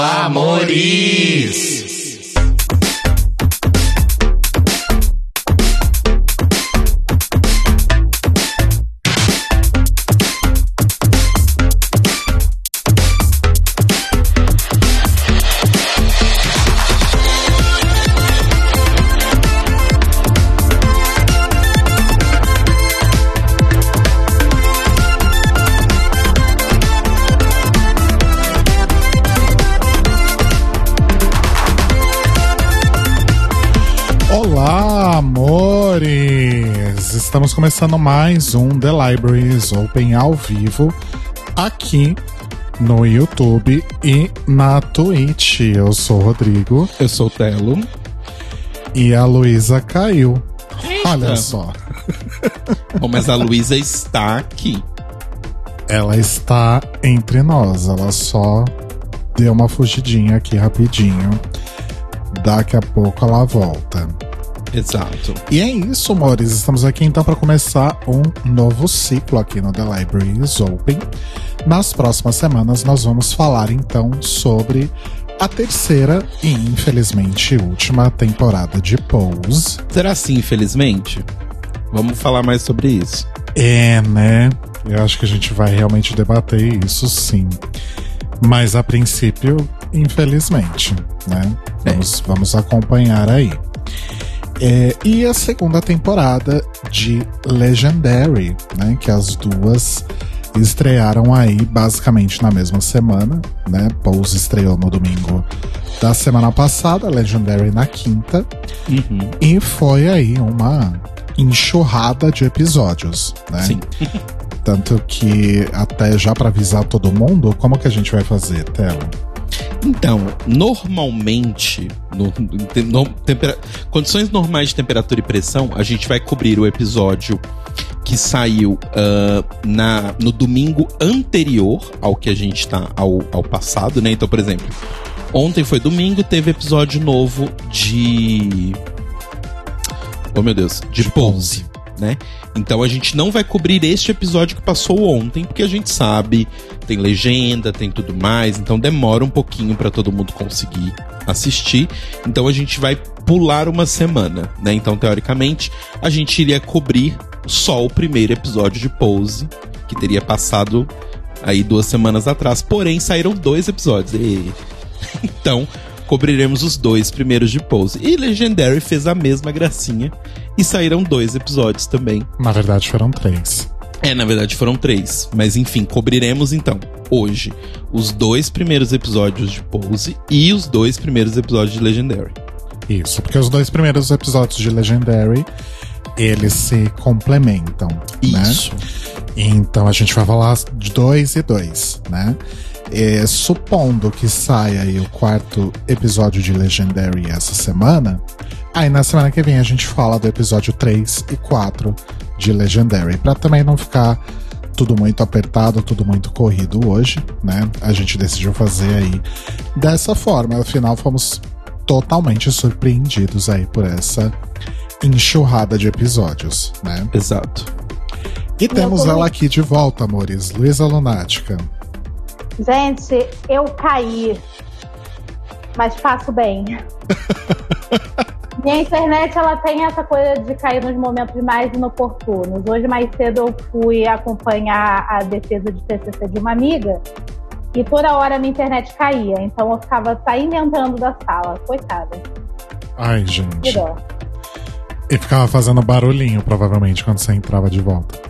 Amores! Estamos começando mais um The Libraries Open ao vivo aqui no YouTube e na Twitch. Eu sou o Rodrigo Eu sou o Telo. e a Luísa caiu. Olha só, Bom, mas a Luísa está aqui. ela está entre nós. Ela só deu uma fugidinha aqui rapidinho. Daqui a pouco ela volta. Exato. E é isso, amores. Estamos aqui então para começar um novo ciclo aqui no The Libraries Open. Nas próximas semanas nós vamos falar então sobre a terceira e infelizmente última temporada de Pose. Será assim, infelizmente? Vamos falar mais sobre isso. É, né? Eu acho que a gente vai realmente debater isso sim. Mas a princípio, infelizmente, né? Vamos, vamos acompanhar aí. É, e a segunda temporada de Legendary, né? Que as duas estrearam aí basicamente na mesma semana, né? Pose estreou no domingo da semana passada, Legendary na quinta. Uhum. E foi aí uma enxurrada de episódios, né? Sim. Tanto que, até já pra avisar todo mundo, como que a gente vai fazer, Telo? Então, normalmente, no, no- tempera- condições normais de temperatura e pressão, a gente vai cobrir o episódio que saiu ah, na, no domingo anterior ao que a gente tá ao, ao passado, né? Então, por exemplo, ontem foi domingo, teve episódio novo de. Oh meu Deus, de, De Pose, né? Então a gente não vai cobrir este episódio que passou ontem, porque a gente sabe, tem legenda, tem tudo mais, então demora um pouquinho pra todo mundo conseguir assistir. Então a gente vai pular uma semana, né? Então teoricamente a gente iria cobrir só o primeiro episódio de Pose, que teria passado aí duas semanas atrás. Porém saíram dois episódios. E... Então cobriremos os dois primeiros de Pose. E Legendary fez a mesma gracinha e saíram dois episódios também. Na verdade, foram três. É, na verdade foram três. Mas enfim, cobriremos então, hoje, os dois primeiros episódios de Pose e os dois primeiros episódios de Legendary. Isso, porque os dois primeiros episódios de Legendary, eles se complementam, né? Isso. Então a gente vai falar de dois e dois, né? É, supondo que saia aí o quarto episódio de Legendary essa semana, aí na semana que vem a gente fala do episódio 3 e 4 de Legendary, pra também não ficar tudo muito apertado, tudo muito corrido hoje, né? A gente decidiu fazer aí dessa forma, afinal fomos totalmente surpreendidos aí por essa enxurrada de episódios, né? Exato. E temos ela aqui de volta, amores. Luísa Lunática. Gente, eu caí, mas faço bem. Minha internet ela tem essa coisa de cair nos momentos mais inoportunos. Hoje mais cedo eu fui acompanhar a defesa de TCC de uma amiga e toda hora a minha internet caía, então eu ficava saindo e entrando da sala. Coitada. Ai, gente. E ficava fazendo barulhinho, provavelmente, quando você entrava de volta.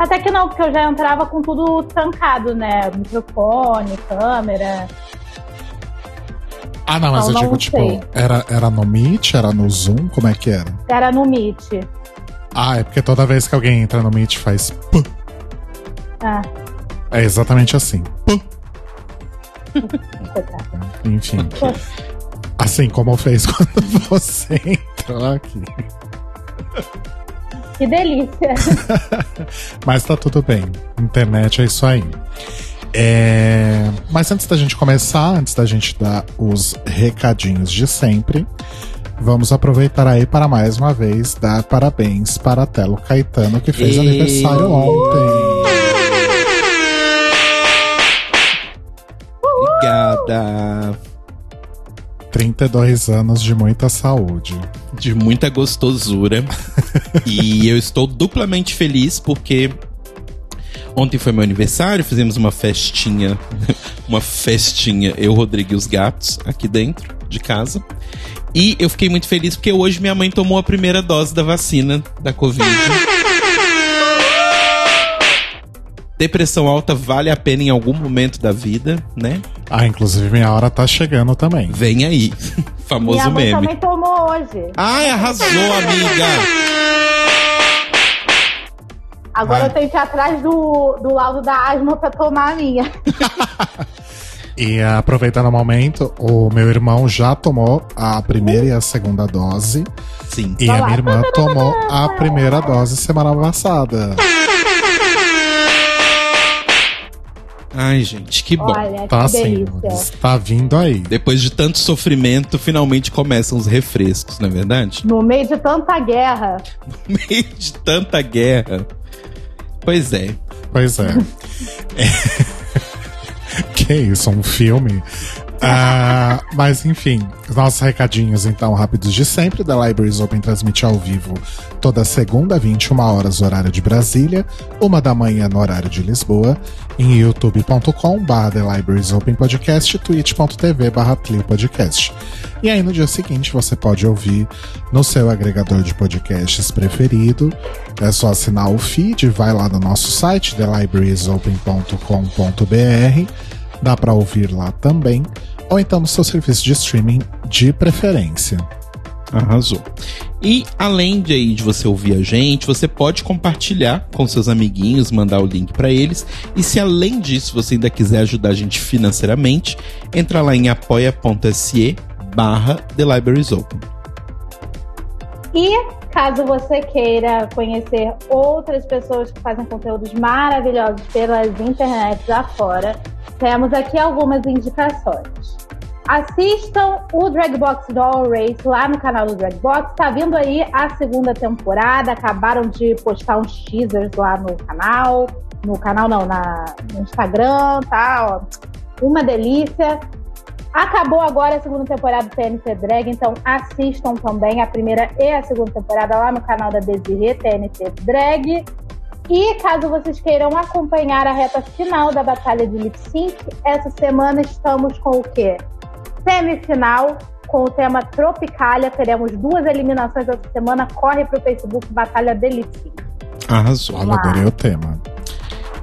Até que não, porque eu já entrava com tudo trancado, né? Microfone, câmera. Ah, não, mas Não, eu digo, não tipo, sei. era, era no Meet, era no Zoom, como é que era? Era no Meet. Ah, é porque toda vez que alguém entra no Meet faz. Ah, É exatamente assim. Enfim. Assim como fez quando você entrou aqui. Que delícia. Mas tá tudo bem. Internet é isso aí. É, Mas antes da gente começar, antes da gente dar os recadinhos de sempre, vamos aproveitar aí para mais uma vez dar parabéns para Telo Caetano, que fez E- aniversário ontem. vida. 32 anos de muita saúde. De muita gostosura. e eu estou duplamente feliz porque ontem foi meu aniversário, fizemos uma festinha. uma festinha, eu, Rodrigo e os gatos, aqui dentro de casa. E eu fiquei muito feliz porque hoje minha mãe tomou a primeira dose da vacina da Covid. Depressão alta vale a pena em algum momento da vida, né? Ah, inclusive minha hora tá chegando também. Vem aí. Famoso Minha mãe meme. também tomou hoje. Ai, arrasou, amiga! Agora Vai. eu tenho que ir atrás do, do laudo da asma pra tomar a minha. E aproveitando o momento, o meu irmão já tomou a primeira e a segunda dose. Sim. E a minha irmã tomou a primeira dose semana passada. Ai, gente, que bom. Olha, Tá que assim, delícia. tá vindo aí. Depois de tanto sofrimento, finalmente começam os refrescos, não é verdade? No meio de tanta guerra. No meio de tanta guerra. Pois é. Pois é. É. que isso, um filme? Ah, mas enfim, os nossos recadinhos então rápidos de sempre. Da Libraries Open transmite ao vivo toda segunda, 21 horas, horário de Brasília, uma da manhã no horário de Lisboa, em youtube.com barra The Libraries Open Podcast, twitch.tv barra Podcast. E aí no dia seguinte você pode ouvir no seu agregador de podcasts preferido. É só assinar o feed, vai lá no nosso site, thelibrariesopen.com.br. Dá para ouvir lá também, ou então no seu serviço de streaming de preferência. Arrasou. E além de aí de você ouvir a gente, você pode compartilhar com seus amiguinhos, mandar o link para eles. E se além disso você ainda quiser ajudar a gente financeiramente, entra lá em apoia.se barra The Libraries Open. E caso você queira conhecer outras pessoas que fazem conteúdos maravilhosos pelas internets afora, temos aqui algumas indicações. Assistam o Dragbox Doll Race lá no canal do Dragbox. Tá vindo aí a segunda temporada. Acabaram de postar uns teasers lá no canal. No canal não, na, no Instagram, tá? Ó, uma delícia. Acabou agora a segunda temporada do TNT Drag, então assistam também a primeira e a segunda temporada lá no canal da Desirê, TNT Drag. E caso vocês queiram acompanhar a reta final da Batalha de Lip Sync, essa semana estamos com o quê? Semifinal, com o tema Tropicália. Teremos duas eliminações essa semana. Corre pro Facebook Batalha de Lip Sync. Arrasou. Adorei o tema.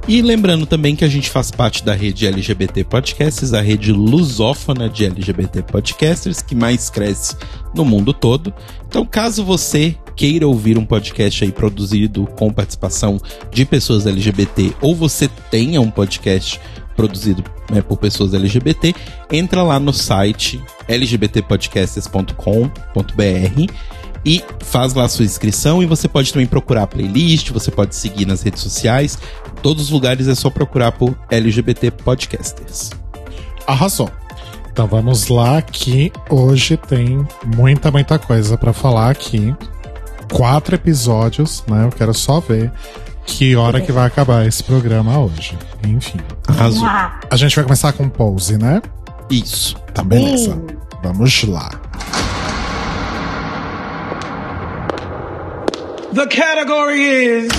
E lembrando também que a gente faz parte da rede LGBT Podcasts, a rede lusófona de LGBT Podcasters, que mais cresce no mundo todo. Então, caso você queira ouvir um podcast aí produzido com participação de pessoas LGBT, ou você tenha um podcast produzido né, por pessoas LGBT, entra lá no site lgbtpodcasters.com.br e faz lá a sua inscrição e você pode também procurar a playlist, você pode seguir nas redes sociais. Todos os lugares é só procurar por LGBT Podcasters. Arrasou. Então vamos lá que hoje tem muita, muita coisa pra falar aqui. Quatro episódios, né? Eu quero só ver que hora que vai acabar esse programa hoje. Enfim. Arrasou. A gente vai começar com pose, né? Isso. Tá beleza. sim. Vamos lá. The category is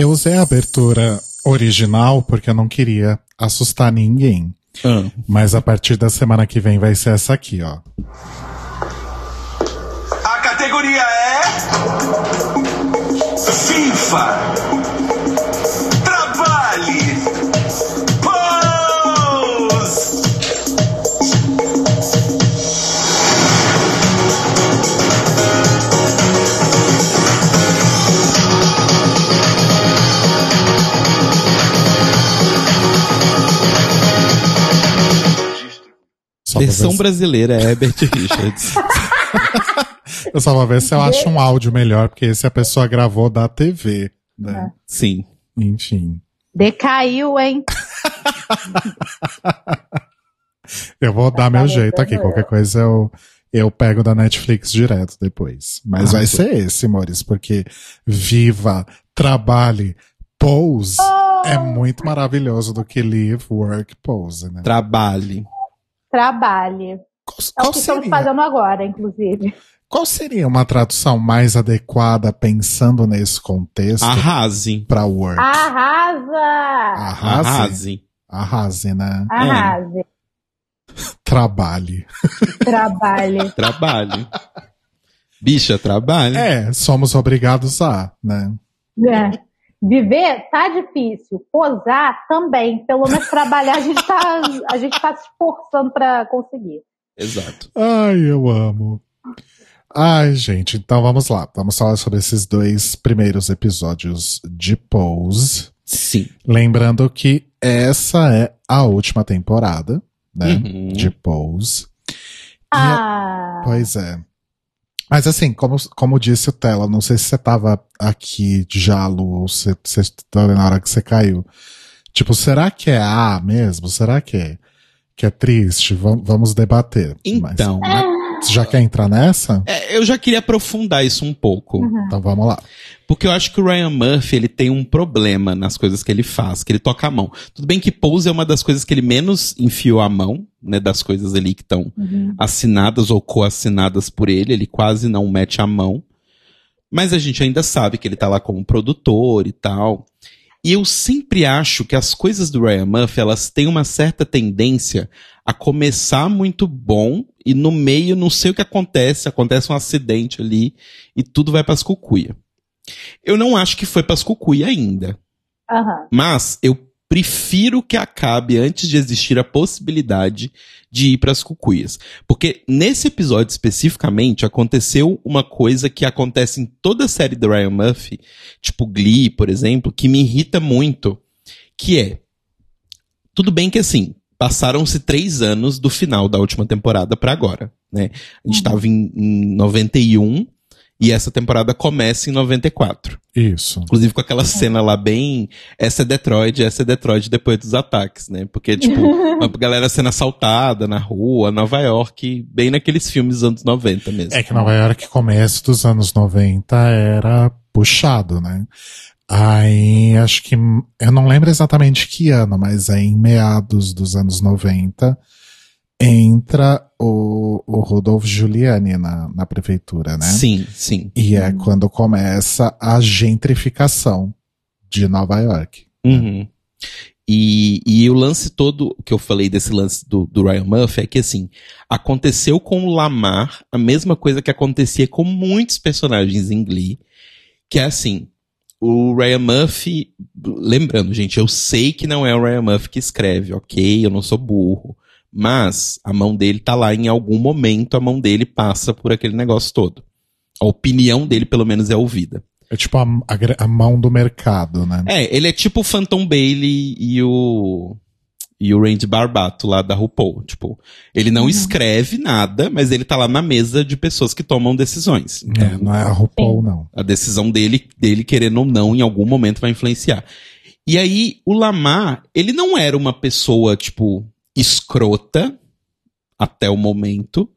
Eu usei a abertura original porque eu não queria assustar ninguém. Ah, Mas a partir da semana que vem vai ser essa aqui, ó. A categoria é FIFA. Versão brasileira é Herbert Richards. Eu só vou ver se eu acho um áudio melhor, porque esse a pessoa gravou da TV, né? Sim. Enfim. Decaiu, hein? Eu vou dar meu tá jeito aqui. Qualquer coisa eu, eu pego da Netflix direto depois. Mas Ah, vai ser esse, Maurício, porque viva, trabalhe, pose é muito maravilhoso do que live, work, pose, né? Trabalhe. Trabalhe. Qual, É o qual que estamos seria, fazendo agora, inclusive. qual seria uma tradução mais adequada pensando nesse contexto Arrase. pra work? Arrasa! Arrase? Arrase. Arrase, né? Arrase. Trabalhe. Trabalhe. Trabalhe. Bicha, trabalhe. É, somos obrigados a, né? É. Viver tá difícil. Posar também. Pelo menos trabalhar a gente tá, a gente tá se esforçando pra conseguir. Exato. Ai, eu amo. Ai, gente, então vamos lá. Vamos falar sobre esses dois primeiros episódios de Pose. Sim. Lembrando que essa é a última temporada, né? Uhum. De Pose. Ah, Pois é. Mas assim, como, como disse o Tela, não sei se você tava aqui já, Lu, ou se você estava na hora que você caiu. Tipo, será que é A mesmo? Será que é, que é triste? Vam- vamos debater. Então, Mas, você já quer entrar nessa? é, eu já queria aprofundar isso um pouco. Então vamos lá. Porque eu acho que o Ryan Murphy, ele tem um problema nas coisas que ele faz, que ele toca a mão. Tudo bem que Pose é uma das coisas que ele menos enfiou a mão, né, das coisas ali que estão uhum. assinadas ou coassinadas por ele, ele quase não mete a mão. Mas a gente ainda sabe que ele tá lá como produtor e tal. E eu sempre acho que as coisas do Ryan Murphy, elas têm uma certa tendência a começar muito bom e no meio não sei o que acontece, acontece um acidente ali e tudo vai pras cucuia. Eu não acho que foi pras cucuia ainda. Aham. Mas eu prefiro que acabe antes de existir a possibilidade de ir pras cucuias. Porque nesse episódio especificamente aconteceu uma coisa que acontece em toda a série do Ryan Murphy, tipo Glee, por exemplo, que me irrita muito, que é tudo bem que assim passaram-se três anos do final da última temporada pra agora, né? A gente tava em, em 91 e essa temporada começa em 94. Isso. Inclusive com aquela cena lá bem. Essa é Detroit, essa é Detroit depois dos ataques, né? Porque, tipo, a galera sendo assaltada na rua, Nova York, bem naqueles filmes dos anos 90 mesmo. É que Nova York, começo dos anos 90, era puxado, né? Aí, acho que. Eu não lembro exatamente que ano, mas aí em meados dos anos 90, entra o, o Rudolf Giuliani na, na prefeitura, né? Sim, sim. E é quando começa a gentrificação de Nova York. Uhum. E, e o lance todo que eu falei desse lance do, do Ryan Murphy é que, assim, aconteceu com o Lamar a mesma coisa que acontecia com muitos personagens em Glee, que é assim, o Ryan Murphy, lembrando, gente, eu sei que não é o Ryan Murphy que escreve, ok? Eu não sou burro. Mas a mão dele tá lá em algum momento, a mão dele passa por aquele negócio todo. A opinião dele, pelo menos, é ouvida. É tipo a, a a mão do mercado, né? É, ele é tipo o Phantom Bailey e o. E o Randy Barbato lá da RuPaul. Tipo, ele não escreve nada, mas ele tá lá na mesa de pessoas que tomam decisões. Então, É, não é a RuPaul, não. a decisão dele, dele querendo ou não, em algum momento vai influenciar. E aí, o Lamar, ele não era uma pessoa, tipo, escrota até o momento.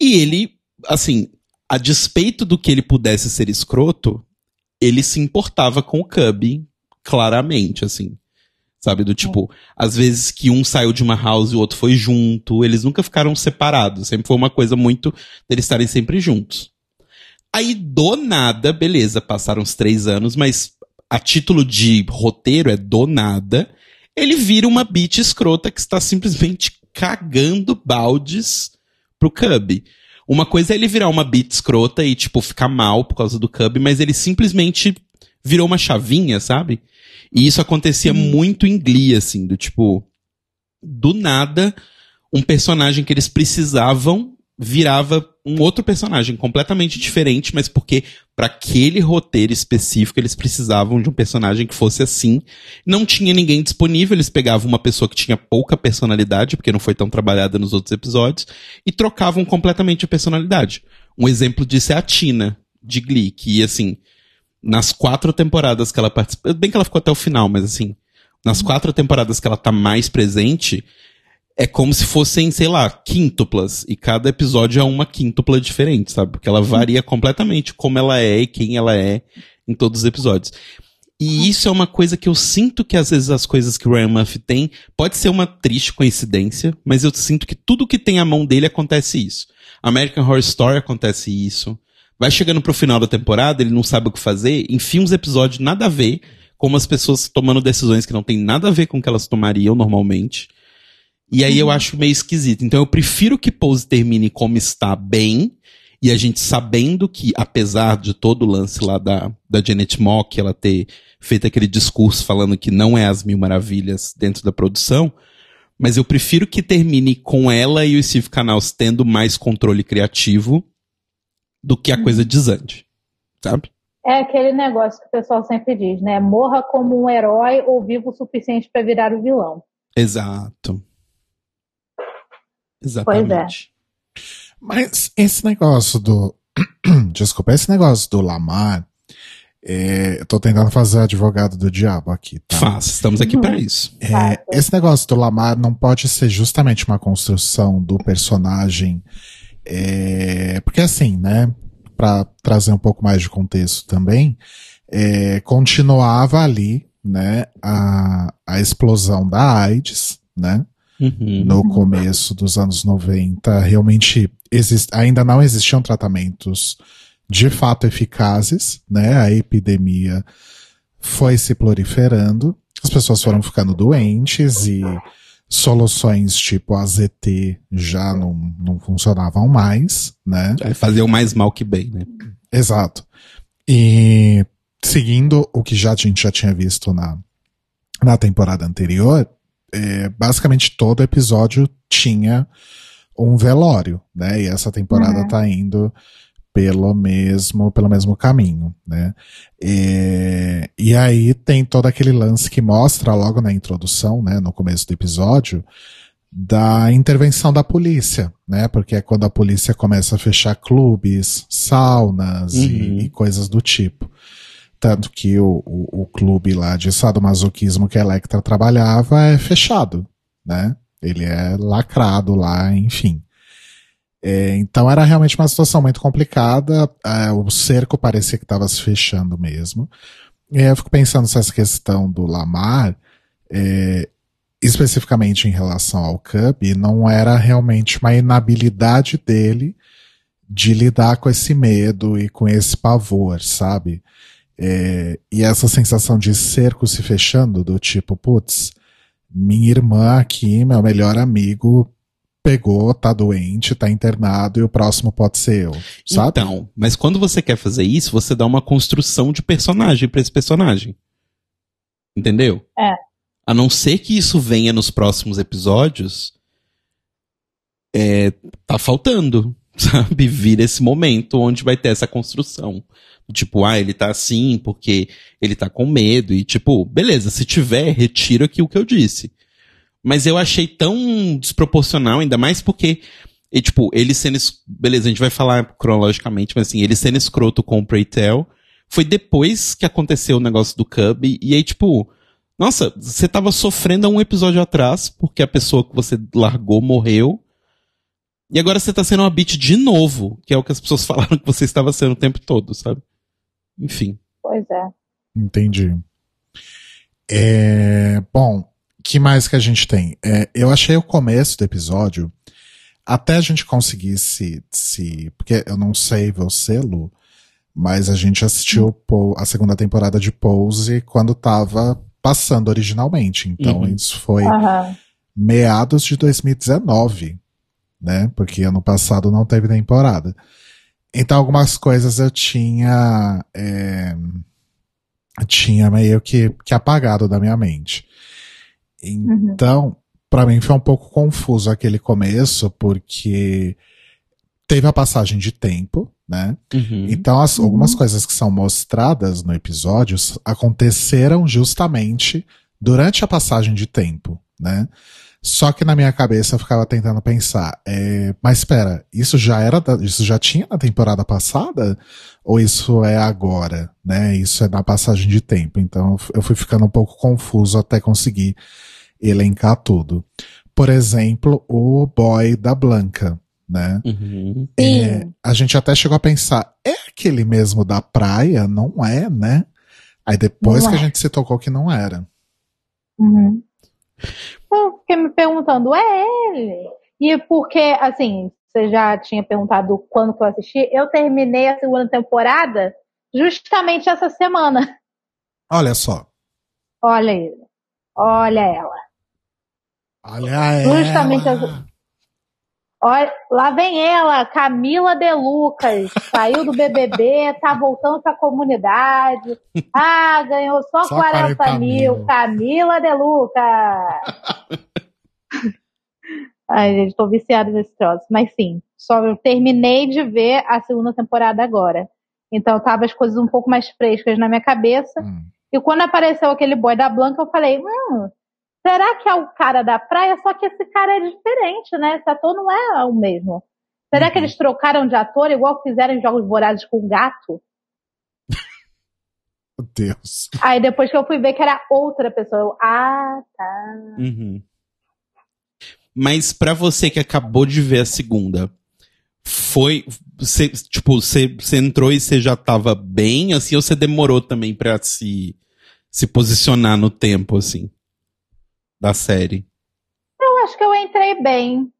E ele, assim, a despeito do que ele pudesse ser escroto, ele se importava com o Cubby, claramente, assim. Sabe, do tipo, às vezes que um saiu de uma house e o outro foi junto, eles nunca ficaram separados, sempre foi uma coisa muito deles estarem sempre juntos. Aí, do nada, beleza, passaram os três anos, mas a título de roteiro é do nada, ele vira uma bitch escrota que está simplesmente cagando baldes pro Cub. Uma coisa é ele virar uma bitch escrota e, tipo, ficar mal por causa do Cub, mas ele simplesmente virou uma chavinha, sabe? E isso acontecia muito em Glee, assim, do tipo, do nada, um personagem que eles precisavam virava um outro personagem completamente diferente, mas porque para aquele roteiro específico eles precisavam de um personagem que fosse assim. Não tinha ninguém disponível, eles pegavam uma pessoa que tinha pouca personalidade, porque não foi tão trabalhada nos outros episódios, e trocavam completamente a personalidade. Um exemplo disso é a Tina, de Glee, que, assim, nas quatro temporadas que ela participa, bem que ela ficou até o final, mas assim, nas quatro temporadas que ela tá mais presente, é como se fossem, sei lá, quíntuplas. E cada episódio é uma quíntupla diferente, sabe? Porque ela varia completamente como ela é e quem ela é em todos os episódios. E isso é uma coisa que eu sinto que às vezes as coisas que o Ryan Murphy tem, pode ser uma triste coincidência, mas eu sinto que tudo que tem a mão dele acontece isso. American Horror Story acontece isso. Vai chegando pro final da temporada, ele não sabe o que fazer, enfia uns episódios nada a ver, como as pessoas tomando decisões que não tem nada a ver com o que elas tomariam normalmente. E aí eu acho meio esquisito. Então eu prefiro que Pose termine como está bem, e a gente sabendo que, apesar de todo o lance lá da, da Janet Mock, ela ter feito aquele discurso falando que não é as mil maravilhas dentro da produção, mas eu prefiro que termine com ela e o Steve Canals tendo mais controle criativo do que a coisa desande, sabe? É aquele negócio que o pessoal sempre diz, né? Morra como um herói ou vivo o suficiente para virar o vilão. Exato. Exatamente. Mas esse negócio do. Desculpa, esse negócio do Lamar. É, eu tô tentando fazer advogado do diabo aqui, tá? Faz, estamos aqui para isso. É, esse negócio do Lamar não pode ser justamente uma construção do personagem. É, porque assim, né? Pra trazer um pouco mais de contexto também, é, continuava ali, né? A, a explosão da AIDS, né? Uhum. no começo dos anos 90, realmente exist, ainda não existiam tratamentos de fato eficazes, né? A epidemia foi se proliferando, as pessoas foram ficando doentes e soluções tipo AZT já não, não funcionavam mais, né? É, faziam mais mal que bem, né? Exato. E seguindo o que já, a gente já tinha visto na, na temporada anterior, é, basicamente todo episódio tinha um velório, né? E essa temporada Uhum. tá indo pelo mesmo, pelo mesmo caminho, né? E, e aí tem todo aquele lance que mostra logo na introdução, né? No começo do episódio, da intervenção da polícia, né? Porque é quando a polícia começa a fechar clubes, saunas Uhum. e, e coisas do tipo. Tanto que o, o, o clube lá de sadomasoquismo que a Electra trabalhava é fechado, né? Ele é lacrado lá, enfim. É, então era realmente uma situação muito complicada. é, o cerco parecia que estava se fechando mesmo. E eu fico pensando se essa questão do Lamar, é, especificamente em relação ao Cub, não era realmente uma inabilidade dele de lidar com esse medo e com esse pavor, sabe? É, e essa sensação de cerco se fechando, do tipo, putz, minha irmã aqui, meu melhor amigo, pegou, tá doente, tá internado e o próximo pode ser eu, sabe? Então, mas quando você quer fazer isso, você dá uma construção de personagem pra esse personagem. Entendeu? É. A não ser que isso venha nos próximos episódios, é, tá faltando, sabe? Vir esse momento onde vai ter essa construção. Tipo, ah, ele tá assim porque ele tá com medo. E, tipo, beleza, se tiver, retiro aqui o que eu disse. Mas eu achei tão desproporcional, ainda mais porque, e, tipo, ele sendo. es- Beleza, a gente vai falar cronologicamente, mas assim, ele sendo escroto com o Preytel, foi depois que aconteceu o negócio do Cub, e aí, tipo, nossa, você tava sofrendo há um episódio atrás, porque a pessoa que você largou morreu. E agora você tá sendo uma bitch de novo, que é o que as pessoas falaram que você estava sendo o tempo todo, sabe? Enfim. Pois é. Entendi. É, bom, que mais que a gente tem? É, eu achei o começo do episódio, até a gente conseguir se, se. Porque eu não sei você, Lu, mas a gente assistiu Pou- a segunda temporada de Pose quando tava passando originalmente. Então Uhum. isso foi Aham. meados de 2019, né? Porque ano passado não teve temporada. Então algumas coisas eu tinha é, tinha meio que, que apagado da minha mente. Então, pra mim foi um pouco confuso aquele começo, porque teve a passagem de tempo, né? Uhum. Então, as- algumas coisas que são mostradas no episódio aconteceram justamente durante a passagem de tempo, né? Só que na minha cabeça eu ficava tentando pensar, é, mas espera, isso já era, da- isso já tinha na temporada passada? Ou isso é agora, né? Isso é na passagem de tempo. Então eu fui ficando um pouco confuso até conseguir elencar tudo. Por exemplo, o boy da Blanca, né? Uhum. É, a gente até chegou a pensar, é aquele mesmo da praia? Não é, né? Aí depois Não que a é. gente se tocou que não era. Uhum. Eu fiquei me perguntando, é ele? E porque, assim, você já tinha perguntado quando que eu assisti, eu terminei a segunda temporada justamente essa semana. Olha só. Olha ele. Olha ela. Olha ela. Justamente as- Olha, lá vem ela, Camila De Lucas, saiu do BBB, tá voltando pra comunidade. Ah, ganhou só, Só 40, 40 mil. mil. Camila De Lucas. Ai, gente, tô viciada nesse troço. Mas sim, só eu terminei de ver a segunda temporada agora. Então tava as coisas um pouco mais frescas na minha cabeça. Hum. E quando apareceu aquele boy da Blanca, eu falei, hum, será que é o cara da praia? Só que esse cara é diferente, né? Esse ator não é o mesmo. Será que Uhum. eles trocaram de ator igual fizeram em Jogos Vorazes com o gato? Meu Deus. Aí depois que eu fui ver que era outra pessoa, eu, ah, tá. Uhum. Mas pra você que acabou de ver a segunda, foi. Você, tipo, você, você entrou e você já tava bem, assim, ou você demorou também pra se, se posicionar no tempo, assim, da série? Eu acho que eu entrei bem.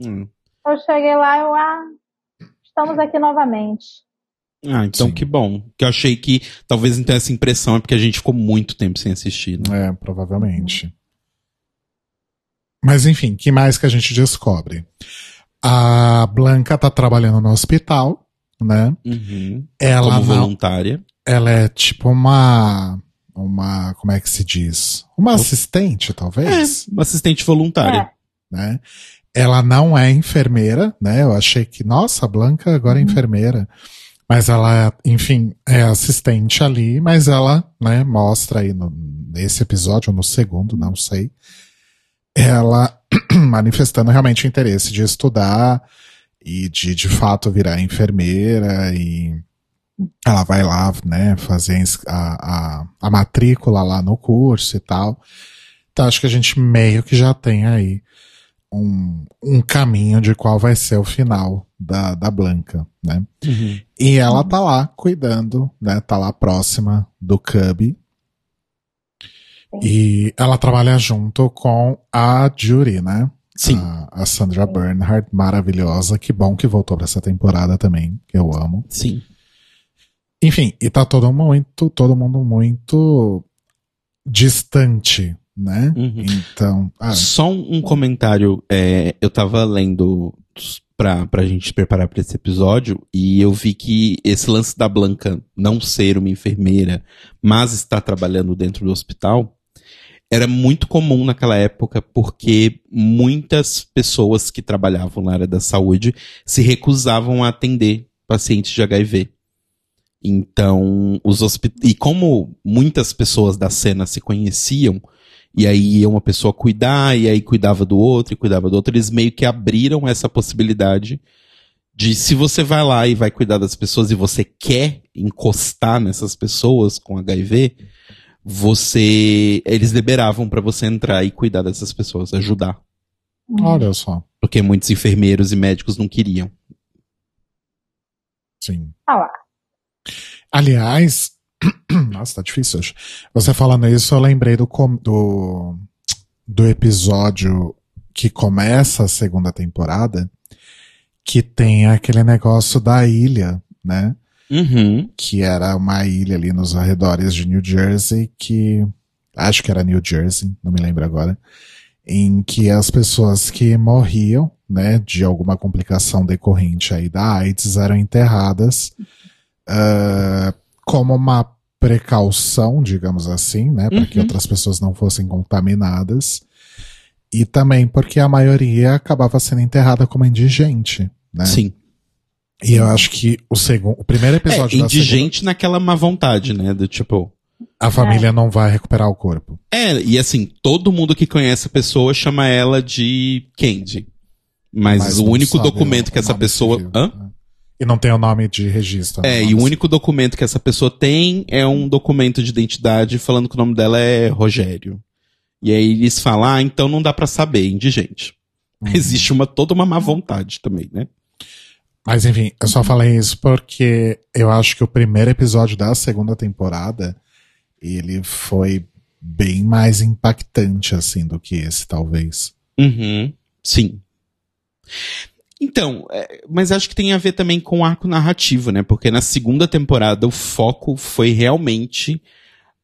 Hum. Eu cheguei lá, eu, ah, estamos aqui novamente. Ah, então Sim. que bom. Que eu achei que talvez então essa impressão é porque a gente ficou muito tempo sem assistir, né? É, provavelmente. Mas enfim, que mais que a gente descobre? A Blanca tá trabalhando no hospital, né? Uhum. Ela Como voluntária. ela é tipo uma uma, como é que se diz? Uma assistente, talvez, Uma assistente voluntária. né? Ela não é enfermeira, né? Eu achei que, nossa, a Blanca agora é enfermeira. Mas ela, enfim, é assistente ali, mas ela, né, mostra aí no, nesse episódio, ou no segundo, não sei, ela manifestando realmente o interesse de estudar e de, de fato, virar enfermeira e ela vai lá, né, fazer a a, a, matrícula lá no curso e tal. Então acho que a gente meio que já tem aí um, um caminho de qual vai ser o final da, da Blanca, né? Uhum. E ela tá lá cuidando, né? Tá lá próxima do Cubby. E ela trabalha junto com a Judy, né? Sim. A, a Sandra Bernhardt, maravilhosa. Que bom que voltou pra essa temporada também, que eu amo. Sim. Enfim, e tá todo muito, todo mundo muito distante, né? Uhum. Então, ah, Só um, comentário. é, eu tava lendo pra, pra gente preparar pra esse episódio e eu vi que esse lance da Blanca não ser uma enfermeira, mas estar trabalhando dentro do hospital, era muito comum naquela época porque muitas pessoas que trabalhavam na área da saúde se recusavam a atender pacientes de HIV. Então, os hospitais. E como muitas pessoas da cena se conheciam, e aí ia uma pessoa cuidar, e aí cuidava do outro, e cuidava do outro, eles meio que abriram essa possibilidade de se você vai lá e vai cuidar das pessoas e você quer encostar nessas pessoas com HIV, você. Eles liberavam pra você entrar e cuidar dessas pessoas, ajudar. olha só. Porque muitos enfermeiros e médicos não queriam. Sim. Ah lá. Aliás, nossa, tá difícil hoje. Você falando isso, eu lembrei do, do, do episódio que começa a segunda temporada, que tem aquele negócio da ilha, né? Uhum. Que era uma ilha ali nos arredores de New Jersey, que acho que era New Jersey, não me lembro agora, em que as pessoas que morriam, né, de alguma complicação decorrente aí da AIDS eram enterradas ah, como uma precaução, digamos assim, né, para que Uhum. outras pessoas não fossem contaminadas. E também porque a maioria acabava sendo enterrada como indigente, né? Sim. E eu acho que o segundo, o primeiro É, episódio da indigente naquela má vontade, né? Do tipo. A família não vai recuperar o corpo. É, e assim, todo mundo que conhece a pessoa chama ela de Candy. Mas, o não único documento o que essa pessoa. civil, Hã? né? E não tem o nome de registro. É, né? e o único documento que essa pessoa tem é um documento de identidade falando que o nome dela é Rogério. E aí eles falam, ah, então não dá pra saber, indigente. Uhum. Existe uma toda uma má vontade também, né? Mas enfim, eu só falei isso porque eu acho que o primeiro episódio da segunda temporada ele foi bem mais impactante assim do que esse, talvez. Uhum, sim. Então, é, mas acho que tem a ver também com o arco narrativo, né? Porque na segunda temporada o foco foi realmente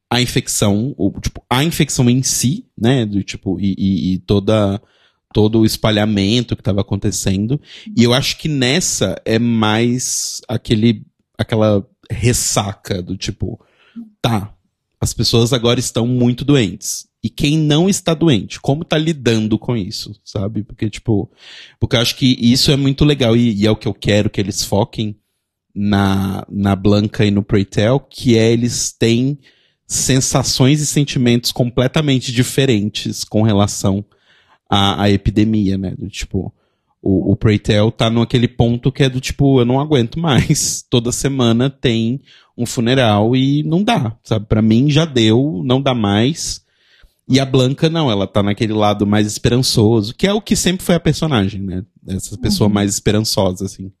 a infecção, ou, tipo, a infecção em si, né? Do tipo, e, e- e toda todo o espalhamento que estava acontecendo. E eu acho que nessa é mais aquele aquela ressaca do tipo, tá, as pessoas agora estão muito doentes. E quem não está doente, como tá lidando com isso, sabe? Porque, tipo, porque eu acho que isso é muito legal e, e é o que eu quero que eles foquem na, na Blanca e no Preytel, que é eles têm sensações e sentimentos completamente diferentes com relação à, à epidemia, né? Do tipo, o, o Preytel tá naquele ponto que é do tipo, eu não aguento mais. Toda semana tem um funeral e não dá, sabe? Pra mim já deu, não dá mais. E a Blanca não, ela tá naquele lado mais esperançoso, que é o que sempre foi a personagem, né? Essa pessoa mais esperançosa, assim.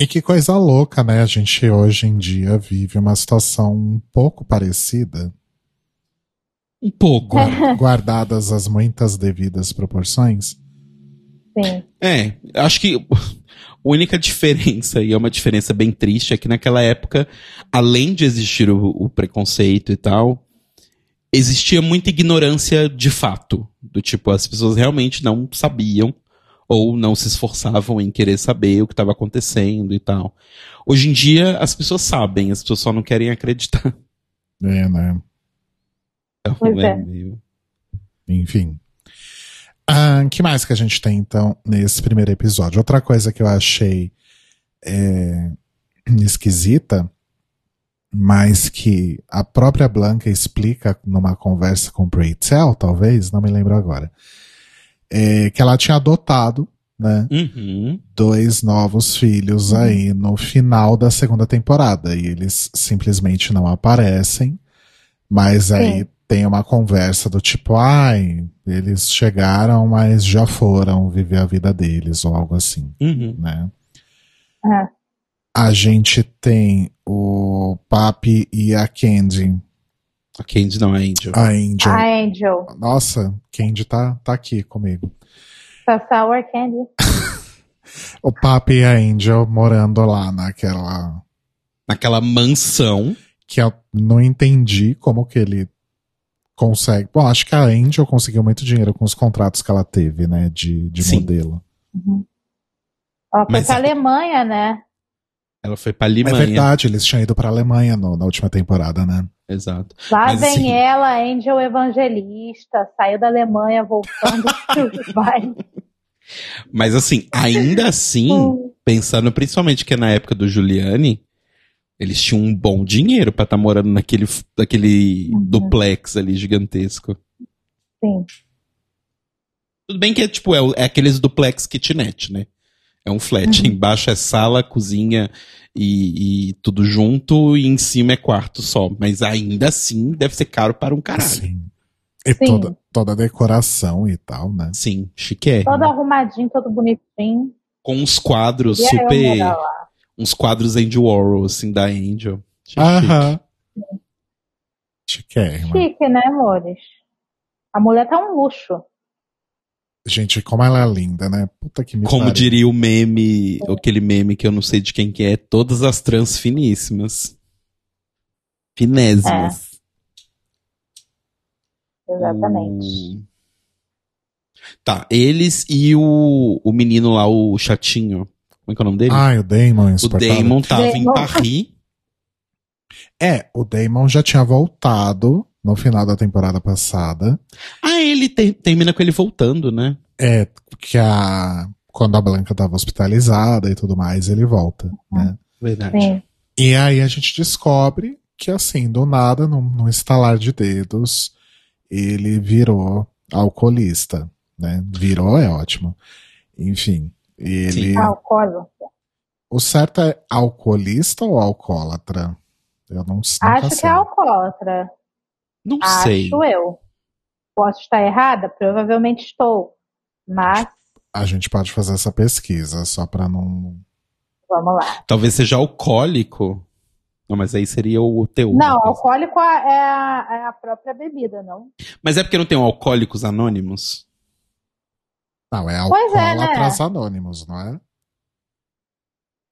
E que coisa louca, né? A gente hoje em dia vive uma situação um pouco parecida, Um pouco. gua- guardadas as muitas devidas proporções. Sim. É, acho que única diferença, e é uma diferença bem triste, é que naquela época, além de existir o, o preconceito e tal, existia muita ignorância de fato. Do tipo, as pessoas realmente não sabiam ou não se esforçavam em querer saber o que estava acontecendo e tal. Hoje em dia, as pessoas sabem, as pessoas só não querem acreditar. É, né? Então, Pois é é. meio- Enfim. O que mais que a gente tem, então, nesse primeiro episódio? Outra coisa que eu achei é, esquisita, mas que a própria Blanca explica numa conversa com o Braytel, talvez, não me lembro agora, é que ela tinha adotado, né, Uhum. dois novos filhos aí no final da segunda temporada. E eles simplesmente não aparecem. Mas aí Sim. Tem uma conversa do tipo, ai, eles chegaram, mas já foram viver a vida deles, ou algo assim, Uhum. né? É. A gente tem o Papi e a Candy. A Candy não é Angel. A Angel. A Angel. Nossa, Candy tá, tá aqui comigo. Tá Sour Candy. O Papi e a Angel morando lá naquela Naquela mansão. que eu não entendi como que ele consegue. Bom, acho que a Angel conseguiu muito dinheiro com os contratos que ela teve, né, de, de Sim. modelo. Uhum. Ó, foi Mas pra é- Alemanha, né? Ela foi pra É Alemanha. verdade, eles tinham ido pra Alemanha no- na última temporada, né? Exato. Lá Mas, vem assim- ela, Angel Evangelista, saiu da Alemanha voltando. Vai. Mas assim, ainda assim, Hum. pensando principalmente que é na época do Giuliani, eles tinham um bom dinheiro pra estar morando naquele, naquele Uhum. duplex ali gigantesco. Sim. Tudo bem que é tipo, é, é aqueles duplex kitnet, né? É um flat. Uhum. Embaixo é sala, cozinha e, e tudo junto, e em cima é quarto só. Mas ainda assim deve ser caro para um caralho. Sim, Sim. E Sim. toda, toda a decoração e tal, né? chiquérrimo. Todo arrumadinho, todo bonitinho. Com uns quadros E aí eu super. Uns quadros Andy Warhol, assim, da Angel. Achei chique. Aham. Chiquérrima. Chique, né, amores? A mulher tá um luxo. Gente, como ela é linda, né? Puta que me Como pariu. diria o meme, aquele meme que eu não sei de quem que é, todas as trans finíssimas. Finésimas. Exatamente. O- Tá, eles e o, o menino lá, o chatinho. Como é que é o nome dele? Ai, o Damon, o. Damon tava em Damon. Paris. É, o Damon já tinha voltado no final da temporada passada. Ah, ele ter- termina com ele voltando, né? É, que a. Quando a Blanca tava hospitalizada e tudo mais, ele volta, né? Verdade. Sim. E aí a gente descobre que, assim, do nada, num, num estalar de dedos, ele virou alcoolista, né? Virou é ótimo. Enfim, ele... Alcoólatra. O certo é alcoolista ou alcoólatra? Eu não sei. Acho que é alcoólatra. Não Acho sei. eu. Posso estar errada? Provavelmente estou. Mas, A gente pode fazer essa pesquisa, só pra não... vamos lá. Talvez seja alcoólico. Não, mas aí seria o teor. Não, coisa. alcoólico é a, é a própria bebida, não? Mas é porque não tem um Alcoólicos Anônimos? Não, é Pois é, alcoólatras né? anônimos, não é?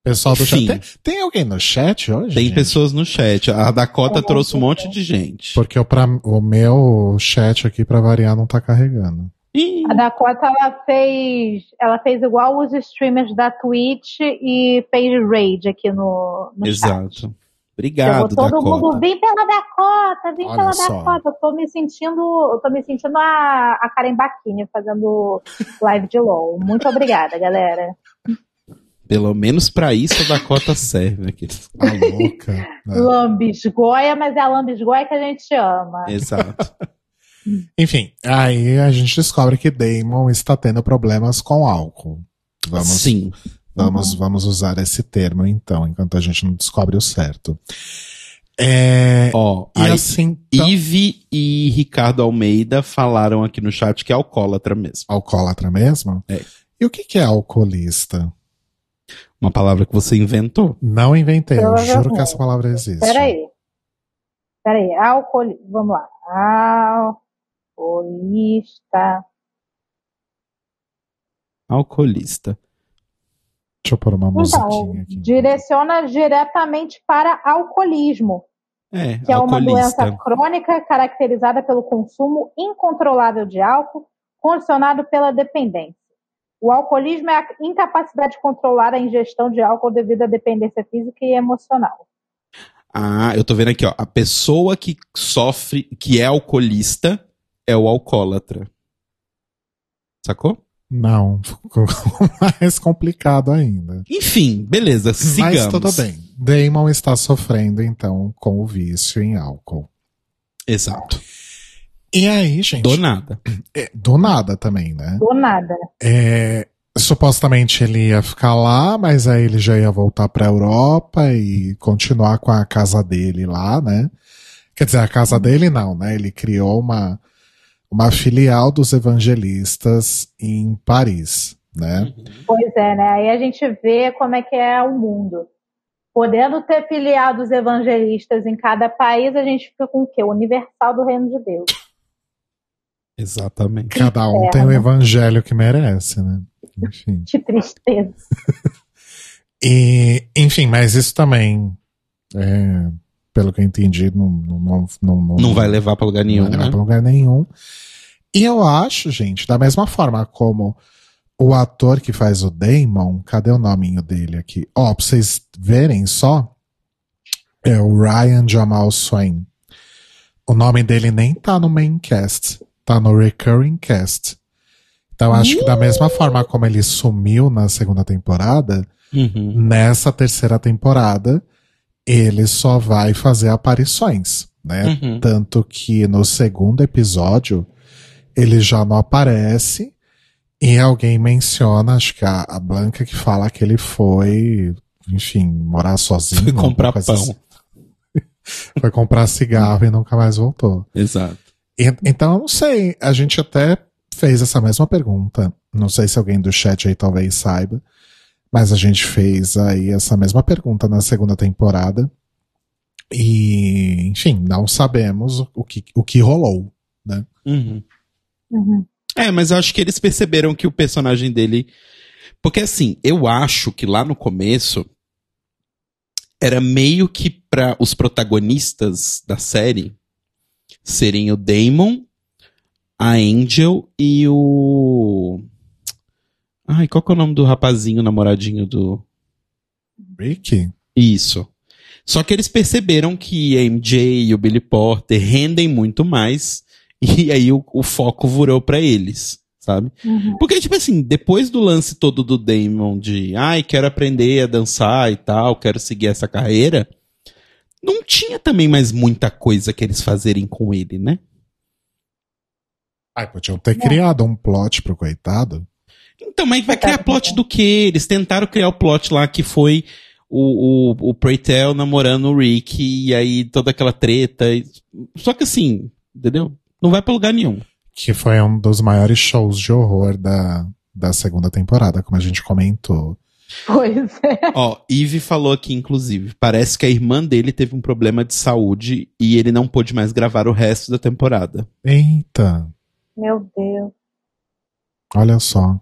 Pessoal do chat. Tem, tem alguém no chat hoje? Tem gente? pessoas no chat. A Dakota É, trouxe um monte de gente. Porque o, pra, o meu chat aqui, pra variar, não tá carregando. Ih, A Dakota, ela fez, ela fez igual os streamers da Twitch e fez raid aqui no, no chat. Obrigado, Chegou todo mundo, Dakota. vim pela Dakota, vim Olha pela só. Dakota. Eu tô me sentindo, eu tô me sentindo a, a Karen Bakini fazendo live de LOL. Muito obrigada, galera. Pelo menos pra isso a Dakota serve. Aqueles. Tá louca. né? Lambisgoia, mas é a lambisgoia que a gente ama. Exato. Enfim, aí a gente descobre que Damon está tendo problemas com álcool. Vamos, Sim. Vamos, vamos usar esse termo então, enquanto a gente não descobre o certo. É, Ó, e aí, assim, então- Ive e Ricardo Almeida falaram aqui no chat que é alcoólatra mesmo. alcoólatra mesmo? É. E o que, que é alcoolista? Uma palavra que você inventou. Não inventei, eu juro que essa palavra existe. Peraí. Peraí, álcool. Vamos lá. Alcoolista. Alcoolista. Deixa eu pôr uma Então, musiquinha aqui. direciona diretamente para alcoolismo, É, que é uma alcoolista. doença crônica caracterizada pelo consumo incontrolável de álcool, condicionado pela dependência. O alcoolismo é a incapacidade de controlar a ingestão de álcool devido à dependência física e emocional. Ah, eu tô vendo aqui, ó. A pessoa que sofre, que é alcoolista, é o alcoólatra. Sacou? Não, ficou mais complicado ainda. Enfim, beleza, sigamos. Mas tudo bem. Damon está sofrendo, então, com o vício em álcool. Exato. E aí, gente. Do nada. é, do nada também, né? Do nada. É, supostamente ele ia ficar lá, mas aí ele já ia voltar pra Europa e continuar com a casa dele lá, né? Quer dizer, a casa dele não, né? Ele criou uma, uma filial dos evangelistas em Paris, né? Pois é, né? Aí a gente vê como é que é o mundo. Podendo ter filiados evangelistas em cada país, a gente fica com o quê? O universal do reino de Deus. Exatamente. Cada um inferno. tem o evangelho que merece, né? Enfim. Que tristeza. E, enfim, mas isso também, é, pelo que eu entendi, não, não, não, não, Não vai levar pra lugar não nenhum, vai levar né? pra lugar nenhum. E eu acho, gente, da mesma forma como o ator que faz o Damon, cadê o nominho dele aqui? Ó, pra vocês verem só, é o Ryan Jamal Swain. O nome dele nem tá no main cast, tá no recurring cast. Então acho que da mesma forma como ele sumiu na segunda temporada, Uhum. nessa terceira temporada ele só vai fazer aparições, né? Uhum. Tanto que no segundo episódio ele já não aparece e alguém menciona, acho que a, a Blanca que fala que ele foi, enfim, morar sozinho. Foi comprar pão. assim. Foi comprar cigarro e nunca mais voltou. Exato. E- então, eu não sei. A gente até fez essa mesma pergunta. Não sei se alguém do chat aí talvez saiba. Mas a gente fez aí essa mesma pergunta na segunda temporada. E, enfim, não sabemos o que, o que rolou. Uhum. Uhum. É, mas eu acho que eles perceberam que o personagem dele. Porque assim, eu acho que lá no começo era meio que para os protagonistas da série serem o Damon, a Angel e o. Ai, qual que é o nome do rapazinho, namoradinho do. Rick? Isso. Só que eles perceberam que a MJ e o Billy Porter rendem muito mais. E aí o, o foco virou pra eles, sabe? Uhum. Porque, tipo assim, depois do lance todo do Damon de ai, quero aprender a dançar e tal, quero seguir essa carreira, não tinha também mais muita coisa que eles fazerem com ele, né? Ai, podiam ter criado um plot pro coitado. Então, mas vai criar plot do quê? Eles tentaram criar o plot lá que foi o, o, o Preytel namorando o Rick e aí toda aquela treta. e- Só que assim, entendeu? Não vai pra lugar nenhum. Que foi um dos maiores shows de horror da, da segunda temporada, como a gente comentou. Pois é. Ó, Eve falou aqui, inclusive, parece que a irmã dele teve um problema de saúde e ele não pôde mais gravar o resto da temporada. Eita, Meu Deus. olha só.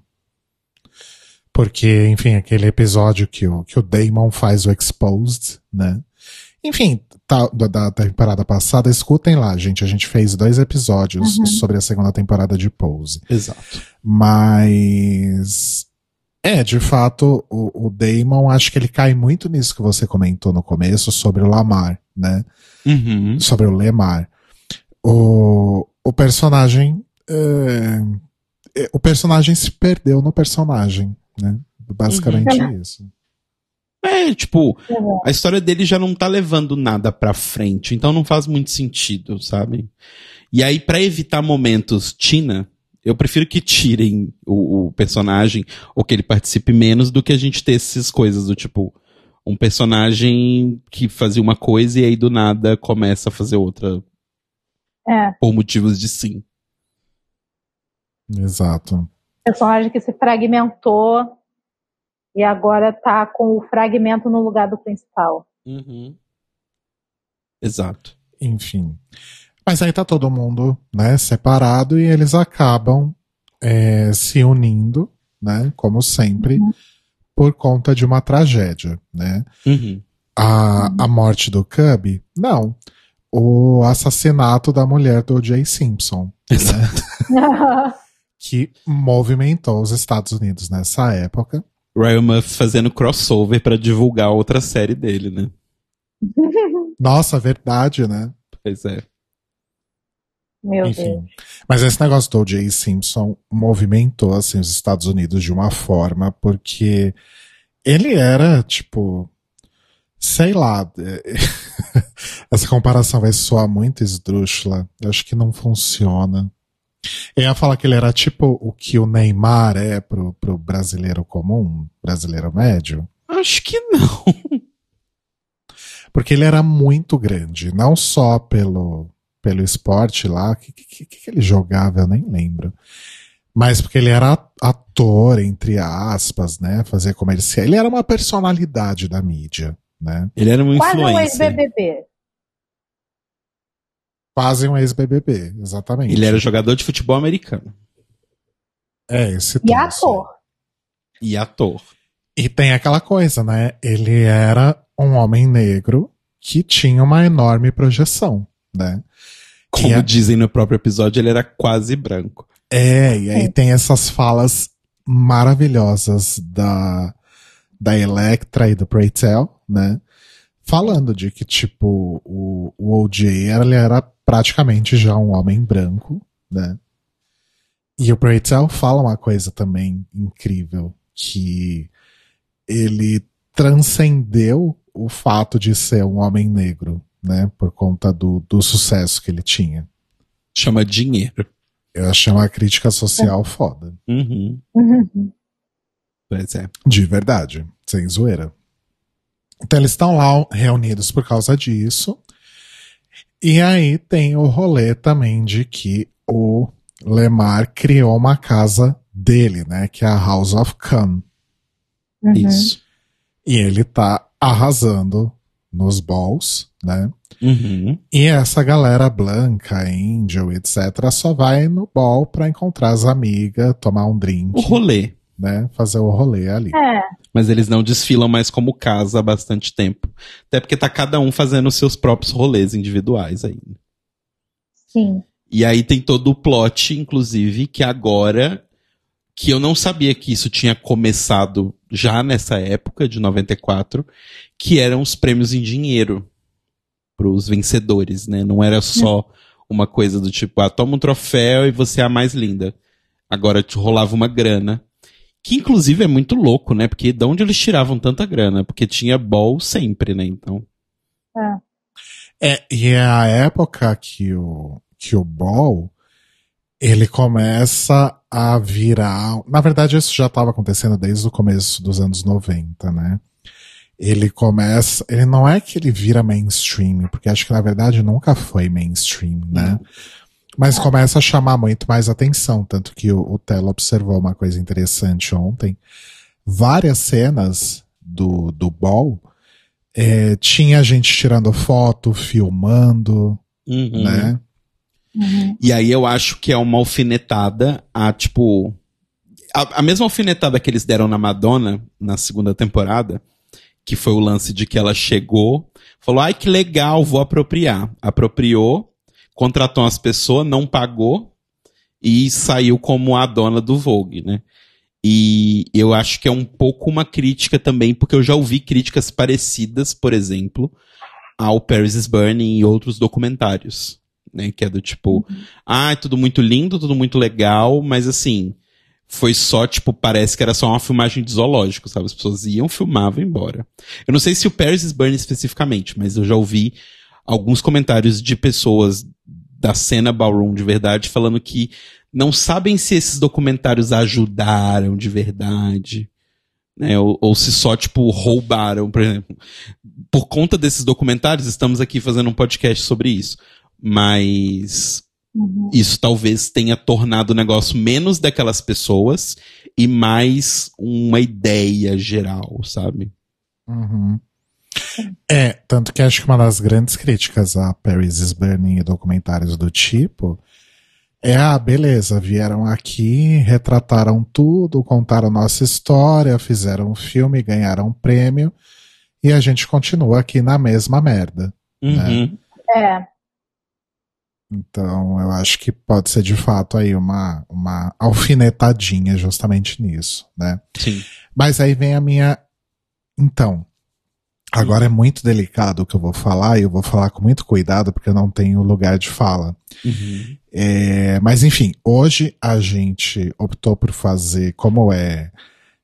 Porque, enfim, aquele episódio que o, que o Damon faz o Exposed, né? Enfim, tá, da, da temporada passada, escutem lá, gente. A gente fez dois episódios Uhum. sobre a segunda temporada de Pose. Exato. Mas. É, de fato, o, o Damon, acho que ele cai muito nisso que você comentou no começo sobre o Lamar, né? Uhum. Sobre o Lemar. O, o personagem. é, o personagem se perdeu no personagem, né? Basicamente isso. É, tipo, a história dele já não tá levando nada pra frente, então não faz muito sentido, sabe? E aí, pra evitar momentos Tina, eu prefiro que tirem o, o personagem ou que ele participe menos do que a gente ter essas coisas do tipo um personagem que fazia uma coisa e aí do nada começa a fazer outra É. por motivos de sim. Exato. Personagem que se fragmentou e agora tá com o fragmento no lugar do principal. Exato. Enfim. Mas aí tá todo mundo, né, separado e eles acabam é, se unindo, né, como sempre, por conta de uma tragédia, né. Uhum. A, a morte do Cub? Não. O assassinato da mulher do Jay Simpson, né, que movimentou os Estados Unidos nessa época. Ryan Murphy fazendo crossover pra divulgar outra série dele, né? Nossa, verdade, né? Pois é. Meu Enfim. Deus. Mas esse negócio do O.J. Simpson movimentou assim, os Estados Unidos de uma forma, porque ele era, tipo, sei lá, essa comparação vai soar muito esdrúxula. Eu acho que não funciona. Eu ia falar que ele era tipo o que o Neymar é pro, pro brasileiro comum, brasileiro médio. Acho que não. Porque ele era muito grande, não só pelo, pelo esporte lá, o que, que, que ele jogava, eu nem lembro. Mas porque ele era ator, entre aspas, né? Fazia comercial. Ele era uma personalidade da mídia, né? Ele era um Quase um influencer. ex-BBB. Quase um ex-BBB, exatamente. Ele era jogador de futebol americano. É, esse E ator. E ator. E tem aquela coisa, né? Ele era um homem negro que tinha uma enorme projeção, né? Como E a- dizem no próprio episódio, ele era quase branco. É, e aí tem essas falas maravilhosas da, da Electra e do Preytel, né? Falando de que, tipo, o, o OJ era, ele era praticamente já um homem branco, né? E o Preytel fala uma coisa também incrível, que ele transcendeu o fato de ser um homem negro, né? Por conta do, do sucesso que ele tinha. Chama dinheiro. Eu achei uma crítica social foda. Uhum. Uhum. Pois é. De verdade, sem zoeira. Então eles estão lá reunidos por causa disso. E aí tem o rolê também de que o Lemar criou uma casa dele, né? Que é a House of Khan. Uhum. Isso. E ele tá arrasando nos balls, né? Uhum. E essa galera branca, Angel, etc., só vai no ball pra encontrar as amigas, tomar um drink, O rolê. né? Fazer o rolê ali. É. Mas eles não desfilam mais como casa há bastante tempo. Até porque tá cada um fazendo os seus próprios rolês individuais ainda. Sim. E aí tem todo o plot, inclusive, que agora. Que eu não sabia que isso tinha começado já nessa época, de 94, que eram os prêmios em dinheiro pros vencedores, né? Não era só uma coisa do tipo, ah, toma um troféu e você é a mais linda. Agora te rolava uma grana. Que inclusive é muito louco, né? Porque de onde eles tiravam tanta grana? Porque tinha ball sempre, né? Então. É. É, e é a época que o, que o Ball, ele começa a virar. Na verdade, isso já estava acontecendo desde o começo dos anos 90, né? Ele começa. Ele não é que ele vira mainstream, porque acho que na verdade nunca foi mainstream, né? Mas começa a chamar muito mais atenção. Tanto que o, o Telo observou uma coisa interessante ontem. Várias cenas do, do Ball é, tinha gente tirando foto, filmando, Uhum. né? Uhum. E aí eu acho que é uma alfinetada a, tipo. A, a mesma alfinetada que eles deram na Madonna na segunda temporada, que foi o lance de que ela chegou, falou: ai que legal, vou apropriar. Apropriou, contratou umas pessoas, não pagou e saiu como a dona do Vogue, né? E eu acho que é um pouco uma crítica também, porque eu já ouvi críticas parecidas, por exemplo, ao Paris is Burning e outros documentários, né? Que é do tipo, ah, é tudo muito lindo, tudo muito legal, mas assim, foi só, tipo, parece que era só uma filmagem de zoológico, sabe? As pessoas iam, filmavam e embora. Eu não sei se o Paris is Burning especificamente, mas eu já ouvi alguns comentários de pessoas da cena ballroom de verdade falando que não sabem se esses documentários ajudaram de verdade, né? Ou, ou se só, tipo, roubaram, por exemplo. Por conta desses documentários, estamos aqui fazendo um podcast sobre isso. Mas Uhum. isso talvez tenha tornado o negócio menos daquelas pessoas e mais uma ideia geral, sabe? Uhum. É, tanto que acho que uma das grandes críticas a Paris is Burning e documentários do tipo é, ah, beleza, vieram aqui, retrataram tudo, contaram nossa história, fizeram um filme, ganharam um prêmio, e a gente continua aqui na mesma merda. Uhum. É. Então, eu acho que pode ser de fato aí uma, uma alfinetadinha justamente nisso, né? Sim. Mas aí vem a minha. Então, agora é muito delicado o que eu vou falar e eu vou falar com muito cuidado porque eu não tenho lugar de fala. Uhum. É, mas enfim, hoje a gente optou por fazer como é,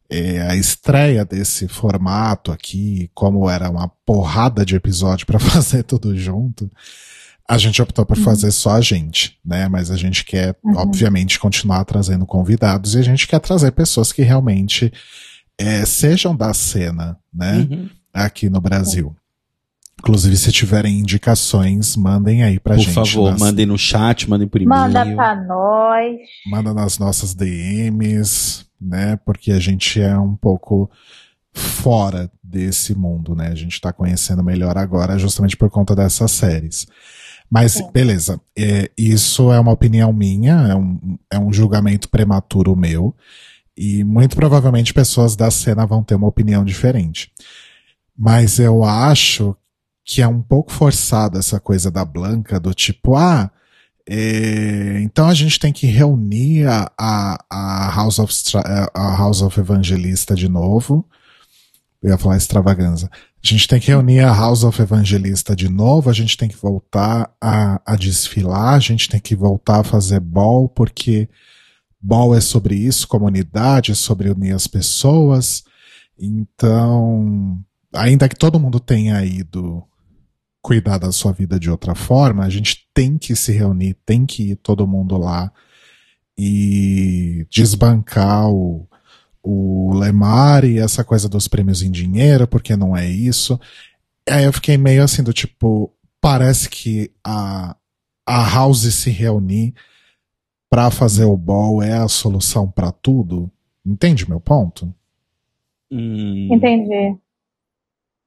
é, a estreia desse formato aqui, como era uma porrada de episódio para fazer tudo junto. A gente optou por fazer só a gente, né? Mas a gente quer, Uhum. obviamente, continuar trazendo convidados e a gente quer trazer pessoas que realmente é, sejam da cena, né? Uhum. Aqui no Brasil. Inclusive, se tiverem indicações, mandem aí pra Por gente. favor, nas- mandem no chat, mandem por e-mail. Manda pra nós. manda nas nossas DMs, né? Porque a gente é um pouco fora desse mundo, né? A gente tá conhecendo melhor agora, justamente por conta dessas séries. Mas, Sim. beleza. É, isso é uma opinião minha, é um, é um julgamento prematuro meu. E muito provavelmente pessoas da cena vão ter uma opinião diferente. Mas eu acho que é um pouco forçada essa coisa da Blanca, do tipo, ah, é, então a gente tem que reunir a, a, a, House of Stra- a House of Evangelista de novo. Eu ia falar extravaganza. A gente tem que reunir a House of Evangelista de novo, a gente tem que voltar a, a desfilar, a gente tem que voltar a fazer ball, porque ball é sobre isso, comunidade, é sobre unir as pessoas. Então, ainda que todo mundo tenha ido cuidar da sua vida de outra forma, a gente tem que se reunir, tem que ir todo mundo lá e desbancar o, o Lemar e essa coisa dos prêmios em dinheiro, porque não é isso. Aí eu fiquei meio assim do tipo, parece que a, a House se reunir pra fazer o ball é a solução pra tudo. Entende meu ponto? Hum, Entendi.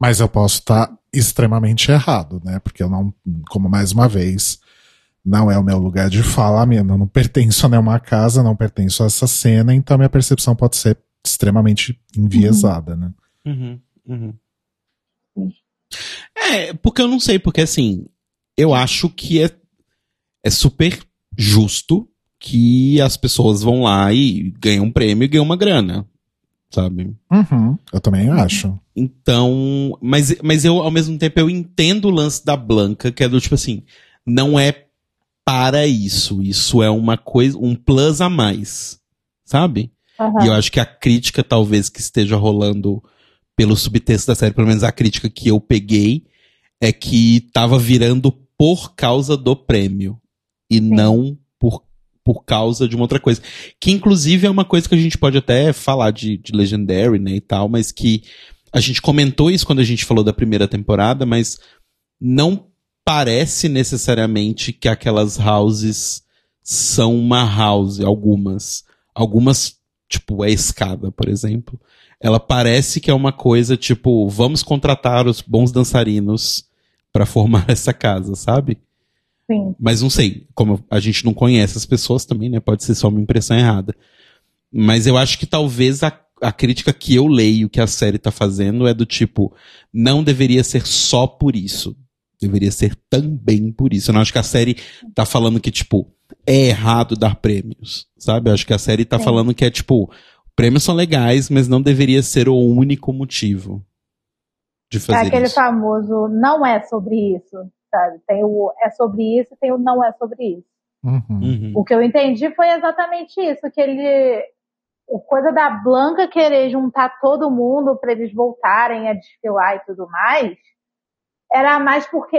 Mas eu posso estar extremamente errado, né? Porque eu não, como mais uma vez, não é o meu lugar de fala, minha- eu não pertenço a nenhuma casa, não pertenço a essa cena, então minha percepção pode ser extremamente enviesada, né? Uhum, uhum. É, porque eu não sei, porque assim, eu acho que é, é super justo que as pessoas vão lá e ganham um prêmio e ganham uma grana, sabe? Uhum, eu também acho. Então, mas, mas eu, ao mesmo tempo, eu entendo o lance da Blanca, que é do tipo assim, não é para isso, isso é uma coisa, um plus a mais, sabe? Aham. E eu acho que a crítica, talvez, que esteja rolando pelo subtexto da série, pelo menos a crítica que eu peguei, é que tava virando por causa do prêmio e não por, por causa de uma outra coisa. Que inclusive é uma coisa que a gente pode até falar de, de Legendary, né, e tal, mas que a gente comentou isso quando a gente falou da primeira temporada, mas não parece necessariamente que aquelas houses são uma house, algumas. Algumas, tipo, a escada, por exemplo. Ela parece que é uma coisa tipo, vamos contratar os bons dançarinos para formar essa casa, sabe? Sim. Mas não sei, como a gente não conhece as pessoas também, né? Pode ser só uma impressão errada. Mas eu acho que talvez a, a crítica que eu leio que a série tá fazendo é do tipo, não deveria ser só por isso. Deveria ser também por isso. Eu não acho que a série tá falando que, tipo, é errado dar prêmios, sabe? Eu acho que a série tá Sim. falando que é, tipo, prêmios são legais, mas não deveria ser o único motivo de É fazer aquele isso. famoso não é sobre isso, sabe? Tem o é sobre isso e tem o não é sobre isso. Uhum. Uhum. O que eu entendi foi exatamente isso, que ele o coisa da Blanca querer juntar todo mundo para eles voltarem a desfilar e tudo mais, era mais porque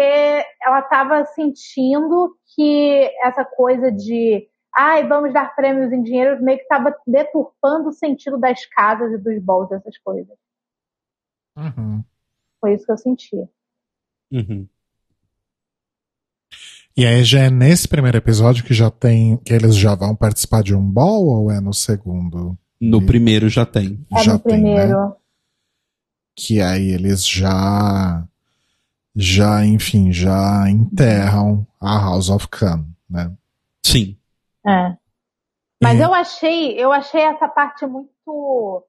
ela estava sentindo que essa coisa de ai, vamos dar prêmios em dinheiro meio que estava deturpando o sentido das casas e dos balls, essas coisas. Uhum. Foi isso que eu senti. Uhum. E aí já é nesse primeiro episódio que já tem. que eles já vão participar de um ball ou é no segundo? No E- primeiro já tem. É já no tem, né? primeiro. Que aí eles já. Já, enfim, já enterram a House of Khan, né? Sim. É. Mas E- eu achei, eu achei essa parte muito,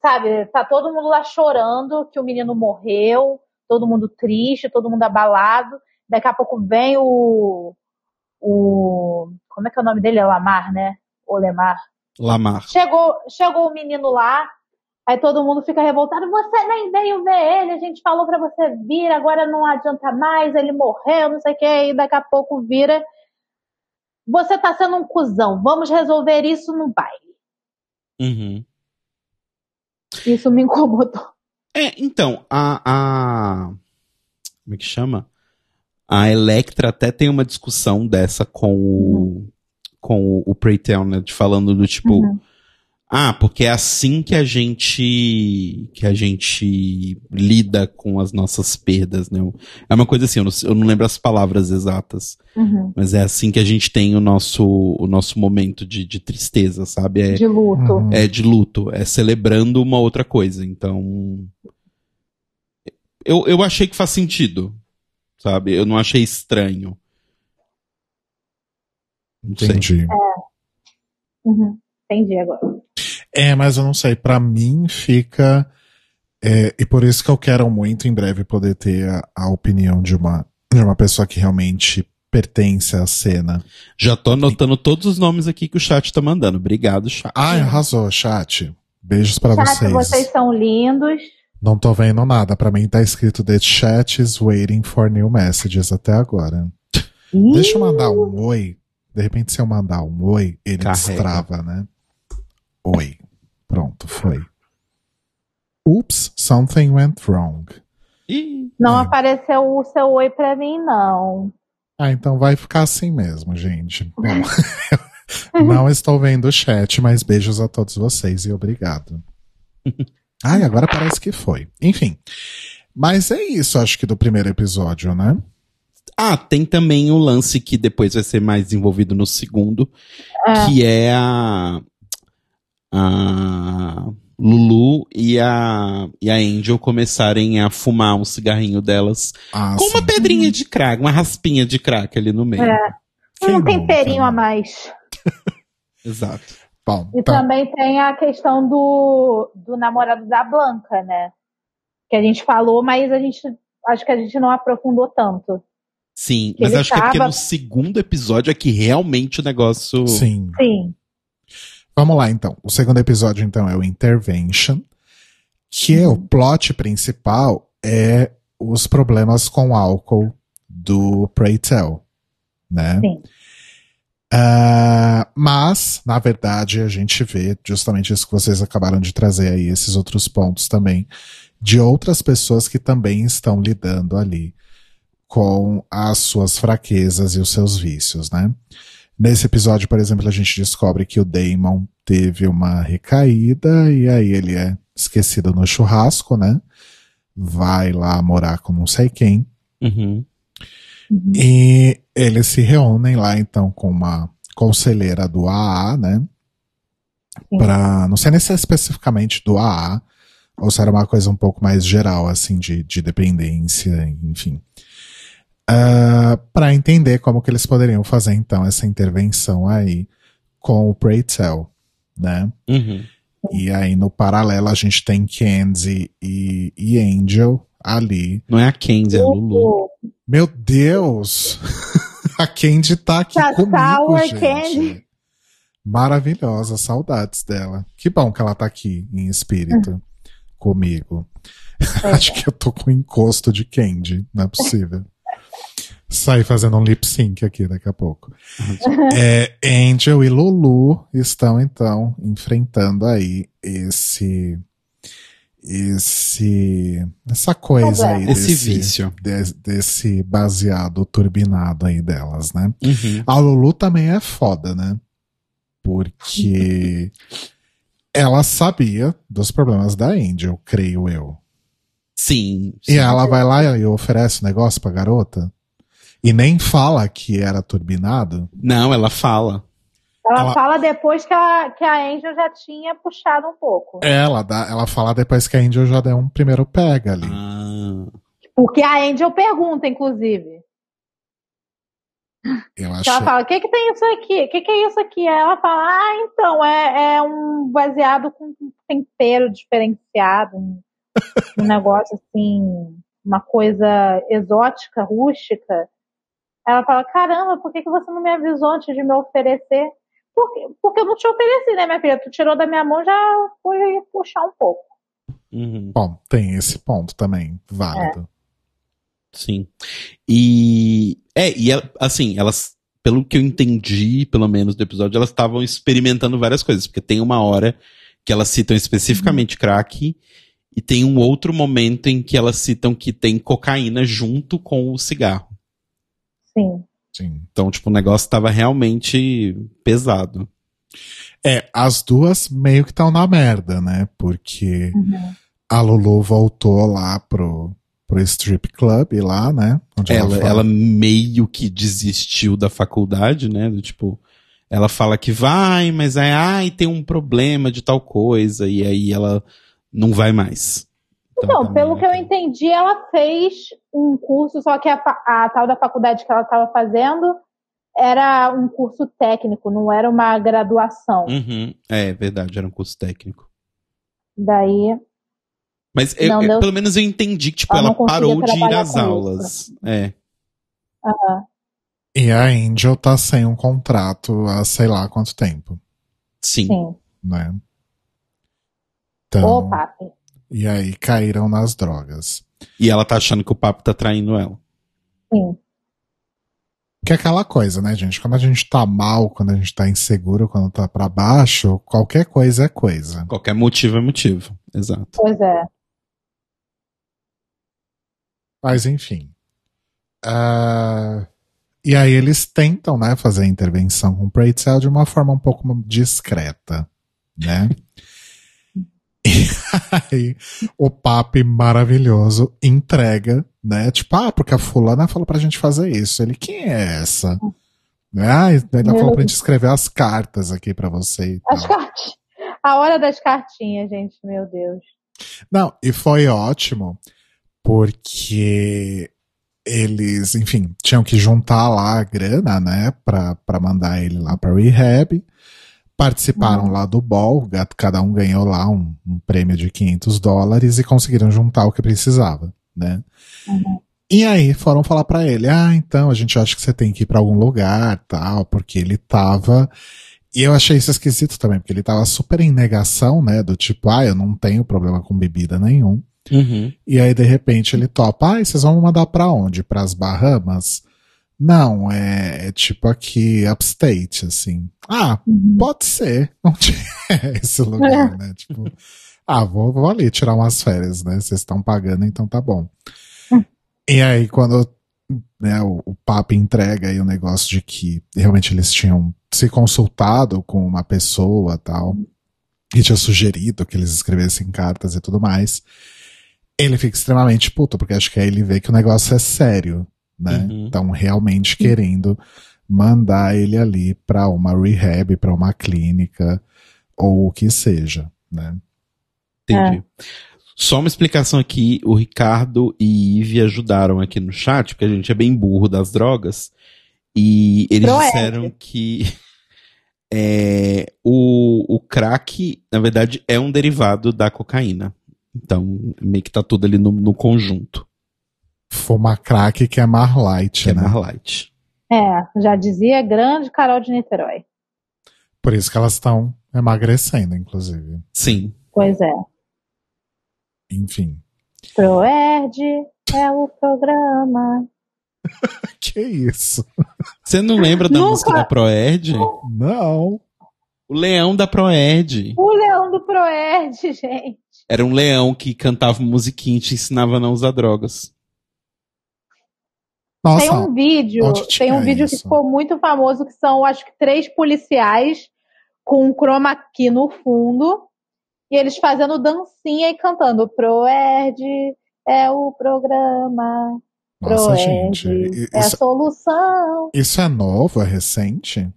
sabe, tá todo mundo lá chorando que o menino morreu, todo mundo triste, todo mundo abalado. Daqui a pouco vem o o como é que é o nome dele? É Lamar, né? O Lemar. Lamar. Chegou, chegou o menino lá, aí todo mundo fica revoltado. Você nem veio ver ele, a gente falou pra você vir, agora não adianta mais, ele morreu, não sei o que, e daqui a pouco vira. Você tá sendo um cuzão, vamos resolver isso no baile. Uhum. Isso me incomodou. É, então, a, a. Como é que chama? A Electra até tem uma discussão dessa com o. Com o, o Preytel, né? De falando do tipo. Uhum. Ah, porque é assim que a gente. que a gente lida com as nossas perdas, né? É uma coisa assim, eu não, eu não lembro as palavras exatas. Uhum. Mas é assim que a gente tem o nosso, o nosso momento de, de tristeza, sabe? É, De luto. Uhum. é de luto, é celebrando uma outra coisa. Então. Eu, eu achei que faz sentido, sabe? Eu não achei estranho. Não. Entendi. Uhum. Entendi agora. É, mas eu não sei. Pra mim fica. é, e por isso que eu quero muito em breve poder ter a, a opinião de uma, de uma pessoa que realmente pertence à cena. Já tô anotando todos os nomes aqui que o chat tá mandando. Obrigado, chat. Ai, arrasou, chat. Beijos pra Chat, vocês. vocês são lindos. Não tô vendo nada. Pra mim tá escrito The chat is waiting for new messages até agora. Deixa eu mandar um oi. De repente, se eu mandar um oi, ele Carrega. destrava, né? Oi. Pronto, foi. Oops, something went wrong. Ih, Não É. apareceu o seu oi pra mim, não. Ah, então vai ficar assim mesmo, gente. Bom, não estou vendo o chat, mas beijos a todos vocês e obrigado. Ai, agora parece que foi. Enfim. Mas é isso, acho que do primeiro episódio, né? Ah, tem também o lance que depois vai ser mais desenvolvido no segundo, É. que é a, a Lulu e a, e a Angel começarem a fumar um cigarrinho delas Ah, com uma sim. pedrinha de crack, uma raspinha de crack ali no meio. É. Quem Não tem nunca, perinho né? a mais. Exato. Bom, E tá. também tem a questão do, do namorado da Blanca, né? Que a gente falou, mas a gente acho que a gente não aprofundou tanto. Sim, Que mas acho que é porque tava- no segundo episódio é que realmente o negócio. Sim. Sim. Vamos lá, então. O segundo episódio, então, é o Intervention, que é o plot principal é os problemas com álcool do Pray Tell, né? Sim. Ah, mas, na verdade, a gente vê justamente isso que vocês acabaram de trazer aí, esses outros pontos também, de outras pessoas que também estão lidando ali com as suas fraquezas e os seus vícios, né? Nesse episódio, por exemplo, a gente descobre que o Damon teve uma recaída e aí ele é esquecido no churrasco, né? Vai lá morar com não sei quem. Uhum. E eles se reúnem lá então com uma conselheira do AA, né? Pra, não sei nem se é especificamente do AA, ou se era uma coisa um pouco mais geral, assim, de, de dependência, enfim. Ah, para entender como que eles poderiam fazer então essa intervenção aí com o Pray Tell, né? Uhum. E aí no paralelo a gente tem Candy e, e Angel ali. Não é a Candy, é a Lulu. Meu Deus! a Candy tá aqui Tá comigo, sour gente. Candy. Maravilhosa, saudades dela. Que bom que ela tá aqui em espírito comigo. Acho que eu tô com encosto de Candy, não é possível. Sair fazendo um lip sync aqui daqui a pouco. É, Angel e Lulu estão então enfrentando aí esse esse essa coisa aí Esse desse, vício. de- desse baseado turbinado aí delas, né? Uhum. A Lulu também é foda, né? Porque ela sabia dos problemas da Angel, creio eu. Sim. E sim. ela vai lá e oferece o negócio pra garota. E nem fala que era turbinado. Não, ela fala. Ela, Ela- fala depois que a, que a Angel já tinha puxado um pouco. Ela dá, ela fala depois que a Angel já deu um primeiro pega ali. Ah. Porque a Angel pergunta, inclusive. Eu achei. Ela fala, o que, que tem isso aqui? O que, que é isso aqui? Ela fala, ah, então, é, é um baseado com tempero diferenciado, um, um negócio assim, uma coisa exótica, rústica. Ela fala, caramba, por que, que você não me avisou antes de me oferecer? Porque, porque eu não te ofereci, né, minha filha? Tu tirou da minha mão, já fui puxar um pouco. Uhum. Bom, tem esse ponto também, válido. Sim. E é, e ela- assim, elas, pelo que eu entendi, pelo menos do episódio, elas estavam experimentando várias coisas, porque tem uma hora que elas citam especificamente crack e tem um outro momento em que elas citam que tem cocaína junto com o cigarro. Sim. Sim. Então, tipo, o negócio tava realmente pesado. É, as duas meio que estão na merda, né? Porque Uhum. a Lulu voltou lá pro, pro strip club lá, né? Onde Ela, foi. ela meio que desistiu da faculdade, né? Do tipo, ela fala que vai, mas aí, ai, tem um problema de tal coisa, e aí ela não vai mais. Então, tá pelo que eu entendi, ela fez um curso, só que a, a tal da faculdade que ela estava fazendo era um curso técnico, não era uma graduação. Uhum, é verdade, era um curso técnico. Daí, Mas eu- deu- pelo menos eu entendi que, tipo, Ela ela parou de ir às aulas. É. E a Angel tá sem um contrato há sei lá quanto tempo, Sim. sim. né? Então, papi. E aí caíram nas drogas. E ela tá achando que o papo tá traindo ela. Sim. Que é aquela coisa, né, gente? Quando a gente tá mal, quando a gente tá inseguro, quando tá pra baixo, qualquer coisa é coisa. Qualquer motivo é motivo. Exato. Pois é. Mas enfim. Ah, e aí eles tentam, né, fazer a intervenção com o Preytel de uma forma um pouco discreta, né? aí o papi maravilhoso entrega, né? Tipo, ah, porque a fulana falou pra gente fazer isso. Ele, quem é essa? Ah, ainda falou pra gente escrever as cartas aqui pra você As tal. cartinhas. A hora das cartinhas, gente, meu Deus. Não, e foi ótimo, porque eles, enfim, tinham que juntar lá a grana, né, pra, pra mandar ele lá pra rehab. Participaram lá do ball, cada um ganhou lá um, um prêmio de 500 dólares e conseguiram juntar o que precisava, né. E aí foram falar pra ele, ah, então a gente acha que você tem que ir pra algum lugar, tal, porque ele tava e eu achei isso esquisito também, porque ele tava super em negação, né? Do tipo, ah, eu não tenho problema com bebida nenhum. Uhum. E aí, de repente, ele topa, ah, e vocês vão me mandar pra onde? Pras Bahamas? Não, é, é tipo aqui, upstate, assim. Ah, pode ser. Onde é esse lugar, né? Tipo, ah, vou, vou ali tirar umas férias, né? Vocês estão pagando, então tá bom. E aí, quando né, o, o Papa entrega aí o negócio de que realmente eles tinham se consultado com uma pessoa tal, e tinha sugerido que eles escrevessem cartas e tudo mais, ele fica extremamente puto, porque acho que aí ele vê que o negócio é sério, né? Uhum. Então, realmente querendo mandar ele ali pra uma rehab, pra uma clínica, ou o que seja, né? Entendi. Só uma explicação aqui, o Ricardo e Ive ajudaram aqui no chat, porque a gente é bem burro das drogas, e eles disseram que é, o, o crack, na verdade, é um derivado da cocaína. Então, meio que tá tudo ali no, no conjunto, Fuma crack que é mais light, que é né? na light. É, já dizia grande Carol de Niterói. Por isso que elas estão emagrecendo, inclusive. Sim. Pois é. Enfim. Proerd é o programa. Que isso? Você não lembra da Nunca- música da Proerd? Não. O leão da Proerd. O leão do Proerd, gente. Era um leão que cantava musiquinha e te ensinava a não usar drogas. Nossa, tem um vídeo, tem um vídeo que isso? ficou muito famoso que são, acho que três policiais com um chroma key no fundo e eles fazendo dancinha e cantando Proerd é o programa, nossa, Proerd gente. é a Isso, solução. isso é novo, é recente?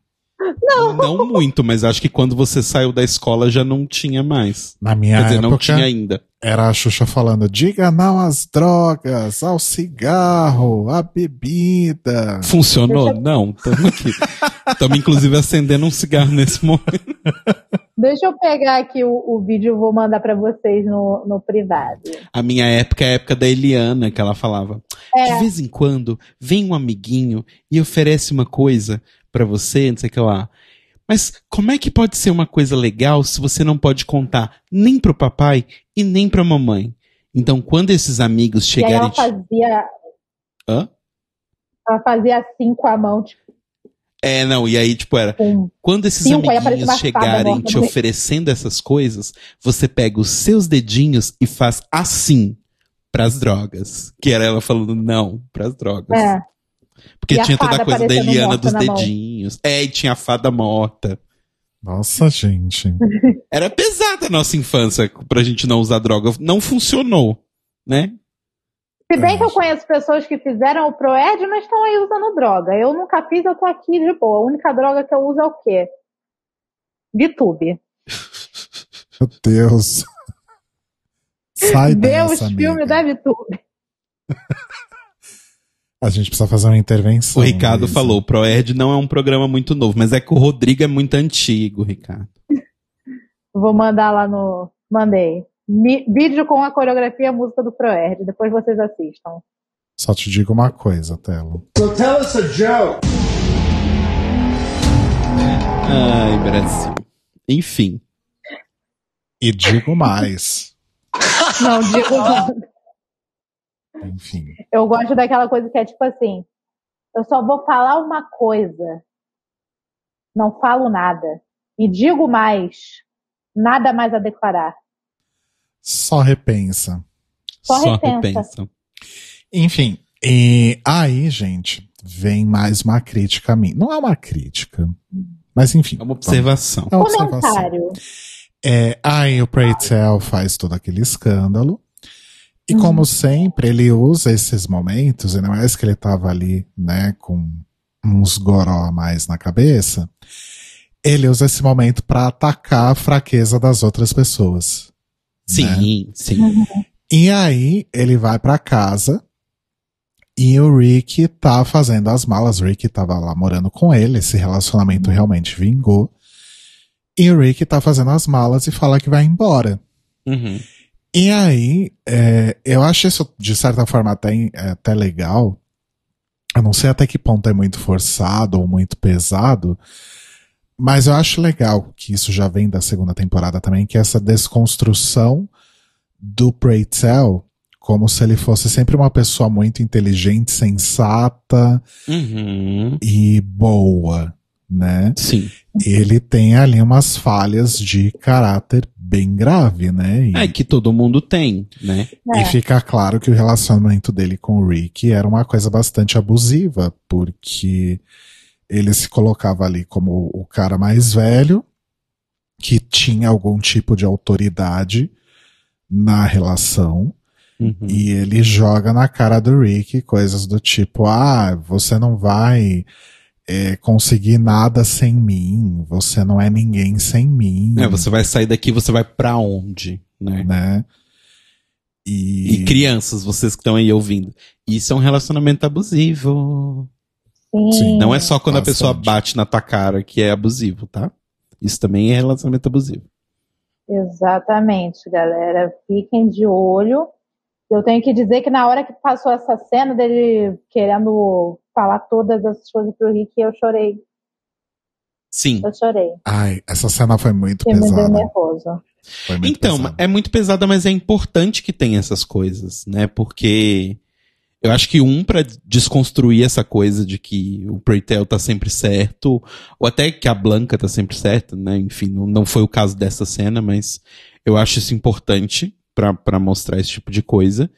Não. muito, mas acho que quando você saiu da escola já não tinha mais. Na minha Quer dizer, época, não tinha ainda. Era a Xuxa falando: diga não às drogas, ao cigarro, à bebida. Funcionou? Deixa- Não, estamos aqui. Estamos inclusive acendendo um cigarro nesse momento. Deixa eu pegar aqui o, o vídeo e vou mandar pra vocês no, no privado. A minha época é a época da Eliana, que ela falava. É. De vez em quando vem um amiguinho e oferece uma coisa pra você, não sei o que lá. Mas como é que pode ser uma coisa legal se você não pode contar nem pro papai e nem pra mamãe? Então, quando esses amigos E chegarem. ela te- fazia, Hã? ela fazia assim com a mão, tipo, É, não, e aí, tipo, era. Quando esses aparece amiguinhos chegarem te oferecendo essas coisas, você pega os seus dedinhos e faz assim pras drogas. Que era ela falando não pras drogas. É. Porque E tinha toda a coisa da Eliana dos dedinhos. É, e tinha a fada morta. Nossa, gente. Era pesada a nossa infância pra gente não usar droga. Não funcionou, né? Se bem que eu conheço pessoas que fizeram o Proerd e não estão aí usando droga. Eu nunca fiz, eu tô aqui de boa. A única droga que eu uso é o quê? VTube. Meu Deus. Sai os dessa, filmes amiga. da VTube. A gente precisa fazer uma intervenção. O Ricardo falou, o ProErd não é um programa muito novo, mas é que o Rodrigo é muito antigo, Ricardo. Vou mandar lá no. Mandei. Mi- Vídeo com a coreografia e a música do Proerd. Depois vocês assistam. Só te digo uma coisa, Telo. So tell us a joke. Ai, Brasil. Enfim. E digo mais. Não, digo. Enfim. Eu gosto daquela coisa que é tipo assim: eu só vou falar uma coisa, não falo nada. E digo mais, nada mais a declarar. Só repensa. Só repensa. Enfim, e aí, gente, vem mais uma crítica a mim. Não é uma crítica, mas enfim. É uma observação. É uma observação. Comentário. É, aí o Preytel faz todo aquele escândalo. E como sempre, ele usa esses momentos, ainda mais que ele tava ali, né, com uns goró a mais na cabeça, ele usa esse momento pra atacar a fraqueza das outras pessoas. né? Sim, sim. E aí ele vai pra casa e o Rick tá fazendo as malas. O Rick tava lá morando com ele, esse relacionamento realmente vingou. E o Rick tá fazendo as malas e fala que vai embora. Uhum. E aí, é, eu acho isso de certa forma até, é, até legal. Eu não sei até que ponto é muito forçado ou muito pesado, mas eu acho legal que isso já vem da segunda temporada também, que é essa desconstrução do Preytel como se ele fosse sempre uma pessoa muito inteligente, sensata Uhum. e boa, né? Sim. Ele tem ali umas falhas de caráter bem grave, né? E, É que todo mundo tem, né? e É. fica claro que o relacionamento dele com o Rick era uma coisa bastante abusiva, porque ele se colocava ali como o cara mais velho, que tinha algum tipo de autoridade na relação, Uhum. e ele joga na cara do Rick coisas do tipo: ah, você não vai é, conseguir nada sem mim, você não é ninguém sem mim. É, você vai sair daqui, você vai pra onde, né? Né? E, E crianças, vocês que estão aí ouvindo. Isso é um relacionamento abusivo. Sim. Não é só quando a Bastante. pessoa bate na tua cara que é abusivo, tá? Isso também é relacionamento abusivo. Exatamente, galera. Fiquem de olho. Eu tenho que dizer que na hora que passou essa cena dele querendo falar todas essas coisas pro Rick, eu chorei. Sim. Eu chorei. Ai, essa cena foi muito muito pesada. nervoso. Foi muito Então, pesada. é muito pesada, mas é importante que tenha essas coisas, né? Porque eu acho que um pra desconstruir essa coisa de que o Preytel tá sempre certo, ou até que a Blanca tá sempre certa, né? Enfim, não, não foi o caso dessa cena, mas eu acho isso importante pra mostrar esse tipo de coisa.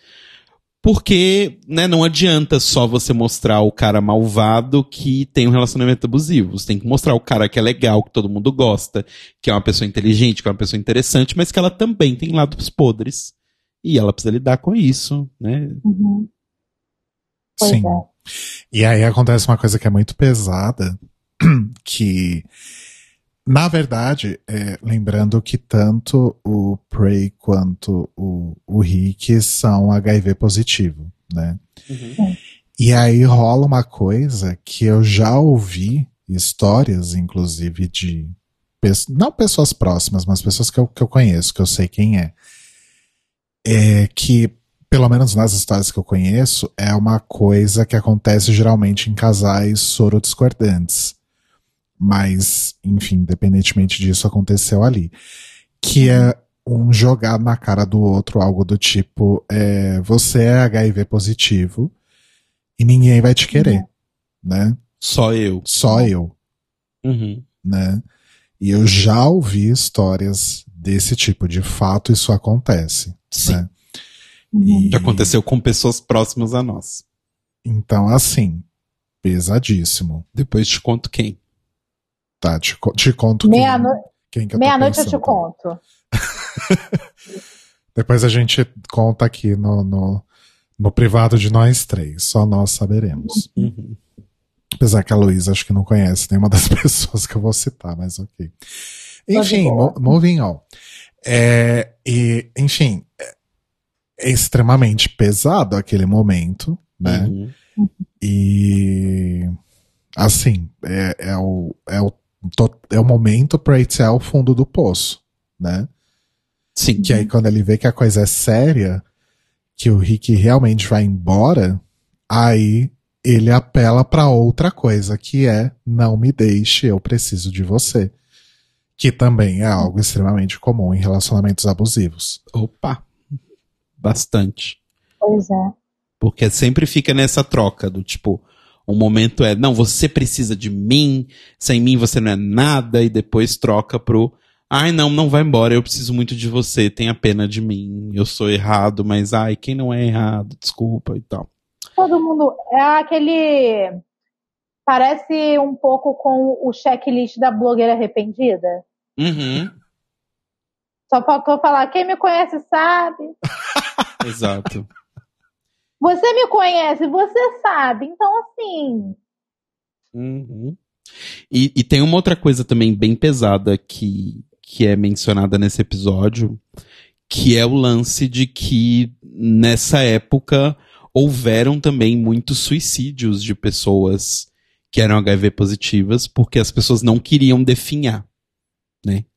Porque, né, não adianta só você mostrar o cara malvado que tem um relacionamento abusivo. Você tem que mostrar o cara que é legal, que todo mundo gosta, que é uma pessoa inteligente, que é uma pessoa interessante, mas que ela também tem lados podres. E ela precisa lidar com isso, né? Uhum. Sim. é. E aí acontece uma coisa que é muito pesada, que, na verdade, é, lembrando que tanto o Prey quanto o, o Rick são HIV positivo, né? E aí rola uma coisa que eu já ouvi histórias, inclusive, de. Não pessoas próximas, mas pessoas que eu, que eu conheço, que eu sei quem é. É que, pelo menos nas histórias que eu conheço, é uma coisa que acontece geralmente em casais sorodiscordantes. Mas, enfim, independentemente disso, aconteceu ali. Que é um jogar na cara do outro algo do tipo: é, você é HIV positivo e ninguém vai te querer, né? Só eu. Só eu, Uhum. né? E eu já ouvi histórias desse tipo. De fato, isso acontece. Sim. Né? Uhum. E- Já aconteceu com pessoas próximas a nós. Então, assim, pesadíssimo. Depois te conto quem. Tá, te, te conto quem, Meia-no- quem que Meia-noite eu te conto. Depois a gente conta aqui no, no, no privado de nós três. Só nós saberemos. Uhum. Apesar que a Luísa acho que não conhece nenhuma das pessoas que eu vou citar, mas ok. Enfim, moving on. É, e, enfim, é, é extremamente pesado aquele momento, né? Uhum. E assim, é, é o, é, o, é o momento pra ir ao fundo do poço, né? Sim. Que aí quando ele vê que a coisa é séria, que o Rick realmente vai embora, aí ele apela pra outra coisa, que é não me deixe, eu preciso de você. Que também é algo extremamente comum em relacionamentos abusivos. Opa. Bastante. Pois é. Porque sempre fica nessa troca do tipo, um momento é, não, você precisa de mim, sem mim você não é nada, e depois troca pro, ai não, não vai embora, eu preciso muito de você, tenha pena de mim, eu sou errado, mas ai, quem não é errado, desculpa e tal. Todo mundo. É aquele. Parece um pouco com o checklist da blogueira arrependida. Uhum. Só faltou falar, quem me conhece sabe. Exato. Você me conhece, você sabe. Então, assim. Uhum. E, e tem uma outra coisa também bem pesada que, que é mencionada nesse episódio, que é o lance de que nessa época houveram também muitos suicídios de pessoas que eram HIV positivas, porque as pessoas não queriam definhar.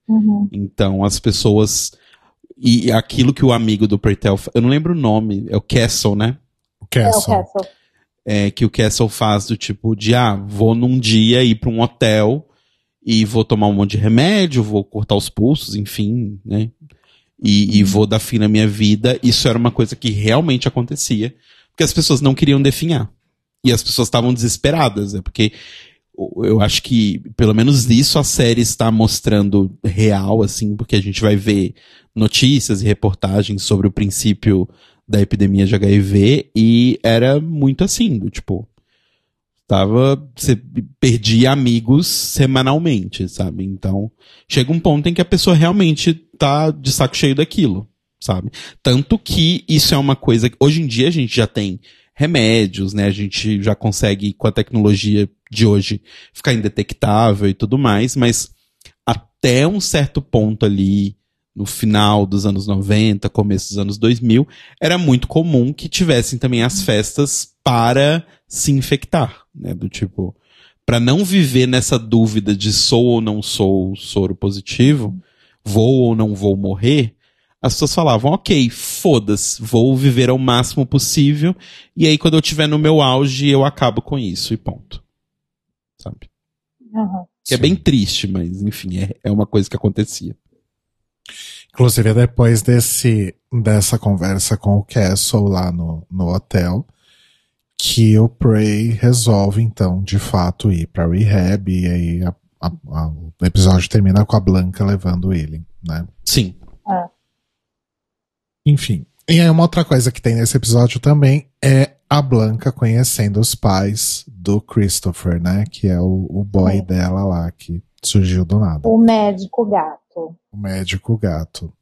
Uhum. Então as pessoas. E aquilo que o amigo do Pretel. Eu não lembro o nome, é o Castle, né? O É o Castle. Castle. é, que o Castle faz do tipo de, ah, vou num dia ir pra um hotel e vou tomar um monte de remédio, vou cortar os pulsos, enfim, né? E, e vou dar fim na minha vida. Isso era uma coisa que realmente acontecia, porque as pessoas não queriam definhar. E as pessoas estavam desesperadas, é porque eu acho que, pelo menos isso, a série está mostrando real, assim, porque a gente vai ver notícias e reportagens sobre o princípio da epidemia de HIV e era muito assim, tipo. Tava. Você perdia amigos semanalmente, sabe? Então, chega um ponto em que a pessoa realmente tá de saco cheio daquilo, sabe? Tanto que isso é uma coisa que hoje em dia a gente já tem remédios, né? A gente já consegue, com a tecnologia de hoje, ficar indetectável e tudo mais, mas até um certo ponto ali, no final dos anos 90, começo dos anos 2000, era muito comum que tivessem também as festas para se infectar, né? Do tipo, para não viver nessa dúvida de sou ou não sou soro positivo, vou ou não vou morrer, as pessoas falavam, ok, foda-se, vou viver ao máximo possível, e aí quando eu estiver no meu auge, eu acabo com isso, e ponto. Sabe? Uhum. Que é bem triste, mas enfim, é, é uma coisa que acontecia. Inclusive, depois desse, dessa conversa com o Castle lá no, no hotel, que o Prey resolve, então, de fato, ir pra rehab, e aí a, a, a, o episódio termina com a Blanca levando ele, né? Sim. É. Enfim. E aí uma outra coisa que tem nesse episódio também é a Blanca conhecendo os pais do Christopher, né? Que é o, o boy É. dela lá, que surgiu do nada. O médico gato. O médico gato.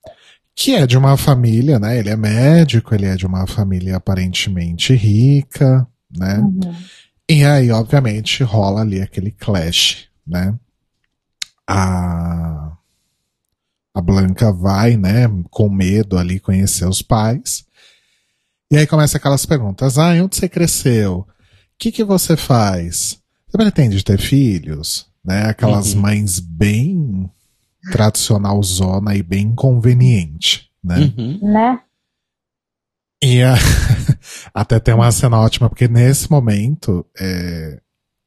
Que é de uma família, né? Ele é médico, ele é de uma família aparentemente rica, né? Uhum. E aí, obviamente, rola ali aquele clash, né? A, a Blanca vai, né, com medo ali conhecer os pais. E aí começa aquelas perguntas: ah, onde você cresceu? O que, que você faz? Você pretende ter filhos? Né? Aquelas Uhum. mães bem tradicional zona e bem conveniente, né? Uhum. Né? E a- até tem uma cena ótima, porque nesse momento é,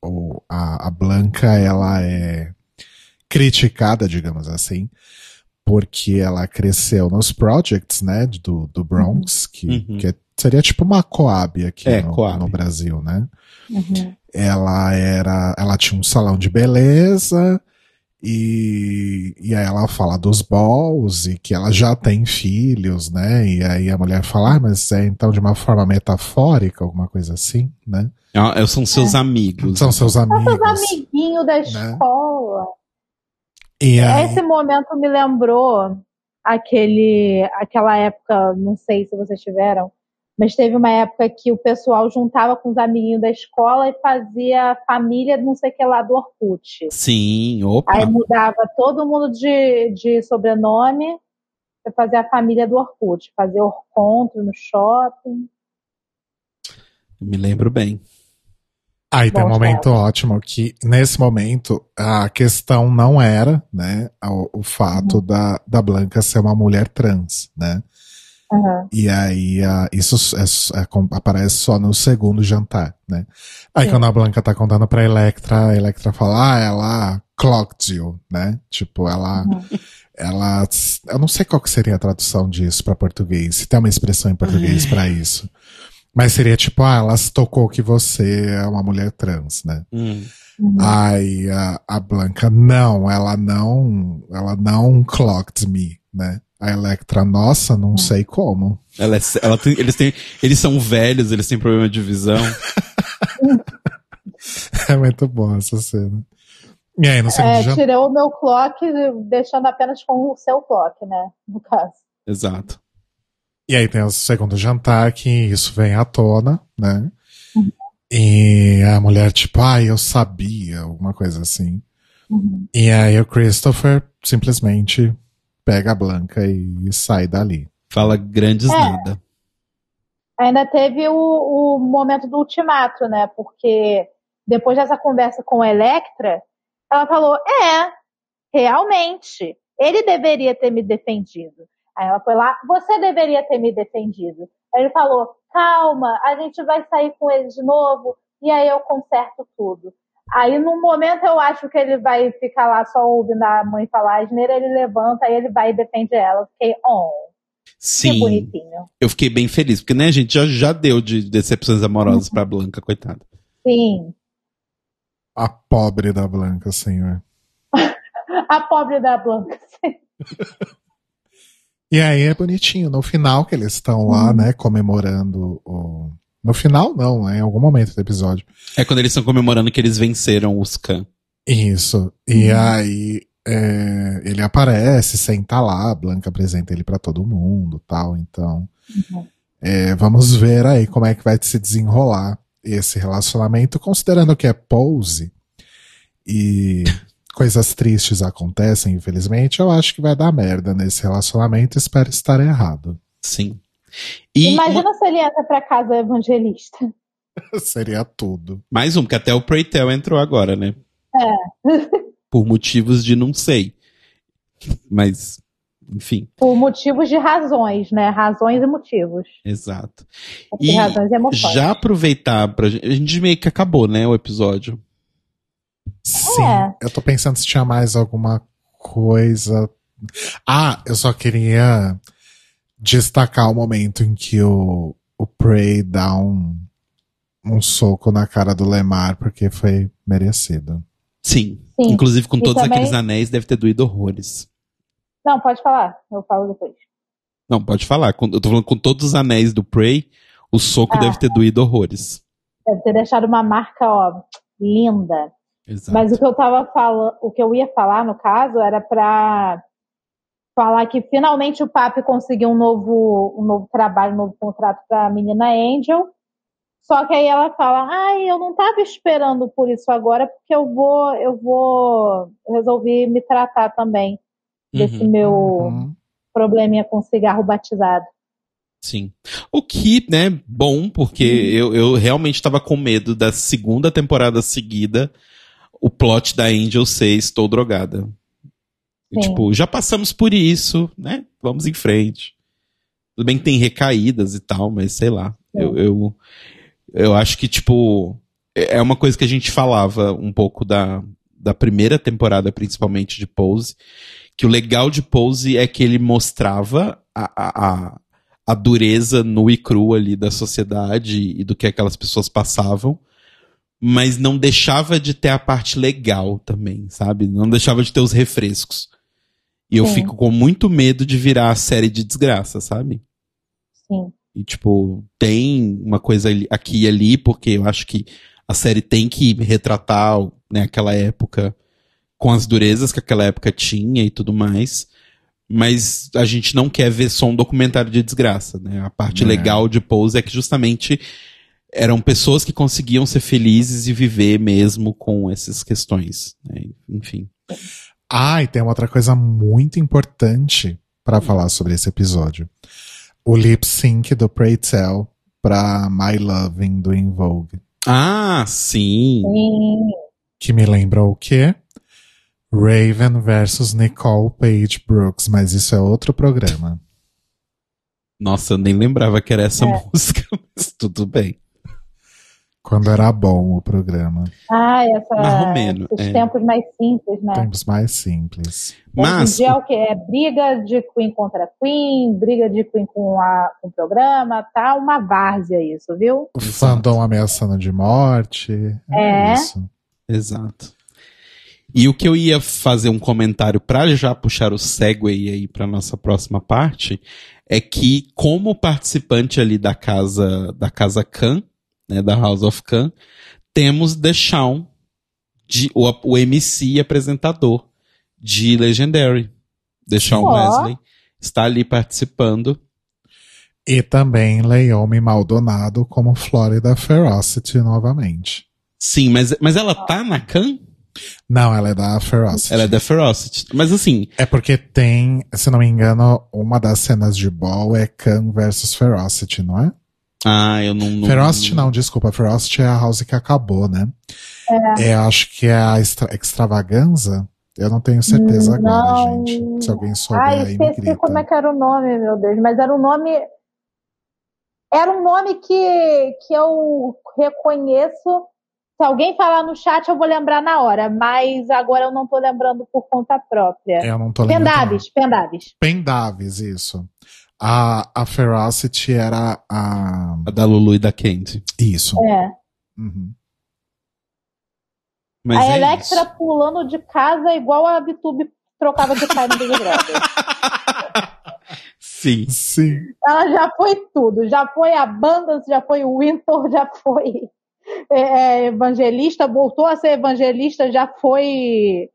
o, a, a Blanca ela é criticada, digamos assim, porque ela cresceu nos projects, né, do, do Bronx, que, Uhum. que é- seria tipo uma Coab aqui É, no, Coab. no Brasil, né? Uhum. Ela era, ela tinha um salão de beleza e, e aí ela fala dos balls e que ela já tem filhos, né? E aí a mulher fala, ah, mas é então de uma forma metafórica, alguma coisa assim, né? Ah, São seus amigos. São seus Seus amigos. amiguinhos da escola. E aí, Esse momento me lembrou aquele, aquela época, não sei se vocês tiveram, mas teve uma época que o pessoal juntava com os amiguinhos da escola e fazia família não sei o que lá do Orkut. Sim, opa. Aí mudava todo mundo de, de sobrenome para fazer a família do Orkut, fazer encontro no shopping. Me lembro bem. aí tem um Bom, momento ótimo que, nesse momento, a questão não era, né, o, o fato Uhum. da, da Blanca ser uma mulher trans, né? Aham. E aí, a- isso é- é aparece só no segundo jantar, né? Aí Sim. quando a Blanca tá contando pra Electra, a Electra fala, ah, ela clocked you, né? Tipo, ela, Uhum. ela, eu não sei qual que seria a tradução disso pra português, se tem uma expressão em português pra isso. Mas seria tipo, ah, ela se tocou que você é uma mulher trans, né? Hum. Uhum. Aí a, a Blanca, não, ela não, ela não clocked me, né? A Electra, nossa, não sei como. Ela é- ela tem- eles, têm, eles são velhos, eles têm problema de visão. É muito bom essa cena. E aí, no segundo É, jantar. tirou o meu clock, deixando apenas com o seu clock, né? No caso. Exato. E aí tem o segundo jantar que isso vem à tona, né? Uhum. E a mulher, tipo, ai, eu sabia, alguma coisa assim. Uhum. E aí o Christopher simplesmente pega a Blanca e sai dali. Fala grandes É. nada. Ainda teve o, o momento do ultimato, né? Porque depois dessa conversa com a Electra, ela falou: é, realmente, ele deveria ter me defendido. Aí ela foi lá, você deveria ter me defendido. Aí ele falou: calma, a gente vai sair com ele de novo e aí eu conserto tudo. Aí, no momento, eu acho que ele vai ficar lá só ouvindo a mãe falar asneira, ele levanta e ele vai e defende ela. Eu fiquei, oh, que Sim. bonitinho. Eu fiquei bem feliz, porque, né, a gente já, já deu de decepções amorosas pra Blanca, coitada. Sim. A pobre da Blanca, senhor. A pobre da Blanca. E aí é bonitinho, no final que eles estão lá, né, comemorando o. No final, não, né, em algum momento do episódio. É quando eles estão comemorando que eles venceram os Khan. Isso. E aí é, ele aparece, senta lá, a Blanca apresenta ele pra todo mundo tal. Então, Uhum. é, vamos ver aí como é que vai se desenrolar esse relacionamento, considerando que é pose e coisas tristes acontecem, infelizmente, eu acho que vai dar merda nesse relacionamento, espero estar errado. Sim. E Imagina se ele entra pra casa evangelista. Seria tudo. mais um, que até o Preytel entrou agora, né? É. Por motivos de não sei. Mas, enfim, Por motivos de razões, né? Razões e motivos. exato. Porque E razões e emoções. já aproveitar pra gente. A gente meio que acabou, né, o episódio. Sim, É. eu tô pensando se tinha mais alguma coisa. Ah, eu só queria destacar o momento em que o, o Prey dá um, um soco na cara do Lemar, porque foi merecido. Sim. Sim. Inclusive com E todos também- aqueles anéis deve ter doído horrores. Não, pode falar. Eu falo depois. Não, pode falar. Com- Eu tô falando com todos os anéis do Prey, o soco Ah. deve ter doído horrores. Deve ter deixado uma marca, ó, linda. Exato. Mas o que eu tava falando, o que eu ia falar no caso era pra falar que finalmente o Papi conseguiu um novo, um novo trabalho, um novo contrato pra menina Angel. Só que aí ela fala: "Ai, eu não tava esperando por isso agora, porque eu vou, eu vou, eu resolvi me tratar também desse Uhum. meu Uhum. probleminha com cigarro batizado". Sim. O que, né, bom, porque eu, eu realmente tava com medo da segunda temporada seguida o plot da Angel ser estou drogada. E, tipo, já passamos por isso, né? Vamos em frente. Tudo bem que tem recaídas e tal, mas sei lá. Eu, eu, eu acho que, tipo, é é uma coisa que a gente falava um pouco da, da primeira temporada, principalmente de Pose, que o legal de Pose é que ele mostrava a, a, a, a dureza nua e crua ali da sociedade e do que aquelas pessoas passavam, mas não deixava de ter a parte legal também, sabe? Não deixava de ter os refrescos. E eu Sim. fico com muito medo de virar a série de desgraça, sabe? Sim. E, tipo, tem uma coisa aqui e ali, porque eu acho que a série tem que retratar né, aquela época com as durezas que aquela época tinha e tudo mais. Mas a gente não quer ver só um documentário de desgraça, né? A parte É. legal de Pose é que justamente eram pessoas que conseguiam ser felizes e viver mesmo com essas questões. né? Enfim. Ah, e tem uma outra coisa muito importante pra falar sobre esse episódio. O lip sync do Pray Tell pra My Loving do In Vogue. Ah, sim. Sim. Que me lembra o quê? Raven versus Nicole Page Brooks, mas isso é outro programa. Nossa, eu nem lembrava que era essa É. música, mas tudo bem. Quando era bom o programa. Ah, essa, Marromeno, esses é. tempos mais simples, né? Tempos mais simples. Mas, Hoje em dia é o que? É briga de Queen contra Queen, briga de Queen com, a, com o programa, tá uma várzea isso, viu? O fandom ameaçando de morte. É, É. isso. Exato. E o que eu ia fazer um comentário pra já puxar o segue aí pra nossa próxima parte é que como participante ali da casa da casa Khan, né, da House of Khan, temos The Shawn, de, o, o MC e apresentador de Legendary. The Shawn Ó. Wesley está ali participando. E também Leomi Maldonado como Florida Ferocity novamente. Sim, mas, mas ela tá na Khan? Não, ela é da Ferocity. Ela é da Ferocity. Mas assim, É porque tem, se não me engano, uma das cenas de Ball é Khan versus Ferocity, não é? Ah, eu não. não Ferocity não, desculpa. Ferocity é a house que acabou, né? É. acho que é a extra, Extravaganza. Eu não tenho certeza agora, Não. gente. Se alguém souber aí, me esqueci grita. como é que era o nome, meu Deus, mas era um nome. Era um nome que, que eu reconheço. Se alguém falar no chat, eu vou lembrar na hora, mas agora eu não tô lembrando por conta própria. Eu não tô lembrando. Pendaves, Pendaves. Pendaves, isso. A, a Ferocity era a. A da Lulu e da Candy. Isso. É. Uhum. Mas a é Electra isso. pulando de casa igual a Vitube trocava de pai no Big Brother. Sim. Sim. Ela já foi tudo. Já foi a banda, já foi o Winter, já foi é, é, evangelista, voltou a ser evangelista, já foi.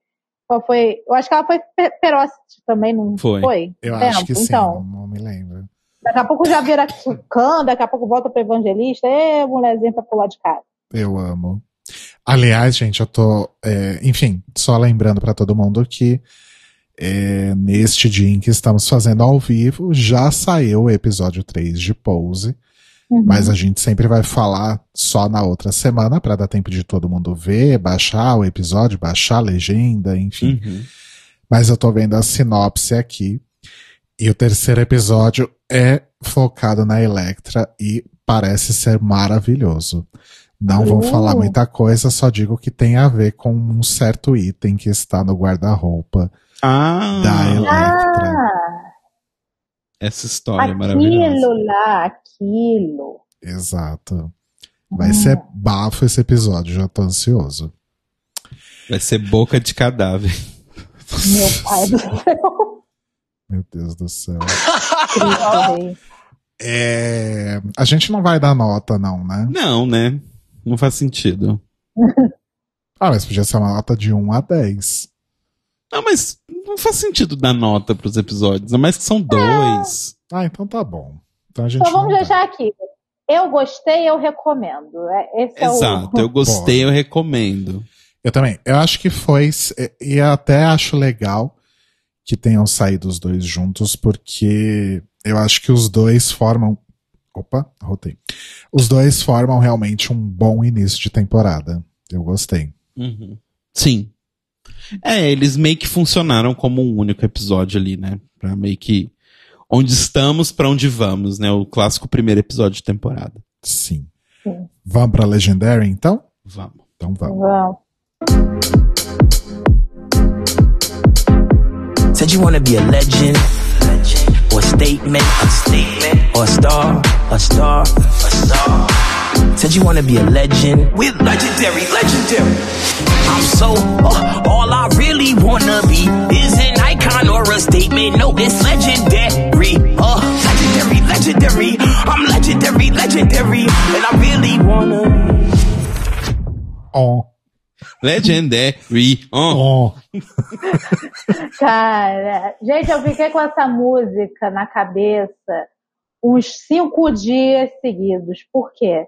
Qual foi? Eu acho que ela foi pe- Perócite também, não Foi. Eu Tempo, acho que sim, Então, não, me lembro. daqui a pouco já vira cã, daqui a pouco volta para evangelista. É, mulherzinha pra pular de casa. Eu amo. Aliás, gente, eu tô. é, enfim, só lembrando pra todo mundo que é, neste dia em que estamos fazendo ao vivo, já saiu o episódio 3 de Pose. Uhum. Mas a gente sempre vai falar só na outra semana pra dar tempo de todo mundo ver, baixar o episódio, baixar a legenda, enfim. Uhum. Mas eu tô vendo a sinopse aqui. E o terceiro episódio é focado na Electra e parece ser maravilhoso. Não vou Uh. falar muita coisa, só digo que tem a ver com um certo item que está no guarda-roupa Ah, da Electra. Ah, essa história é maravilhosa. aquilo lá, aquilo. Exato. Vai ser bafo esse episódio, já tô ansioso. Vai ser boca de cadáver. Meu pai do céu. Meu Deus do céu. É, a gente não vai dar nota, não, né? Não, né? Não faz sentido. Ah, mas podia ser uma nota de 1 a 10. Não, mas não faz sentido dar nota pros episódios. A mais que são dois. Ah, então tá bom. Então a gente Então vamos dá. deixar aqui. Eu gostei, eu recomendo. É- Esse Exato. é o. Eu gostei, eu recomendo. Eu também. Eu acho que foi. E até acho legal que tenham saído os dois juntos, porque eu acho que os dois formam. Opa, rotei. Os dois formam realmente um bom início de temporada. Eu gostei. Uhum. Sim. É, eles meio que funcionaram como um único episódio ali, né? Pra meio que. Onde estamos, pra onde vamos, né? O clássico primeiro episódio de temporada. Sim. Sim. Vamos pra Legendary, então? Vamos. Então vamos. Vamos. Said you wanna be a legend, or a statement, a statement, or a star, a star, a star. Said you wanna be a legend. We're legendary, legendary. I'm so, uh, all I really wanna be is an icon or a statement. No, it's legendary, uh, legendary, legendary. I'm legendary, legendary, and I really wanna be. Oh, Legendary. Oh. oh. Cara, gente, eu fiquei com essa música na cabeça uns cinco dias seguidos. Por quê?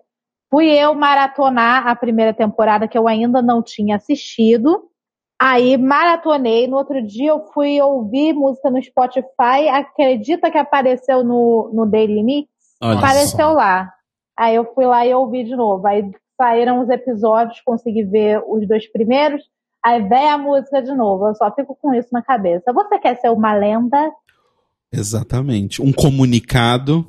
Fui eu maratonar a primeira temporada que eu ainda não tinha assistido. Aí maratonei. No outro dia eu fui ouvir música no Spotify. Acredita que apareceu no, no Daily Mix? Olha apareceu só. lá. Aí eu fui lá e ouvi de novo. Aí saíram os episódios, consegui ver os dois primeiros. Aí vem a música de novo. Eu só fico com isso na cabeça. Você quer ser uma lenda? Exatamente. Um comunicado.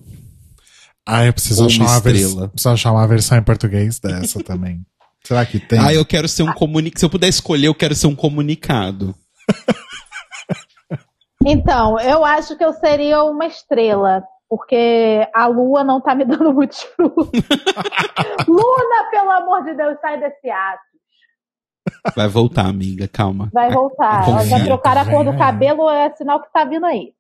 Ah, eu preciso Uma achar, uma estrela. preciso achar uma versão em português dessa também. Será que tem? Ah, eu quero ser um comunicado. Se eu puder escolher, eu quero ser um comunicado. Então, eu acho que eu seria uma estrela. Porque a lua não tá me dando muitos frutos. Luna, pelo amor de Deus, sai desse ato. Vai voltar, amiga. Calma. Vai voltar. Ela já Confia, trocaram a cor do cabelo, é sinal que tá vindo aí.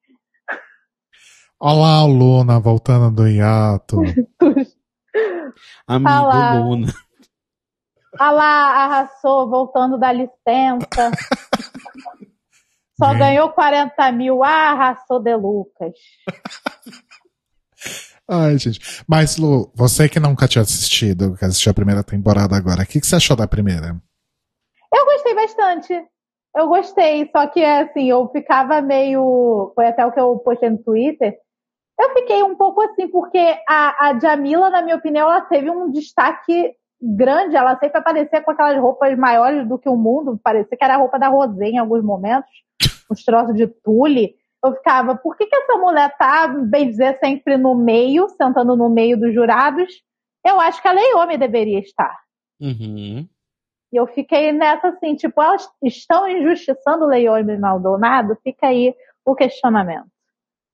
Olá, Luna, voltando do hiato. Amigo Fala. Luna. Ah lá, arrasou, voltando da licença. Só Né? ganhou 40 mil. Ah, arrasou de Lucas. Ai, gente. Mas, Lu, você que nunca tinha assistido, que assistiu a primeira temporada agora, o que, que você achou da primeira? Eu gostei bastante. Eu gostei, só que assim, eu ficava meio. Foi até o que eu postei no Twitter. Eu fiquei um pouco assim, porque a, a Jamila, na minha opinião, ela teve um destaque grande. Ela sempre aparecia com aquelas roupas maiores do que o mundo. Parecia que era a roupa da Rosé em alguns momentos. Uns troços de tule. Eu ficava, por que, que essa mulher tá, bem dizer, sempre no meio, sentando no meio dos jurados? Eu acho que a Leome deveria estar. Uhum. E eu fiquei nessa assim, tipo, elas estão injustiçando o Leone Maldonado? Fica aí o questionamento.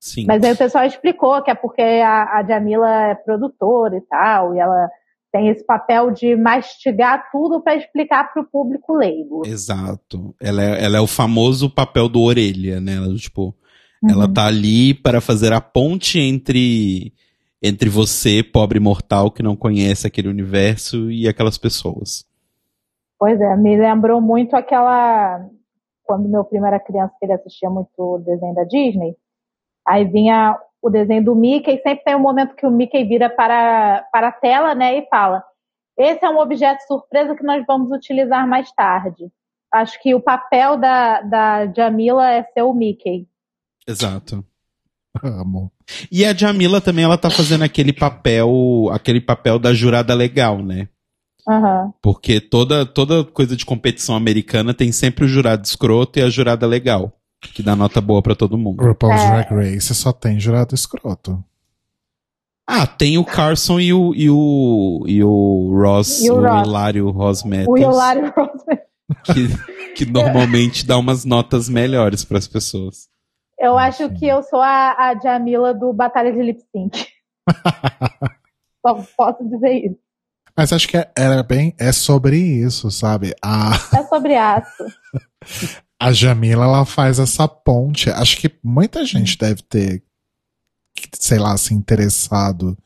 Sim. Mas aí o pessoal explicou que é porque a, a Jamila é produtora e tal, e ela tem esse papel de mastigar tudo para explicar para o público leigo. Exato. Ela é, ela é o famoso papel do orelha, né? Ela, tipo, Uhum. ela tá ali para fazer a ponte entre entre você, pobre mortal que não conhece aquele universo e aquelas pessoas. Pois é, me lembrou muito aquela. Quando meu primo era criança, que ele assistia muito o desenho da Disney. Aí vinha o desenho do Mickey, e sempre tem um momento que o Mickey vira para, para a tela, né, e fala: Esse é um objeto surpresa que nós vamos utilizar mais tarde. Acho que o papel da, da Jamila é ser o Mickey. Exato. Amo. E a Jamila também, ela tá fazendo aquele papel, aquele papel da jurada legal, né? Aham. Porque toda, toda coisa de competição americana tem sempre o jurado escroto e a jurada legal, que dá nota boa pra todo mundo. RuPaul's É. Drag Race só tem jurado escroto. Ah, tem o Carson e o, e o, e o Ross, E o o, Ross. Hilário Ross O Hilário Roseman. que, que normalmente dá umas notas melhores pras pessoas. Eu acho que eu sou a, a Jamila do Batalha de Lip Sync. Só posso dizer isso. Mas acho que é- era bem. É sobre isso, sabe? A, É sobre aço. a Jamila, ela faz essa ponte. Acho que muita gente deve ter, sei lá, se interessado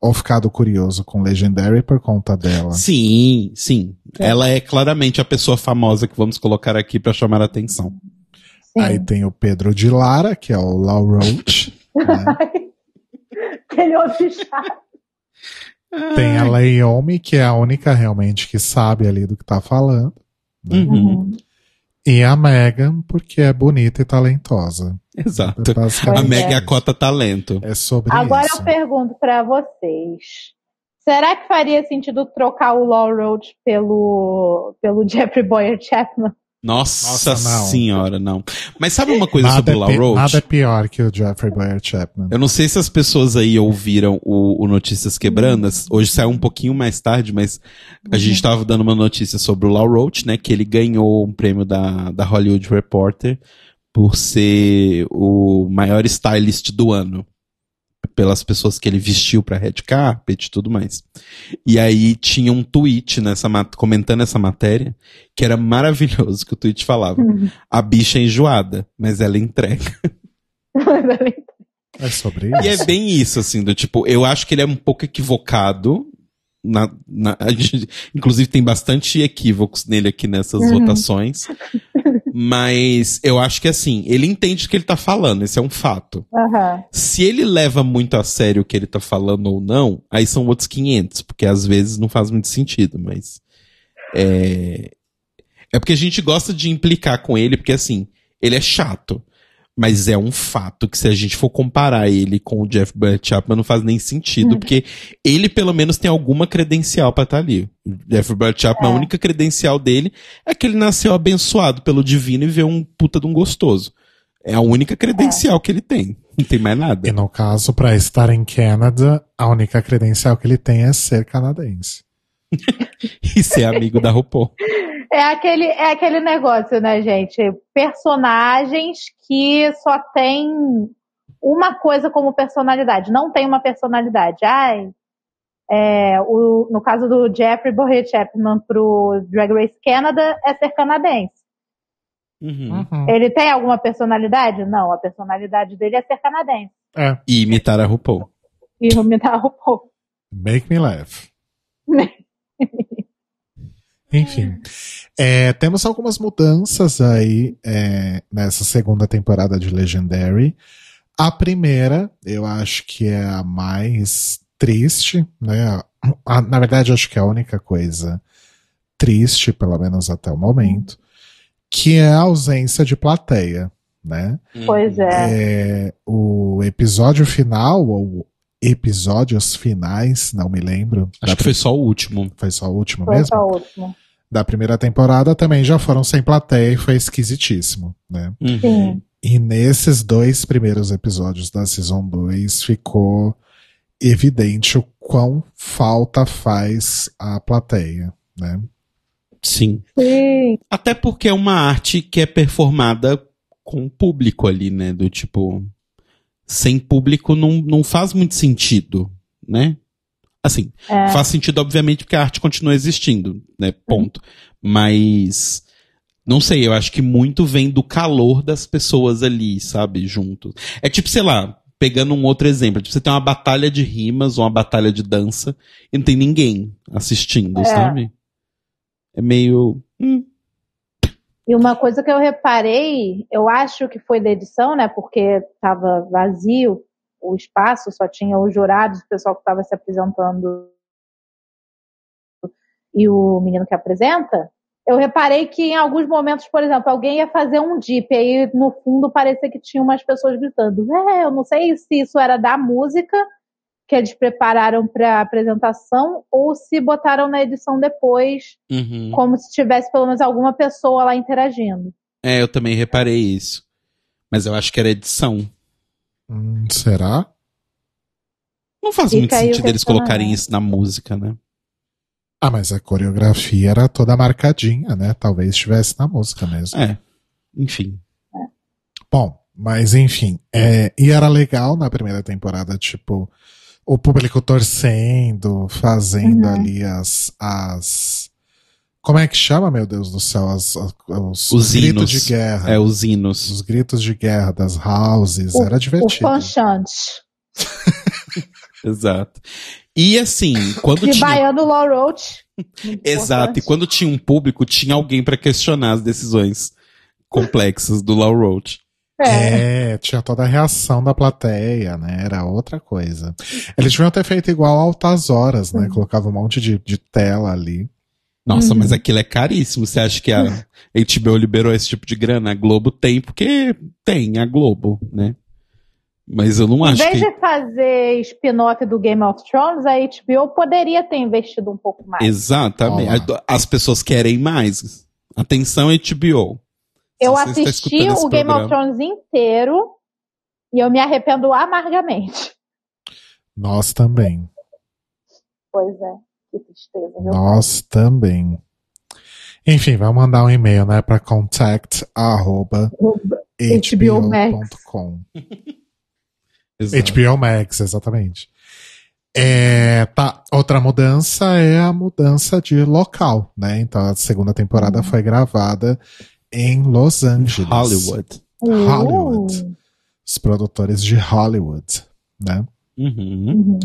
ou ficado curioso com Legendary por conta dela. Sim, sim. É. Ela é claramente a pessoa famosa que vamos colocar aqui pra chamar a atenção. Sim. Aí tem o Pedro de Lara, que é o Lau Roach. né? Aquele outro chato. Tem a Leiomi, que é a única realmente que sabe ali do que tá falando. Uhum, E a Megan, porque é bonita e talentosa. Exato. Basicamente, A Pois Meg é. é a cota talento. é sobre Agora isso. eu pergunto pra vocês. Será que faria sentido trocar o Law Roach pelo, pelo Jeffrey Boyer Chapman? Nossa, Nossa, não. senhora, não. Mas sabe uma coisa Nada, sobre é o pi- Lau Roach? nada é pior que o Jeffrey Boyer Chapman. Eu não sei se as pessoas aí ouviram o, o Notícias Quebrandas. Hoje saiu um pouquinho mais tarde, mas a gente estava dando uma notícia sobre o Lau Roach, né? Que ele ganhou um prêmio da, da Hollywood Reporter por ser o maior stylist do ano. Pelas pessoas que ele vestiu pra red carpet e tudo mais. E aí tinha um tweet nessa comentando essa matéria que era maravilhoso, que o tweet falava. A bicha é enjoada, mas ela entrega. É sobre E isso. é bem isso, assim, do tipo, eu acho que ele é um pouco equivocado. Na, na- a gente, inclusive tem bastante equívocos nele aqui nessas Uhum. votações. Mas eu acho que assim, ele entende o que ele tá falando, esse é um fato. Aham. Se ele leva muito a sério o que ele tá falando ou não, aí são outros 500, porque às vezes não faz muito sentido, mas. É, é porque a gente gosta de implicar com ele, porque assim, ele é chato. Mas é um fato que se a gente for comparar ele com o Jeff Brett Chapman não faz nem sentido, porque ele pelo menos tem alguma credencial pra estar ali. O Jeff Brett Chapman, a É. única credencial dele é que ele nasceu abençoado pelo divino e vê um puta de um gostoso. É a única credencial que ele tem. Não tem mais nada. E no caso, pra estar em Canadá, a única credencial que ele tem é ser canadense. E ser amigo da RuPaul. É aquele, é aquele negócio, né, gente? Personagens que só tem uma coisa como personalidade, não tem uma personalidade. Ai, é, o, no caso do Jeffrey Boyer Chapman pro Drag Race Canada é ser canadense. Uhum. Ele tem alguma personalidade? Não, a personalidade dele é ser canadense. É, E imitar a RuPaul. E dá um pouco. make me laugh. Enfim. É, temos algumas mudanças aí é, nessa segunda temporada de Legendary. A primeira, eu acho que é a mais triste, né? A- na verdade, acho que é a única coisa triste, pelo menos até o momento, que é a ausência de plateia, né? Pois é. É, o episódio final, ou episódios finais, não me lembro. Acho da que foi só o último. foi só o último Foi mesmo? só o último. Da primeira temporada também já foram sem plateia e foi esquisitíssimo, né? Uhum. Sim. E nesses dois primeiros episódios da Season 2 ficou evidente o quão falta faz a plateia, né? Sim. Sim. Até porque é uma arte que é performada com o público ali, né? Do tipo. Sem público não, não faz muito sentido, né? Assim, É. faz sentido, obviamente, porque a arte continua existindo, né? Ponto. Mas. Não sei, eu acho que muito vem do calor das pessoas ali, sabe? Juntos. É tipo, sei lá, pegando um outro exemplo. Tipo, você tem uma batalha de rimas ou uma batalha de dança e não tem ninguém assistindo, É. sabe? É meio. hum, E uma coisa que eu reparei, eu acho que foi da edição, né? Porque estava vazio o espaço, só tinha os jurados, o pessoal que estava se apresentando e o menino que apresenta. Eu reparei que em alguns momentos, por exemplo, alguém ia fazer um dip, aí no fundo parecia que tinha umas pessoas gritando. É, eu não sei se isso era da música que eles prepararam para a apresentação ou se botaram na edição depois uhum. como se tivesse pelo menos alguma pessoa lá interagindo. É, eu também reparei isso. Mas eu acho que era edição. Hum, será? Não faz Fica muito sentido eles colocarem isso na música, né? Ah, mas a coreografia era toda marcadinha, né? Talvez estivesse na música mesmo. É. Enfim. Bom, mas enfim. é, e era legal na primeira temporada, tipo, o público torcendo, fazendo Uhum. ali as, as. Como é que chama, meu Deus do céu? As, as- os, Os gritos hinos. de guerra. É, os hinos. Os gritos de guerra das houses. O- era O divertido. fanchante. Exato. E assim, quando De tinha. Baiano Law Roach. Exato. E quando tinha um público, tinha alguém pra questionar as decisões complexas do Law Roach. É. É, tinha toda a reação da plateia, né? Era outra coisa. Eles deviam ter feito igual Altas Horas, né? Colocava um monte de, de tela ali. Nossa, Uhum. mas aquilo é caríssimo. Você acha que a HBO liberou esse tipo de grana? A Globo tem, porque tem a Globo, né? Mas eu não Em acho vez que. de fazer spin-off do Game of Thrones, a HBO poderia ter investido um pouco mais. Exatamente. Olá. As pessoas querem mais. Atenção, HBO. Eu assisti o Game of programa- Thrones inteiro e eu me arrependo amargamente. Nós também. Pois é, que tristeza. viu? Nós também. Enfim, vai mandar um e-mail, né? Pra contact arroba HBO Max. HBO exatamente. É, tá, outra mudança é a mudança de local, né? Então a segunda temporada foi gravada em Los Angeles. Hollywood. Hollywood. Uh, Os produtores de Hollywood, né? Uhum. uhum.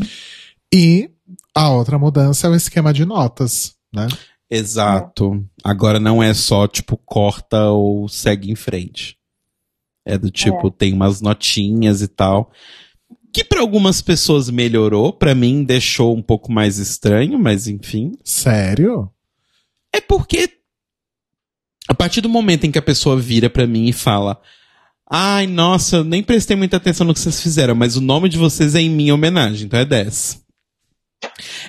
E a outra mudança é o esquema de notas, né? Exato. Agora não é só, tipo, corta ou segue em frente. É do tipo, tem umas notinhas e tal. Que pra algumas pessoas melhorou, pra mim deixou um pouco mais estranho, mas enfim. Sério? É porque a partir do momento em que a pessoa vira pra mim e fala: "Ai, nossa, eu nem prestei muita atenção no que vocês fizeram, mas o nome de vocês é em minha homenagem, então é 10".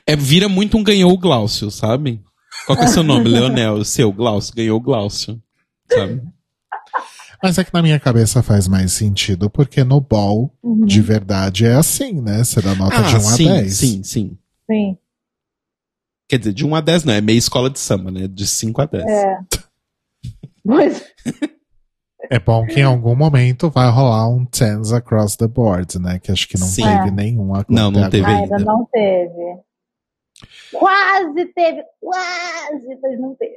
É vira muito um ganhou o Glaucio, sabe? Qual que é o seu nome? Leonel, o seu Glaucio, ganhou o Glaucio, sabe? Mas é que na minha cabeça faz mais sentido, porque no ball, Uhum. de verdade, é assim, né? Você dá nota de 1 sim, a 10. sim, sim. Sim. Quer dizer, de 1 a 10 não, é meia escola de samba, né? De 5 a 10. É. Pois É bom que em algum momento vai rolar um tens across the board, né? Que acho que não Sim. teve É. nenhum até Não, não teve ainda ainda. não teve. Quase teve, quase, mas não teve.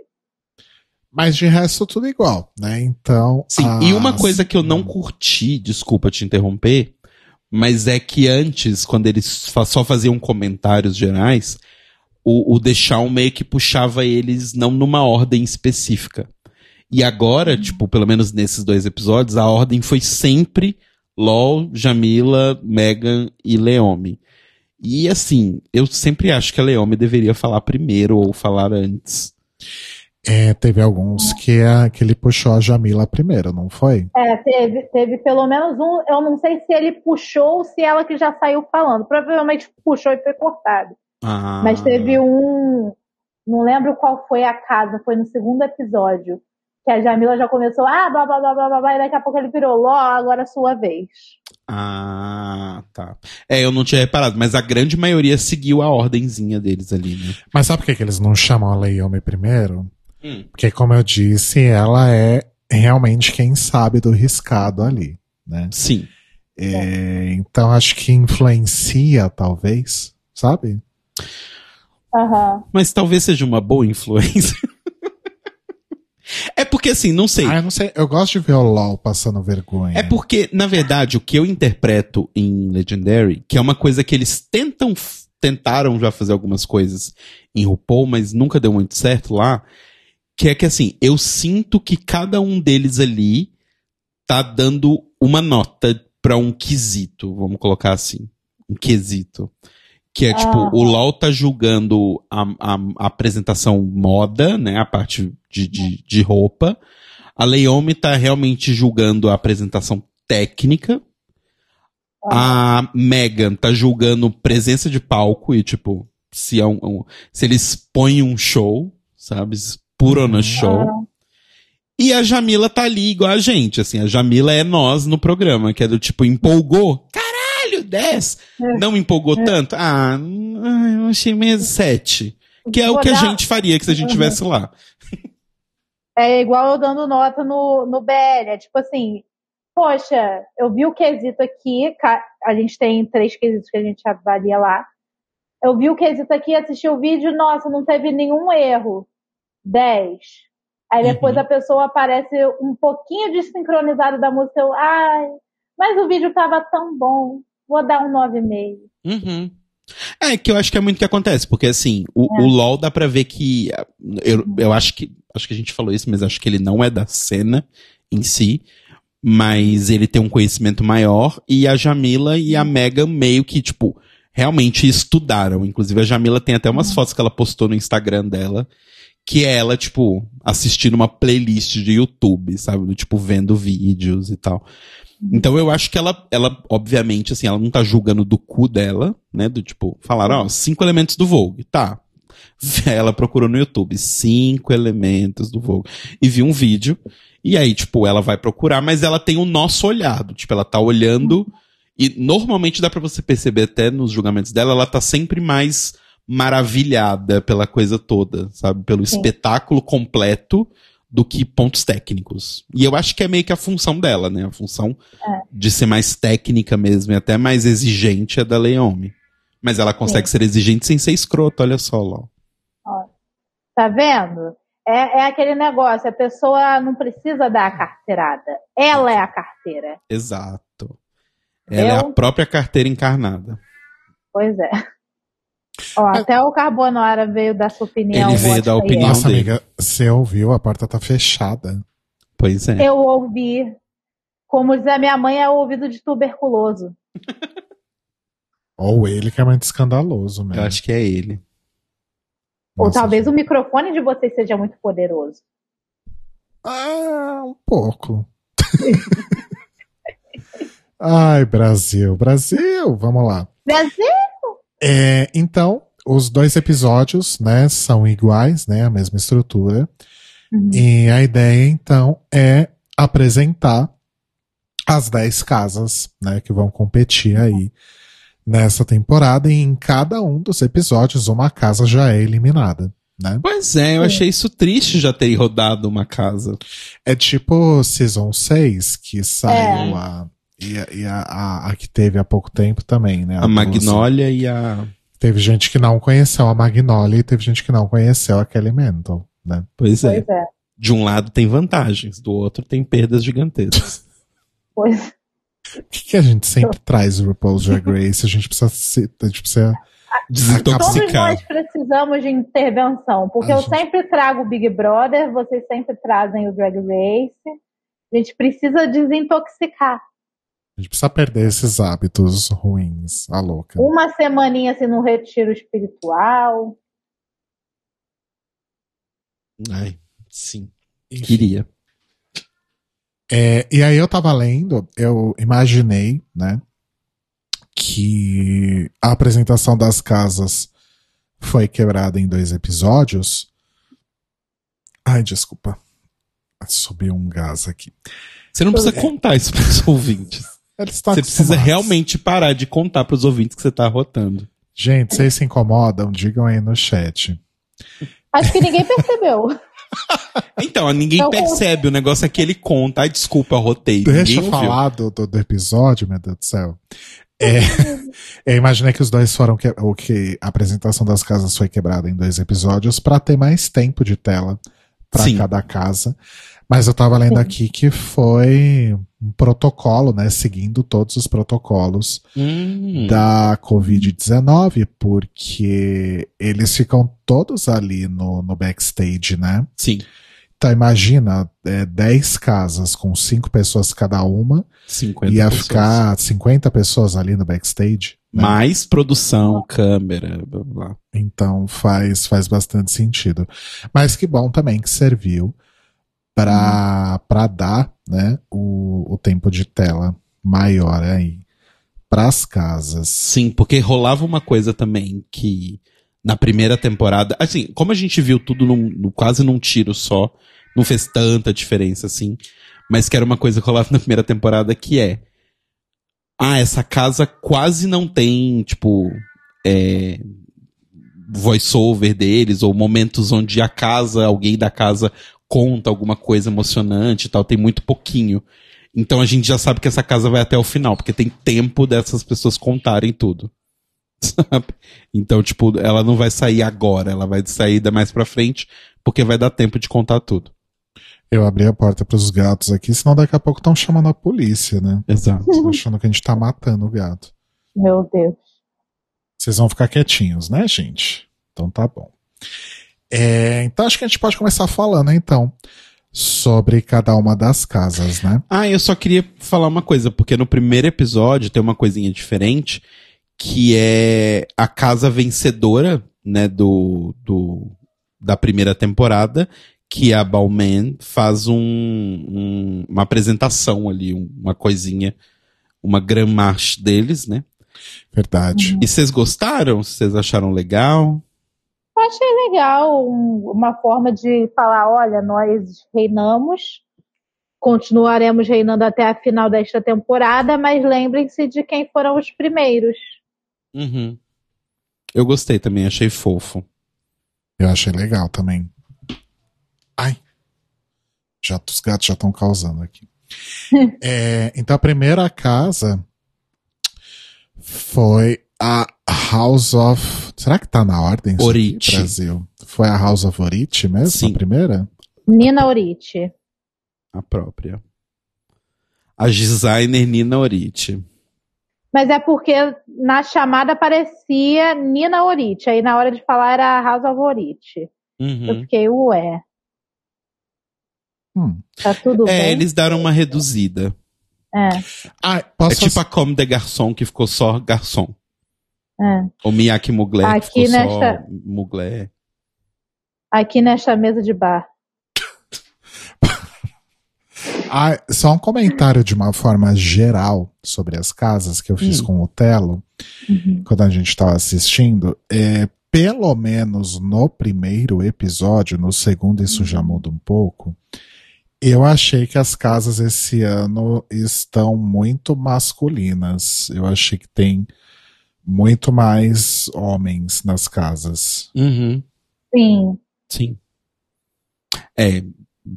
Mas de resto, tudo igual, né? Então. Sim, as- e uma coisa que eu não curti, desculpa te interromper, mas é que antes, quando eles só faziam comentários gerais, o, o The Shawn meio que puxava eles não numa ordem específica. E agora, tipo, pelo menos nesses dois episódios, a ordem foi sempre LOL, Jamila, Megan e Leome. E assim, eu sempre acho que a Leome deveria falar primeiro ou falar antes. É, teve alguns que, a, que ele puxou a Jamila primeiro, não foi? É, teve, teve pelo menos um. Eu não sei se ele puxou ou se ela que já saiu falando. Provavelmente puxou e foi cortado. Ah, Mas teve um. Não lembro qual foi a casa, foi no segundo episódio. Que a Jamila já começou, ah, blá blá blá blá blá, blá e daqui a pouco ele virou, Ló, agora é sua vez. Ah, tá. É, eu não tinha reparado, mas a grande maioria seguiu a ordenzinha deles ali, né? Mas sabe por que, que eles não chamam a Leiomi primeiro? Hum. Porque, como eu disse, ela é realmente quem sabe do riscado ali, né? Sim. É, então acho que influencia, talvez, sabe? Aham. Mas talvez seja uma boa influência. É porque assim, não sei. Ah, eu não sei. Eu gosto de ver o LOL passando vergonha. É porque, na verdade, o que eu interpreto em Legendary, que é uma coisa que eles tentam, tentaram já fazer algumas coisas em RuPaul, mas nunca deu muito certo lá, que é que assim, eu sinto que cada um deles ali tá dando uma nota pra um quesito, vamos colocar assim, um quesito. Que é tipo, Ah. o LOL tá julgando a, a- a apresentação moda, né? A parte de, de, de roupa. A Leomi tá realmente julgando a apresentação técnica. A Megan tá julgando presença de palco e, tipo, se, é um, um- se eles põem um show, sabe? Put on a show. E a Jamila tá ali igual a gente, assim. A Jamila é nós no programa, que é do tipo, empolgou? Caralho, 10! Não empolgou tanto? Ah, eu achei meio 7. Que é o que a gente faria que se a gente tivesse lá. É igual eu dando nota no, no BL. É tipo assim, poxa, eu vi o quesito aqui, a gente tem três quesitos que a gente avalia lá. Eu vi o quesito aqui, assisti o vídeo, nossa, não teve nenhum erro. 10. Aí depois Uhum. a pessoa aparece um pouquinho desincronizado da música, eu, ai, mas o vídeo tava tão bom, vou dar um 9,5. Uhum. É, que eu acho que é muito o que acontece, porque assim, o, É. o LoL dá pra ver que. Eu, eu acho que. Acho que a gente falou isso, mas acho que ele não é da cena em si. Mas ele tem um conhecimento maior. E a Jamila e a Megan meio que, tipo, realmente estudaram. Inclusive, a Jamila tem até umas fotos que ela postou no Instagram dela. Que é ela, tipo, assistindo uma playlist de YouTube, sabe? Do, Tipo, vendo vídeos e tal. Então eu acho que ela, ela, obviamente, assim, ela não tá julgando do cu dela, né? Do tipo, falaram, ó, cinco elementos do Vogue. Tá. Ela procurou no YouTube, cinco elementos do Vogue. E viu um vídeo. E aí, tipo, ela vai procurar, mas ela tem o nosso olhado. Tipo, ela tá olhando. E normalmente dá pra você perceber até nos julgamentos dela, ela tá sempre mais maravilhada pela coisa toda, sabe? Pelo Sim. espetáculo completo do que pontos técnicos. E eu acho que é meio que a função dela, né? A função de ser mais técnica mesmo e até mais exigente é da Leomi. Mas ela consegue ser exigente sem ser escroto, olha só, Ló. Tá vendo? É, é aquele negócio, a pessoa não precisa dar a carteirada. Ela é a carteira. Exato. Ela é a Eu- própria carteira encarnada. Pois é. Ó, até o Carbonara veio dar sua opinião. Ele veio dar aí. opinião. Nossa, dele. amiga, você ouviu? A porta tá fechada. Pois é. Eu ouvi. Como diz a minha mãe, é o ouvido de tuberculoso. Ou ele que é muito escandaloso Eu mesmo. acho que é ele. Ou Nossa, talvez gente. o microfone de vocês seja muito poderoso. Ah, um pouco. Ai, Brasil, Brasil, vamos lá. Brasil! É, então, os dois episódios, né, são iguais, né, a mesma estrutura. Uhum. E a ideia, então, é apresentar as 10 casas, né, que vão competir aí nessa temporada. E em cada um dos episódios, uma casa já é eliminada, né? Pois é, eu achei isso triste já ter rodado uma casa. É tipo Season 6, que saiu É. a. E, a, e a, a- a que teve há pouco tempo também, né? A doze. Magnólia e a. Teve gente que não conheceu a Magnolia e teve gente que não conheceu a Kelly Mental, né? Pois é. Pois é. De um lado tem vantagens, do outro tem perdas gigantescas. Pois Por que, que a gente sempre traz o RuPaul's Drag Race? A gente precisa, se, a gente precisa Todos Desintoxicar. nós precisamos de intervenção, porque A eu gente- sempre trago o Big Brother, vocês sempre trazem o Drag Race. A gente precisa desintoxicar. A gente precisa perder esses hábitos ruins, a louca. Uma semaninha assim no retiro espiritual. Ai, sim. Enfim. Queria. É, e aí eu tava lendo, eu imaginei, né, que a apresentação das casas foi quebrada em dois episódios. Ai, desculpa. Subiu um gás aqui. Você não precisa contar isso pros ouvintes. Você precisa realmente parar de contar pros ouvintes que você tá rotando. Gente, vocês se incomodam? Digam aí no chat. Acho que ninguém percebeu. Então, ninguém Eu- percebe. O negócio é que ele conta. Ai, desculpa, eu rotei. Deixa Ninguém eu falar do, do, do episódio, meu Deus do céu. É, eu imaginei que os dois foram que, o que a apresentação das casas foi quebrada em dois episódios para ter mais tempo de tela para cada casa. Mas eu tava lendo Sim. aqui que foi um protocolo, né? Seguindo todos os protocolos Hum. da Covid-19, porque eles ficam todos ali no, no backstage, né? Sim, Então imagina, é, 10 casas com 5 pessoas cada uma, 50 ia pessoas. ficar 50 pessoas ali no backstage. né? Mais produção, câmera, blá, blá. Então faz, faz bastante sentido. Mas que bom também que serviu para para dar né, o, o tempo de tela maior aí para as casas. Sim, porque rolava uma coisa também que na primeira temporada, assim, como a gente viu tudo num, quase num tiro só, não fez tanta diferença assim, mas que era uma coisa que rolava na primeira temporada que é ah, essa casa quase não tem, tipo, é, voice-over deles, ou momentos onde a casa, alguém da casa conta alguma coisa emocionante e tal, tem muito pouquinho. Então a gente já sabe que essa casa vai até o final, porque tem tempo dessas pessoas contarem tudo. Sabe? Então, tipo, ela não vai sair agora, ela vai sair da mais pra frente, porque vai dar tempo de contar tudo. Eu abri a porta para os gatos aqui, senão daqui a pouco estão chamando a polícia, né? Exato. Achando que a gente tá matando o gato. Meu Deus. Vocês vão ficar quietinhos, né, gente? Então tá bom. É, então acho que a gente pode começar falando, então, sobre cada uma das casas, né? Ah, eu só queria falar uma coisa, porque no primeiro episódio tem uma coisinha diferente, que é a casa vencedora, né, do, do da primeira temporada, que a Balmain faz um, um- uma apresentação ali, um- uma coisinha, uma grand marche deles, né? Verdade. E vocês gostaram? Vocês acharam legal? Eu achei legal um- uma forma de falar, olha, nós reinamos, continuaremos reinando até a final desta temporada, mas lembrem-se de quem foram os primeiros. Uhum. Eu gostei também, achei fofo. Eu achei legal também. Ai. Já, os gatos já estão causando aqui. É, então a primeira casa foi a House of. Será que tá na ordem? Orite. Brasil? Foi a House of Orite mesmo? Sim. A primeira? Nina Oriti. A própria. A designer Nina Oriti. Mas é porque na chamada aparecia Nina Oriti, aí na hora de falar era House of Oriti. Eu Uhum. fiquei, ué, Hum. tá tudo É, bem? eles deram uma reduzida. É, Ah, É posso tipo a Comme de Garçon, que ficou só garçom. É. O Miyake Mugler, Aqui ficou nesta- só Mugler. Aqui nesta mesa de bar. Ah, só um comentário de uma forma geral sobre as casas que eu fiz Hum. com o Telo, Uhum. quando a gente estava assistindo. É, pelo menos no primeiro episódio, no segundo isso já muda um pouco. Eu achei que as casas esse ano estão muito masculinas. Eu achei que tem muito mais homens nas casas. Uhum. Sim, Sim. É,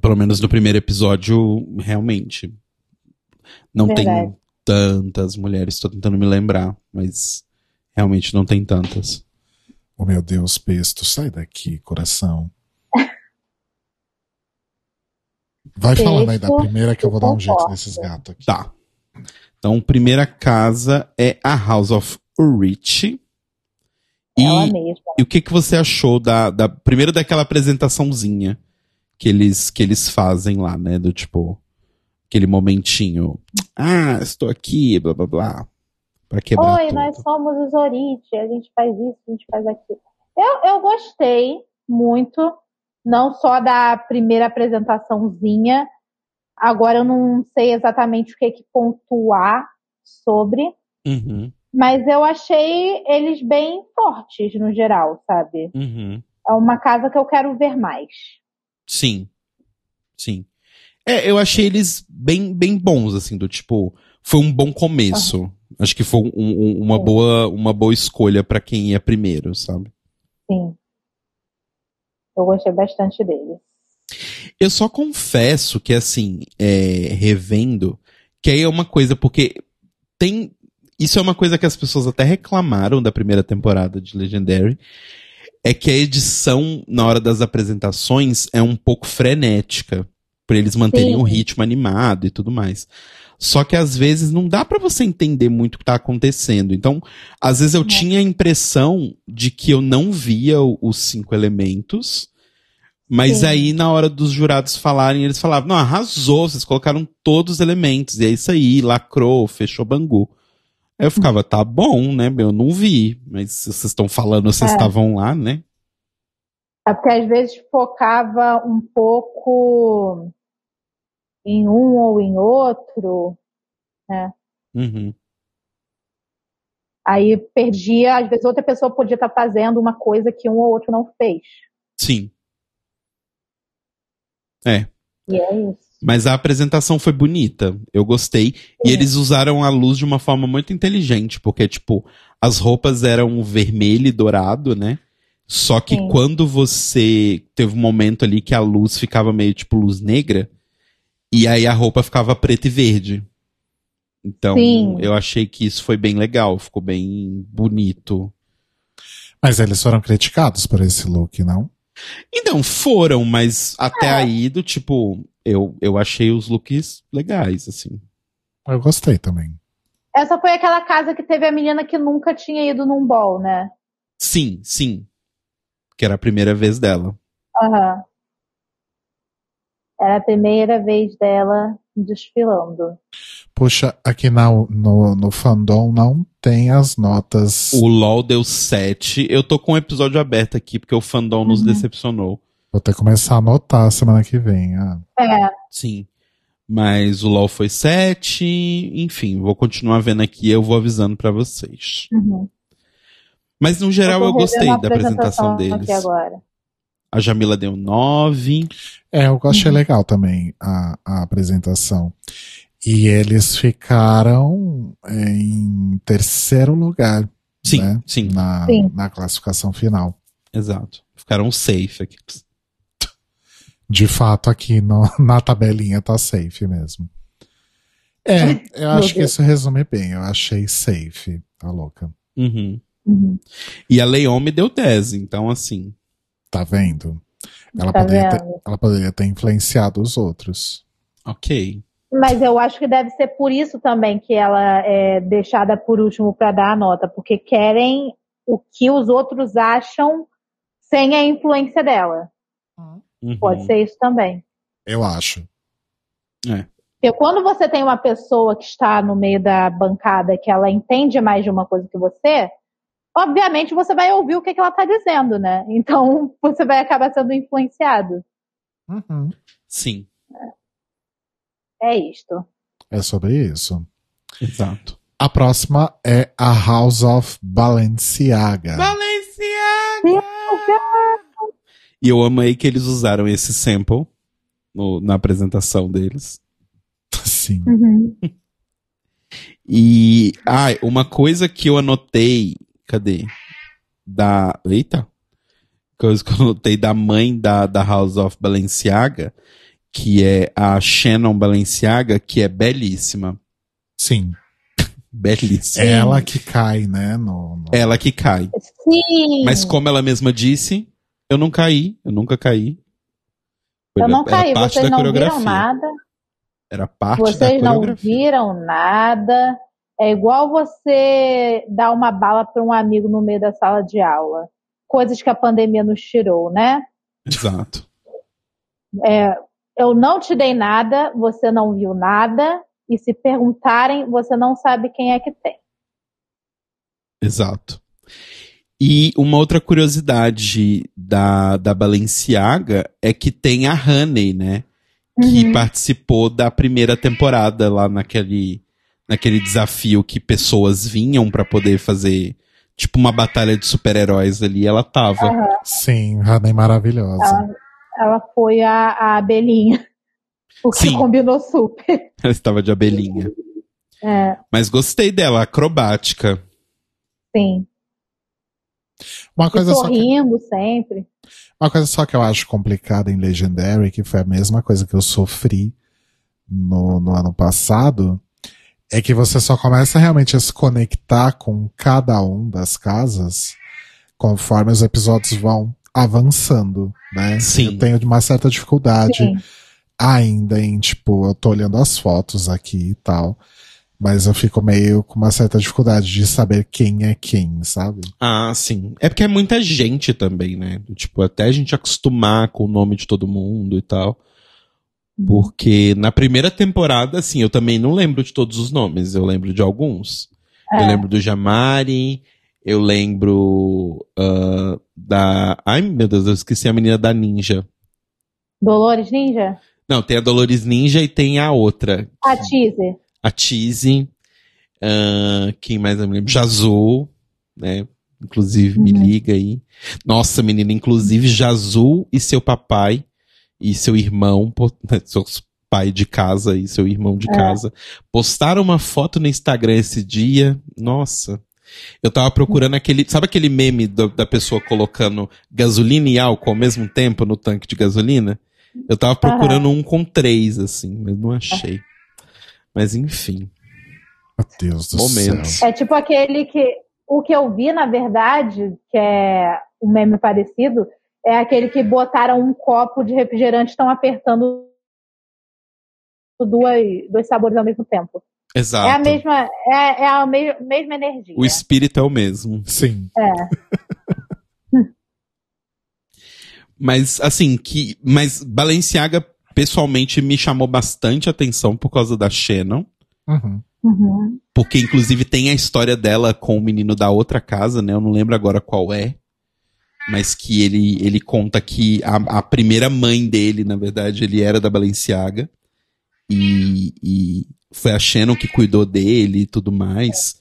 pelo menos no primeiro episódio, realmente. Não tem Verdade. tantas mulheres, tô tentando me lembrar, mas realmente não tem tantas. Oh meu Deus, Pesto, sai daqui, coração. Vai falando aí da primeira que eu vou dar um jeito nesses gatos aqui. Tá. Então, primeira casa é a House of Rich. E, ela mesma. e o que, que você achou da, da. Primeiro daquela apresentaçãozinha que eles, que eles fazem lá, né? Do tipo. Aquele momentinho. Ah, estou aqui, blá blá blá. Pra quebrar Oi, tudo. nós somos os Orite, a gente faz isso, a gente faz aquilo. Eu, eu gostei muito, não só da primeira apresentaçãozinha, agora eu não sei exatamente o que, que pontuar sobre, Uhum, mas eu achei eles bem fortes no geral, sabe? uhum. É uma casa que eu quero ver mais. Sim. Sim. É, eu achei eles bem, bem bons, assim, do tipo. Foi um bom começo. Acho que foi um- um- uma, Sim. boa, uma boa escolha pra quem ia primeiro, sabe? Sim. Eu gostei bastante deles. Eu só confesso que, assim, é, revendo, que aí é uma coisa, porque tem. Isso é uma coisa que as pessoas até reclamaram da primeira temporada de Legendary, é que a edição na hora das apresentações é um pouco frenética, para eles manterem Sim. um ritmo animado e tudo mais. Só que às vezes não dá pra você entender muito o que tá acontecendo. Então, às vezes eu tinha a impressão de que eu não via os cinco elementos, mas Sim. aí na hora dos jurados falarem, eles falavam: "Não, arrasou, vocês colocaram todos os elementos". E é isso aí, lacrou, fechou Bangu. Eu ficava, tá bom, né? Eu não vi, mas vocês estão falando, vocês É. estavam lá, né? É porque às vezes focava um pouco em um ou em outro, Uhum. aí perdia, às vezes outra pessoa podia estar fazendo uma coisa que um ou outro não fez. Sim. E é isso. Mas a apresentação foi bonita. Eu gostei. E eles usaram a luz de uma forma muito inteligente, porque, tipo, as roupas eram vermelho e dourado, né? Só que Sim. quando você. Teve um momento ali que a luz ficava meio tipo luz negra, e aí a roupa ficava preta e verde. Então, Sim. eu achei que isso foi bem legal, ficou bem bonito. Mas eles foram criticados por esse look, não? Então, foram, mas até É. aí, do tipo, eu, eu achei os looks legais, assim. Eu gostei também. Essa foi aquela casa que teve a menina que nunca tinha ido num ball, né? Sim, sim. Que era a primeira vez dela. Aham. Era a primeira vez dela desfilando. Puxa, aqui na, no, no fandom não tem as notas. O LOL deu 7. Eu tô com o episódio aberto aqui, porque o fandom nos Uhum. decepcionou. Vou ter que começar a anotar semana que vem. Ah, É, Sim. Mas o LOL foi 7. Enfim, vou continuar vendo aqui eu vou avisando pra vocês. uhum. Mas no geral tô eu gostei da apresentação aqui deles. agora. A Jamila deu 9. É, eu achei Uhum. legal também a, a apresentação. E eles ficaram é, em terceiro lugar Sim, né? sim, na, Sim. na classificação final. exato. Ficaram safe aqui. De fato, aqui no- na tabelinha tá safe mesmo. É, eu acho que isso resume bem. Eu achei safe, tá louca. Uhum. Uhum. E a Leome deu 10, então assim. Tá vendo? Ela, Tá poderia ter, vendo? ela poderia ter influenciado os outros. Ok. Mas eu acho que deve ser por isso também que ela é deixada por último para dar a nota, porque querem o que os outros acham sem a influência dela. Uhum. Pode ser isso também. Eu acho. Porque quando você tem uma pessoa que está no meio da bancada que ela entende mais de uma coisa que você, obviamente você vai ouvir o que, que ela está dizendo, né? Então você vai acabar sendo influenciado. Uhum. Sim, É isto. É sobre isso. exato. A próxima é a House of Balenciaga. Balenciaga! E eu amei que eles usaram esse sample no- na apresentação deles. Sim. Uhum. E, ai, uma coisa que eu anotei, cadê? Da, eita. Coisa que eu anotei da mãe da, da House of Balenciaga, que é a Shannon Balenciaga, que é belíssima. Sim. Belíssima. É ela que cai, né? No, no- Ela que cai. Sim. Mas como ela mesma disse, eu não caí, eu nunca caí. eu não Era caí, parte vocês da não viram nada. Era parte da Vocês não viram nada. É igual você dar uma bala para um amigo no meio da sala de aula. Coisas que a pandemia nos tirou, né? Exato. Eu não te dei nada, você não viu nada, e se perguntarem, você não sabe quem é que tem. Exato. E uma outra curiosidade da, da Balenciaga é que tem a Honey, né? Que Uhum. participou da primeira temporada lá naquele, naquele desafio que pessoas vinham pra poder fazer tipo uma batalha de super-heróis ali. Ela tava. Sim, Honey maravilhosa. Ela foi a, a abelhinha. O que Sim. combinou super. Ela estava de abelhinha. É, Mas gostei dela, acrobática. sim. Uma E coisa, só que, sorrindo sempre. uma coisa só que eu acho complicada em Legendary, que foi a mesma coisa que eu sofri no, no ano passado, é que você só começa realmente a se conectar com cada um das casas conforme os episódios vão avançando, né? Sim. Eu tenho uma certa dificuldade Sim. ainda em, tipo, eu tô olhando as fotos aqui e tal, mas eu fico meio com uma certa dificuldade de saber quem é quem, sabe? Ah, sim. É porque é muita gente também, né? Tipo, até a gente acostumar com o nome de todo mundo e tal. Porque na primeira temporada, assim, eu também não lembro de todos os nomes, eu lembro de alguns. Eu É. lembro do Jamari, eu lembro ah, da. Ai, meu Deus, eu esqueci a menina da Ninja. Dolores Ninja? Não, tem a Dolores Ninja e tem a outra. A Teaser. A Cheese. ah, quem mais eu me lembro? Jazu, né? Inclusive, me Uhum. liga aí. Nossa, menina, inclusive Jazu e seu papai e seu irmão, po- seu pai de casa e seu irmão de É. casa, postaram uma foto no Instagram esse dia. Nossa. Eu tava procurando aquele. Sabe aquele meme do- da pessoa colocando gasolina e álcool ao mesmo tempo no tanque de gasolina? Eu tava procurando um com três, assim, mas não achei. Mas enfim. Meu Deus do Momentos. céu. É tipo aquele que. O que eu vi, na verdade, que é um meme parecido, é aquele que botaram um copo de refrigerante e estão apertando duas, dois sabores ao mesmo tempo. Exato. É a mesma, é, é a me- mesma energia. O espírito é o mesmo. Sim. Mas, assim, que. Mas Balenciaga, pessoalmente, me chamou bastante atenção por causa da Shannon. Uhum. Uhum. Porque, inclusive, tem a história dela com o menino da outra casa, né? Eu não lembro agora qual é. Mas que ele, ele conta que a, a primeira mãe dele, na verdade, ele era da Balenciaga. E, e foi a Shannon que cuidou dele e tudo mais.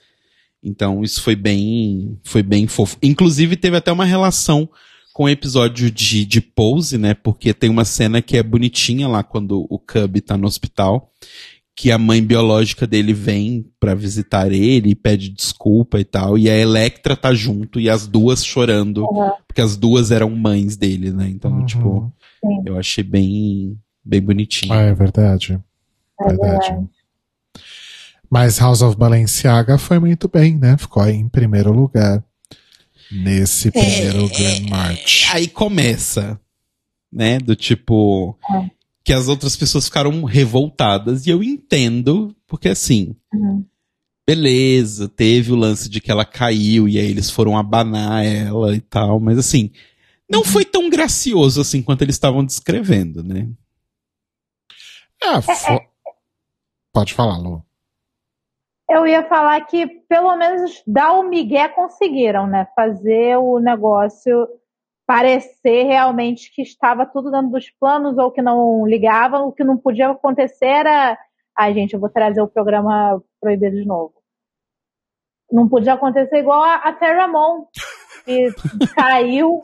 Então, isso foi bem, foi bem fofo. Inclusive, teve até uma relação com o episódio de, de Pose, né? Porque tem uma cena que é bonitinha lá quando o Cub tá no hospital que a mãe biológica dele vem pra visitar ele e pede desculpa e tal, e a Electra tá junto e as duas chorando, Uhum. porque as duas eram mães dele, né? Então, Uhum. tipo, Sim. eu achei bem bem bonitinho. Ah, é verdade. É verdade. verdade. Mas House of Balenciaga foi muito bem, né? Ficou aí em primeiro lugar nesse primeiro Grand March. Aí começa, né, do tipo É. que as outras pessoas ficaram revoltadas e eu entendo, porque assim, Uhum. beleza, teve o lance de que ela caiu e aí eles foram abanar ela e tal, mas assim, não foi tão gracioso assim quanto eles estavam descrevendo, né? Ah, fo- Pode falar, Lu. Eu ia falar que pelo menos dar o migué conseguiram, né? Fazer o negócio parecer realmente que estava tudo dentro dos planos ou que não ligava. O que não podia acontecer era. Ai, gente, eu vou trazer o programa proibido de novo. Não podia acontecer igual a, a Terra Mon, que caiu,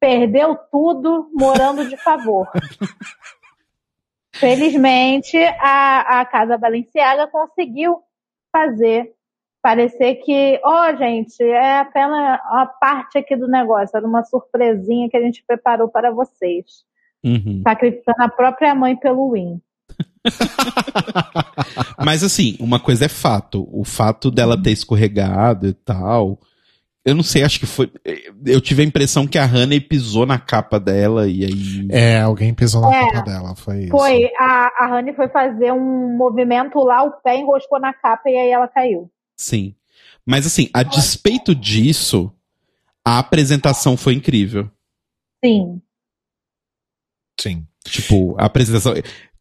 perdeu tudo, morando de favor. Felizmente, a, a Casa Balenciaga conseguiu fazer parecer que, ó, gente, é apenas uma parte aqui do negócio, era uma surpresinha que a gente preparou para vocês. Uhum. Sacrificando a própria mãe pelo win. Mas assim, uma coisa é fato. O fato dela ter escorregado e tal. Eu não sei, acho que foi. Eu tive a impressão que a Honey pisou na capa dela e aí. É, alguém pisou na É. capa dela, foi isso. Foi, a, a Honey foi fazer um movimento lá, o pé enroscou na capa e aí ela caiu. Sim. Mas assim, a despeito disso, a apresentação foi incrível. Sim. Sim. Tipo, a apresentação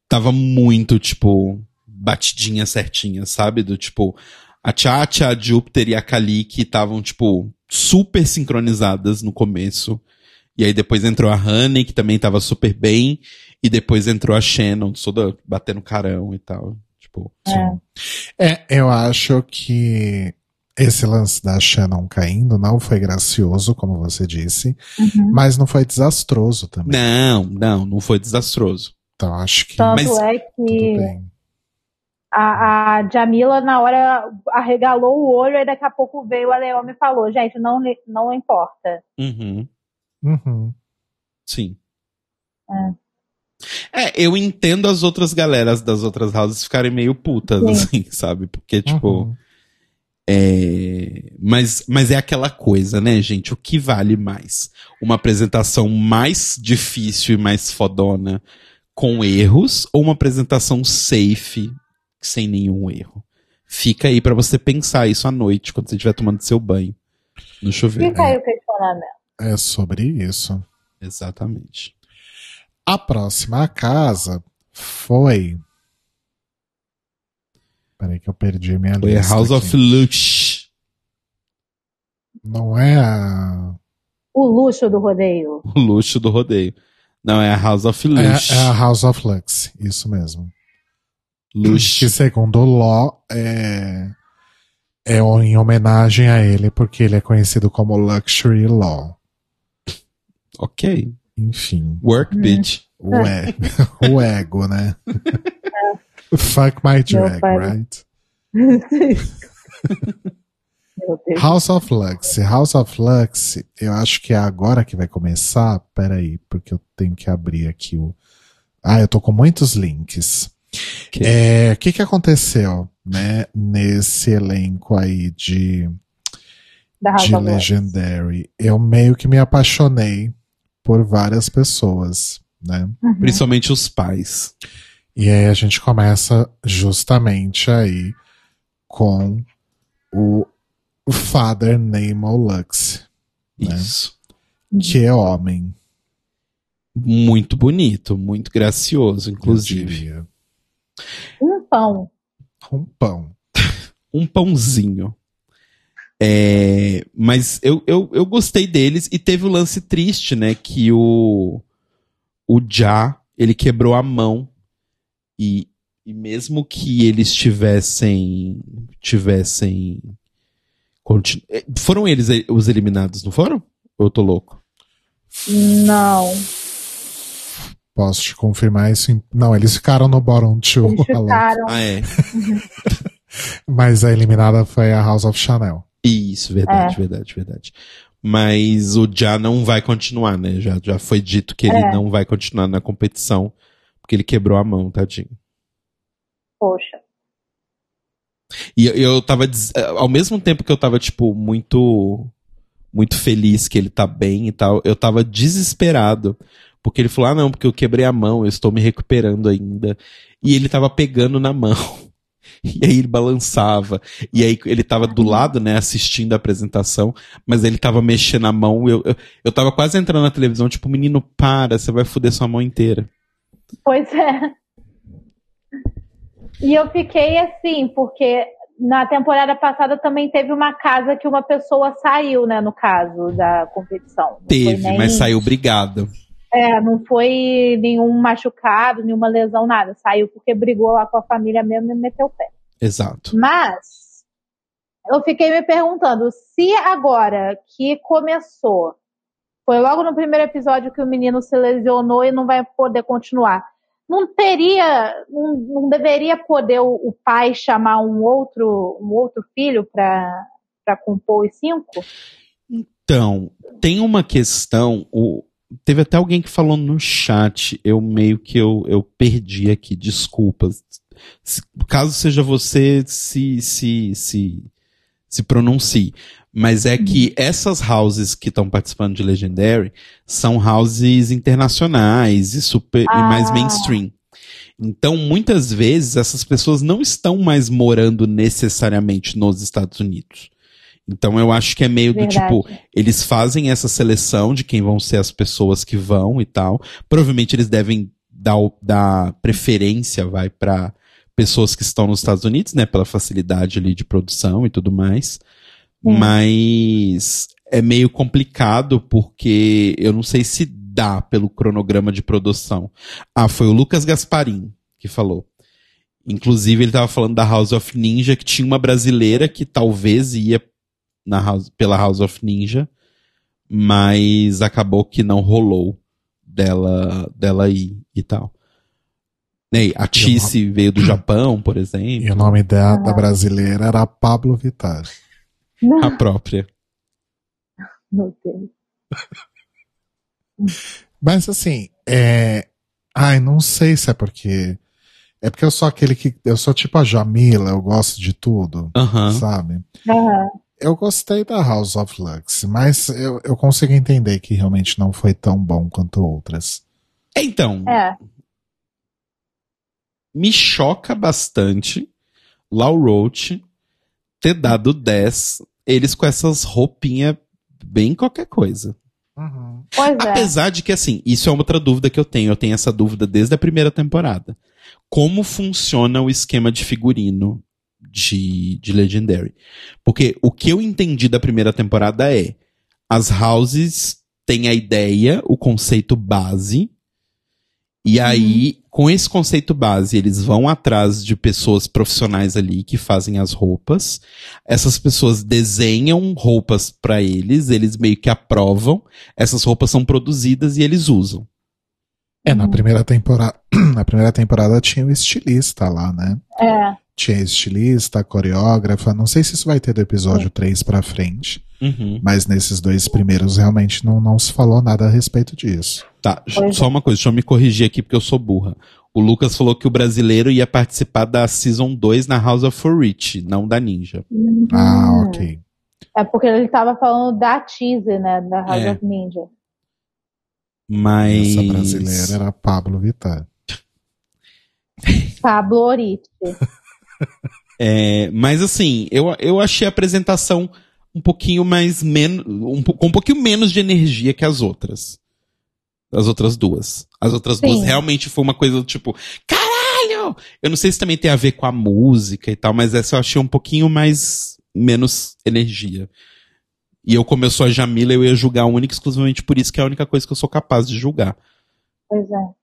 tava muito, tipo, batidinha certinha, sabe? Do tipo, a Tchatcha, a Júpiter e a Kali que estavam, tipo, super sincronizadas no começo. E aí depois entrou a Honey, que também tava super bem. E depois entrou a Shannon, toda batendo carão e tal. Tipo, É, eu acho que esse lance da Shannon caindo não foi gracioso, como você disse, Uhum. mas não foi desastroso também. não, não, não foi desastroso. Então acho que Tanto Mas- é tudo que bem. A, a Jamila, na hora, arregalou o olho e daqui a pouco veio a Leoma e falou: gente, não, não importa. Uhum. Uhum. Sim. É, eu entendo as outras galeras das outras houses ficarem meio putas, Sim. assim, sabe? Porque, tipo. Uhum. É... Mas, mas é aquela coisa, né, gente? O que vale mais? Uma apresentação mais difícil e mais fodona com erros ou uma apresentação safe sem nenhum erro? Fica aí pra você pensar isso à noite, quando você estiver tomando seu banho no chuveiro. Fica aí o questionamento. É sobre isso. Exatamente. A próxima casa foi. Peraí que eu perdi minha Foi a lista. House aqui. of Lush. Não é a. O luxo do rodeio. O luxo do rodeio. Não, é a House of Lush. É, é a House of Lux, isso mesmo. Lush. Que segundo o Law é. É em homenagem a ele, porque ele é conhecido como Luxury Law. Ok. Enfim, Work, bitch. o, o ego, né? Fuck my drag, right? House of Lux. House of Lux, eu acho que é agora que vai começar. Peraí, porque eu tenho que abrir aqui o. Ah, eu tô com muitos links. É, O que que aconteceu, né, nesse elenco aí de, de. Legendary? Eu meio que me apaixonei por várias pessoas, né? Uhum. Principalmente os pais. E aí a gente começa justamente aí com o, o Father Nemo Lux, Né? Isso. que é homem, Muito bonito, muito gracioso, eu inclusive. Um pão. Um pão. Um pãozinho. É, mas eu, eu, eu gostei deles e teve o lance triste, né? Que o, o Já, ele quebrou a mão e, e mesmo que eles tivessem, tivessem, continu- eh, foram eles eh, os eliminados, não foram? Ou eu tô louco? Não. Posso te confirmar isso? em- Não, eles ficaram no bottom two, Eles ficaram. Ah, é. mas a eliminada foi a House of Chanel. Isso, verdade, verdade, verdade. Mas o Já não vai continuar, né? Já, já foi dito que ele É. não vai continuar na competição, porque ele quebrou a mão, tadinho. Poxa. E eu- tava. des- Ao mesmo tempo que eu tava, tipo, muito. Muito feliz que ele tá bem e tal, eu tava desesperado. Porque ele falou: ah, não, porque eu quebrei a mão, eu estou me recuperando ainda. E ele tava pegando na mão. E aí ele balançava. E aí ele tava do lado, né, assistindo a apresentação, mas ele tava mexendo a mão. Eu, eu, eu tava quase entrando na televisão, tipo, menino, para, você vai foder sua mão inteira. Pois é. E eu fiquei assim, porque na temporada passada também teve uma casa que uma pessoa saiu, né, no caso da competição. Teve, mas saiu obrigado. É, não foi nenhum machucado, nenhuma lesão, nada. Saiu porque brigou lá com a família mesmo e meteu o pé. Exato. Mas eu fiquei me perguntando se agora que começou, foi logo no primeiro episódio que o menino se lesionou e não vai poder continuar. Não teria, não, não deveria poder o, o pai chamar um outro, um outro filho para para compor os cinco? Então, tem uma questão, o, teve até alguém que falou no chat, eu meio que eu, eu perdi aqui, desculpas. Se- caso seja você, se, se, se, se pronuncie. Mas é que essas houses que estão participando de Legendary são houses internacionais e super e mais Ah. mainstream. Então, muitas vezes, essas pessoas não estão mais morando necessariamente nos Estados Unidos. Então, eu acho que é meio do Verdade. tipo, eles fazem essa seleção de quem vão ser as pessoas que vão e tal. Provavelmente eles devem dar, dar preferência, vai, para pessoas que estão nos Estados Unidos, né, pela facilidade ali de produção e tudo mais. Sim. Mas é meio complicado porque eu não sei se dá pelo cronograma de produção. Ah, foi o Lucas Gasparim que falou. Inclusive, ele tava falando da House of Ninja, que tinha uma brasileira que talvez ia na House- pela House of Ninja, mas acabou que não rolou dela, dela ir e tal. Né, A Tice veio do Japão, por E exemplo, o nome da, da brasileira era Pablo Vittar. a própria. Meu Deus. Mas assim, é, Ai, não sei se é porque. É porque eu sou aquele que. Eu sou tipo a Jamila, eu gosto de tudo. Sabe? Aham. Eu gostei da House of Lux, mas eu, eu consigo entender que realmente não foi tão bom quanto outras. Então, É. me choca bastante Lau Roach ter dado 10, eles com essas roupinhas bem qualquer coisa. Pois é. Apesar de que, assim, isso é outra dúvida que eu tenho. Eu tenho essa dúvida desde a primeira temporada. Como funciona o esquema de figurino de, de Legendary? Porque o que eu entendi da primeira temporada é: as houses têm a ideia, o conceito base, e aí, com esse conceito base, eles vão atrás de pessoas profissionais ali que fazem as roupas. Essas pessoas desenham roupas pra eles, eles meio que aprovam. Essas roupas são produzidas e eles usam. É, na primeira temporada. Na primeira temporada tinha o estilista lá, né? É. Tinha estilista, coreógrafa. Não sei se isso vai ter do episódio 3 pra frente. Uhum. Mas nesses dois primeiros realmente não, não se falou nada a respeito disso. Tá, Pois só uma coisa, deixa eu me corrigir aqui porque eu sou burra. O Lucas falou que o brasileiro ia participar da Season 2 na House of Rich, não da Ninja. Ah, Hum. ok. É porque ele tava falando da teaser, né? Da House É. of Ninja. Mas. Essa brasileira era Pablo Vittar. Pablo Orite. É, mas assim, eu, eu achei a apresentação um pouquinho mais menos. Um, com um pouquinho menos de energia que as outras. As outras duas. As outras Sim. duas realmente foi uma coisa do tipo, caralho! Eu não sei se também tem a ver com a música e tal, mas essa eu achei um pouquinho mais. menos energia. E eu, como eu sou a Jamila, eu ia julgar única e exclusivamente por isso, que é a única coisa que eu sou capaz de julgar. Pois é.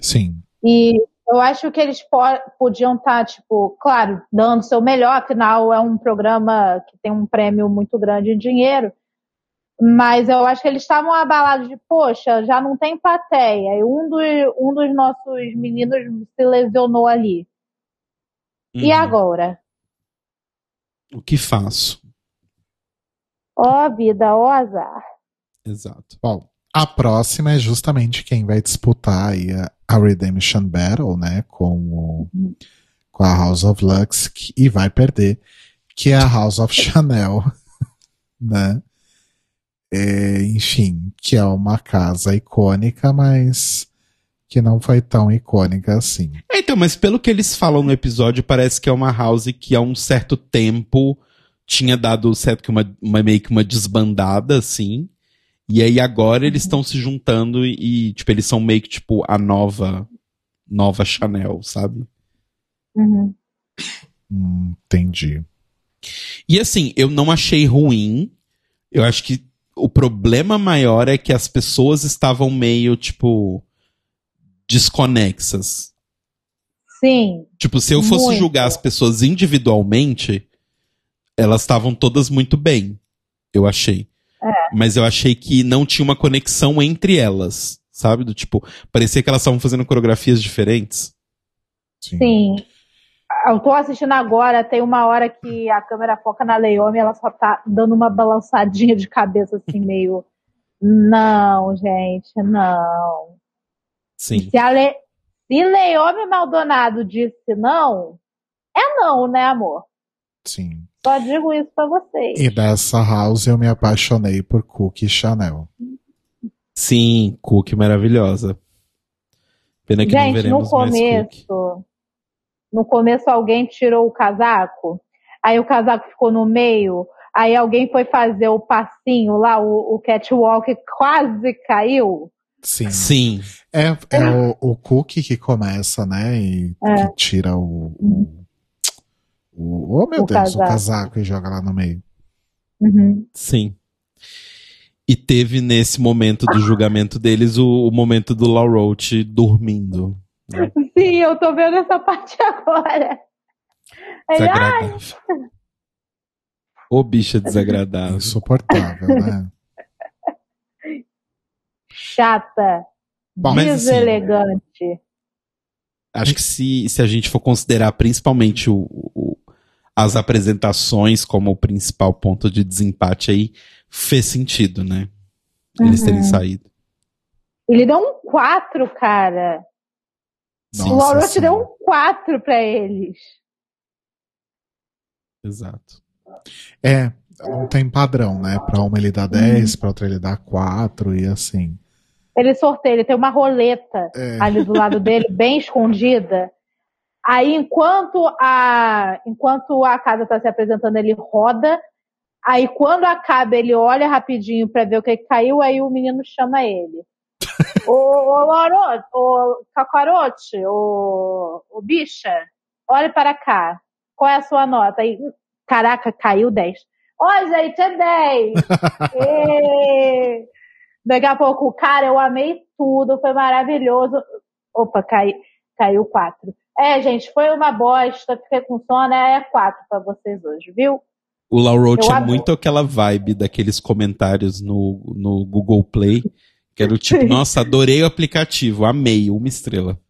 Sim. E eu acho que eles po- podiam estar, tipo, claro, dando o seu melhor, afinal é um programa que tem um prêmio muito grande em dinheiro. Mas eu acho que eles estavam abalados de, poxa, já não tem plateia. E um, do- um dos nossos meninos se lesionou ali. E Uhum. agora? O que faço? Ó vida, ó azar. Exato. Bom, a próxima é justamente quem vai disputar aí a, a Redemption Battle, né? Com, o, com a House of Lux e vai perder, que é a House of Chanel, né? É, enfim, que é uma casa icônica, mas que não foi tão icônica assim. É, então, mas pelo que eles falam no episódio, parece que é uma house que há um certo tempo tinha dado certo que uma, uma meio que uma desbandada, assim. E aí agora eles estão se juntando e, e, tipo, eles são meio que, tipo, a nova, nova Chanel, sabe? Uhum. Hum, entendi. E assim, eu não achei ruim. Eu acho que o problema maior é que as pessoas estavam meio, tipo, desconexas. Sim. Tipo, se eu fosse Muito. julgar as pessoas individualmente, elas estavam todas muito bem, eu achei. Mas eu achei que não tinha uma conexão entre elas, sabe? Do tipo, parecia que elas estavam fazendo coreografias diferentes. Sim. Sim. Eu tô assistindo agora, tem uma hora que a câmera foca na Leome ela só tá dando uma balançadinha de cabeça assim, meio. Não, gente, não. Sim. Se, a Le... Se Leome Maldonado disse não, é não, né, amor? Sim. Só digo isso pra vocês. E dessa house eu me apaixonei por Cookie Chanel. Sim, Cookie maravilhosa. Pena que não Gente, no veremos mais Cookie. começo, no começo alguém tirou o casaco, aí o casaco ficou no meio, aí alguém foi fazer o passinho lá, o, o catwalk quase caiu. Sim. Sim. É, é o, o Cookie que começa, né? E É. que tira o. o, o- oh, meu O Deus, o casaco. casaco e joga lá no meio. Uhum. Sim. E teve nesse momento do julgamento deles o, o momento do Law Roach dormindo. né? Sim, eu tô vendo essa parte agora. Ele, Desagradável. Ô bicha desagradável. Insuportável, né? chata, Bom, Mas, assim, deselegante. Acho que se, se a gente for considerar principalmente o- as apresentações como o principal ponto de desempate aí, fez sentido, né? Eles terem Uhum. saído. Ele deu um 4, cara. Nossa o Laurent deu um 4 pra eles. Exato. É, não tem padrão, né? Pra uma ele dá 10, pra outra ele dá 4 e assim. Ele sorteia, ele tem uma roleta É. ali do lado dele, bem escondida. Aí, enquanto a, enquanto a casa está se apresentando, ele roda. Aí, quando acaba, ele olha rapidinho para ver o que que caiu. Aí, o menino chama ele. ô, ô, Larote, ô, Cacarote, ô, ô, bicha, olhe para cá. Qual é a sua nota? Aí, caraca, caiu 10. Ó, gente, é 10. Ê! Daqui a pouco, cara, eu amei tudo, foi maravilhoso. Opa, cai, caiu 4. É, gente, foi uma bosta, fiquei com sono, é 4 pra vocês hoje, viu? O Laurent Eu é adoro. muito aquela vibe daqueles comentários no, no Google Play, que era o tipo, Sim. nossa, adorei o aplicativo, amei, uma estrela.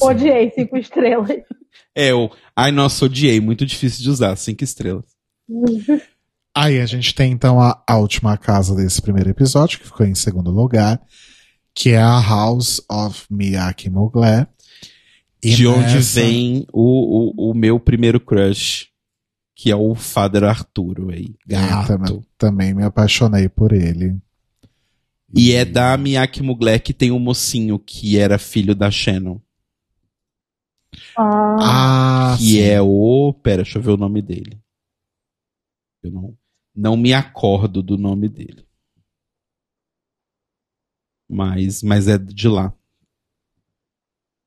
Odiei 5 estrelas. É, o, ai, nossa, odiei, muito difícil de usar, cinco estrelas. Aí a gente tem então a, a última casa desse primeiro episódio, que ficou em segundo lugar, que é a House of Miyake Mugler. E de onde vem o, o, o meu primeiro crush, que é o Father Arturo aí, É, gato. também, também me apaixonei por ele. E é da Miyake Mugler que tem um mocinho que era filho da Shannon. Ah, Ah, que sim. é o. Pera, deixa eu ver o nome dele. Eu não, não me acordo do nome dele. Mas, mas é de lá.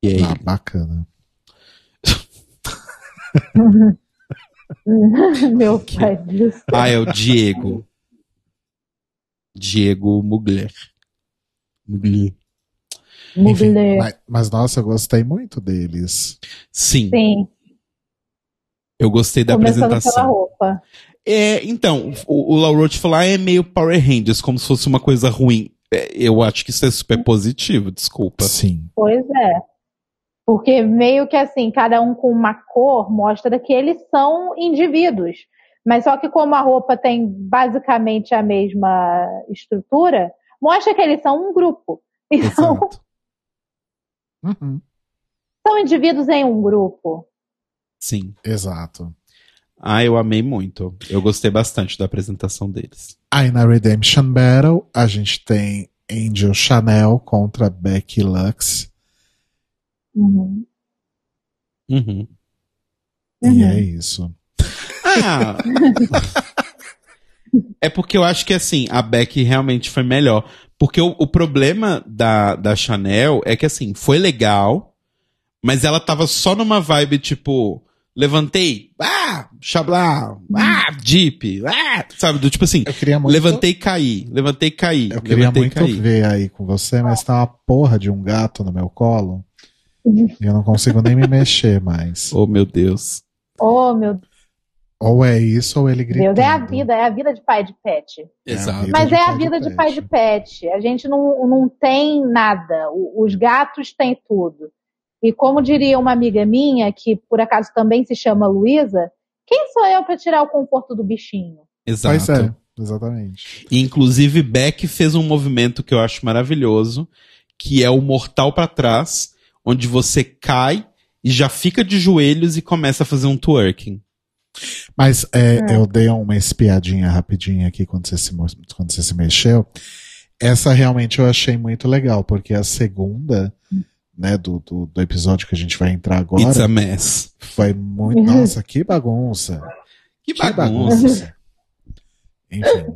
E é Ah, bacana. Meu pai do céu. Ah, é o Diego. Diego Mugler. Mugler. Enfim, Mugler. mas, mas, nossa, eu gostei muito deles. Sim, Sim, eu gostei da começando pela apresentação. roupa. É, então, o, o Laurent falou, ah, é meio Power Rangers, como se fosse uma coisa ruim. É, eu acho que isso é super positivo, desculpa. Sim. Pois é. Porque meio que assim, cada um com uma cor mostra que eles são indivíduos. Mas só que como a roupa tem basicamente a mesma estrutura, mostra que eles são um grupo. Então. Uhum. são indivíduos em um grupo. Sim. Exato. Ah, eu amei muito. Eu gostei bastante da apresentação deles. Aí na Redemption Battle, a gente tem Angel Chanel contra Becky Lux. Uhum. Uhum. E Uhum. é isso. Ah! é porque eu acho que assim, a Becky realmente foi melhor. Porque o, o problema da, da Chanel é que assim, foi legal, mas ela tava só numa vibe tipo, levantei, ah, xablá, ah, jeep, ah, sabe? Do tipo assim, Eu queria muito, levantei e caí, levantei e caí, eu queria muito caí. ver aí com você, mas tá uma porra de um gato no meu colo. Eu não consigo nem me mexer mais. Oh, meu Deus. Oh, meu Ou é isso, ou ele gritando. Deus, é a vida, é a vida de pai de pet. É Exato. Mas é a de vida de pai de pet. A gente não, não tem nada. Os gatos têm tudo. E como diria uma amiga minha, que por acaso também se chama Luísa, quem sou eu para tirar o conforto do bichinho? Exato. Pois é, exatamente. E, inclusive, Beck fez um movimento que eu acho maravilhoso, que é o mortal pra trás, onde você cai e já fica de joelhos e começa a fazer um twerking. Mas é, É. eu dei uma espiadinha rapidinha aqui quando você, se, quando você se mexeu. Essa realmente eu achei muito legal, porque a segunda, né, do, do, do episódio que a gente vai entrar agora, It's a mess. foi muito. Nossa, que bagunça! Que Que bagunça. bagunça. enfim.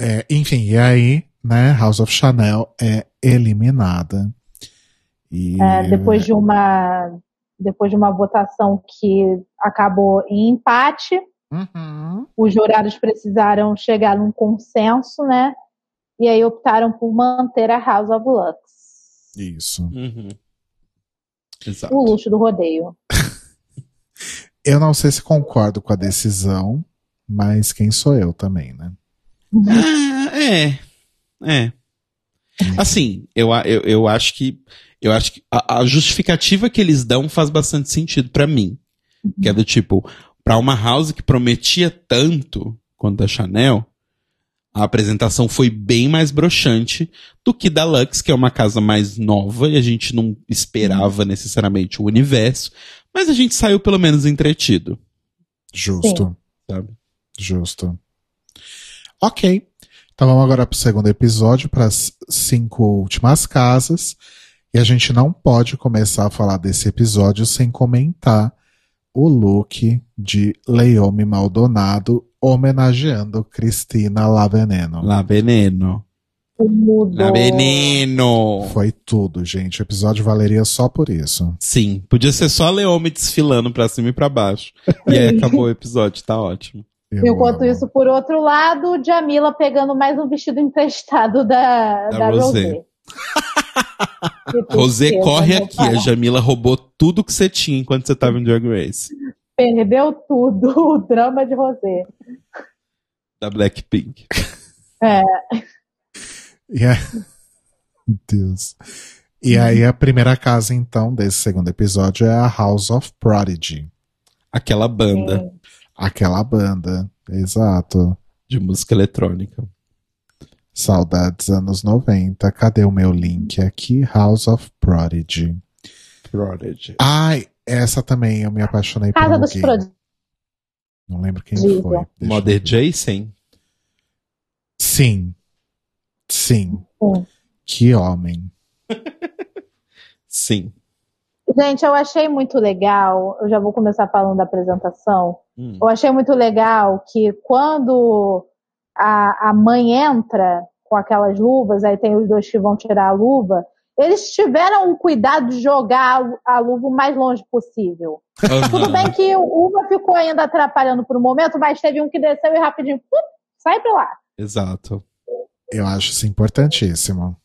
É, enfim, e aí, né, House of Chanel é eliminada. E, É, depois de uma depois de uma votação que acabou em empate, Uhum. os jurados precisaram chegar num consenso, né? E aí optaram por manter a House of Lux. Isso. Uhum. Exato. O luxo do rodeio. Eu não sei se concordo com a decisão, mas quem sou eu também, né? Ah, é. É. Assim, eu, eu, eu acho que. Eu acho que a, a justificativa que eles dão faz bastante sentido pra mim. Que é do tipo, pra uma house que prometia tanto quanto a Chanel, A apresentação foi bem mais broxante do que da Lux, que é uma casa mais nova e a gente não esperava necessariamente o universo, mas a gente saiu pelo menos entretido, Justo. sabe? Justo. Ok. Então vamos agora pro segundo episódio, para as cinco últimas casas. E a gente não pode começar a falar desse episódio sem comentar o look de Leome Maldonado homenageando Cristina Laveneno. La Veneno. Tudo. La Veneno. Foi tudo, gente. O episódio valeria só por isso. Sim, podia ser só a Leome desfilando pra cima e pra baixo. E aí acabou o episódio, tá ótimo. Eu Enquanto amo. isso, por outro lado, Jamila pegando mais um vestido emprestado da, Da da, Rosé. Rosé. Rosé, corre aqui. A Jamila roubou tudo que você tinha enquanto você tava em Drag Race. Perdeu tudo, o drama de Rosé. Da Blackpink. É... Meu Deus. E aí a primeira casa, então, desse segundo episódio é a House of Prodigy. Aquela banda Aquela banda. Exato. de música eletrônica. Saudades anos 90. Cadê o meu link aqui? House of Prodigy. Prodigy. Ai, essa também eu me apaixonei por Casa dos. Prodígios. Não lembro quem Diga. foi. Deixa Mother. Jason? Sim. Sim. Sim. Que homem. Sim. Gente, eu achei muito legal. Eu já vou começar falando da apresentação. Hum. Eu achei muito legal que quando a, a mãe entra com aquelas luvas, aí tem os dois que vão tirar a luva, eles tiveram o cuidado de jogar a, luva o mais longe possível. Tudo Aham. bem que uma ficou ainda atrapalhando por um momento, mas teve um que desceu e rapidinho, pum, sai pra lá. Exato. Eu acho isso importantíssimo.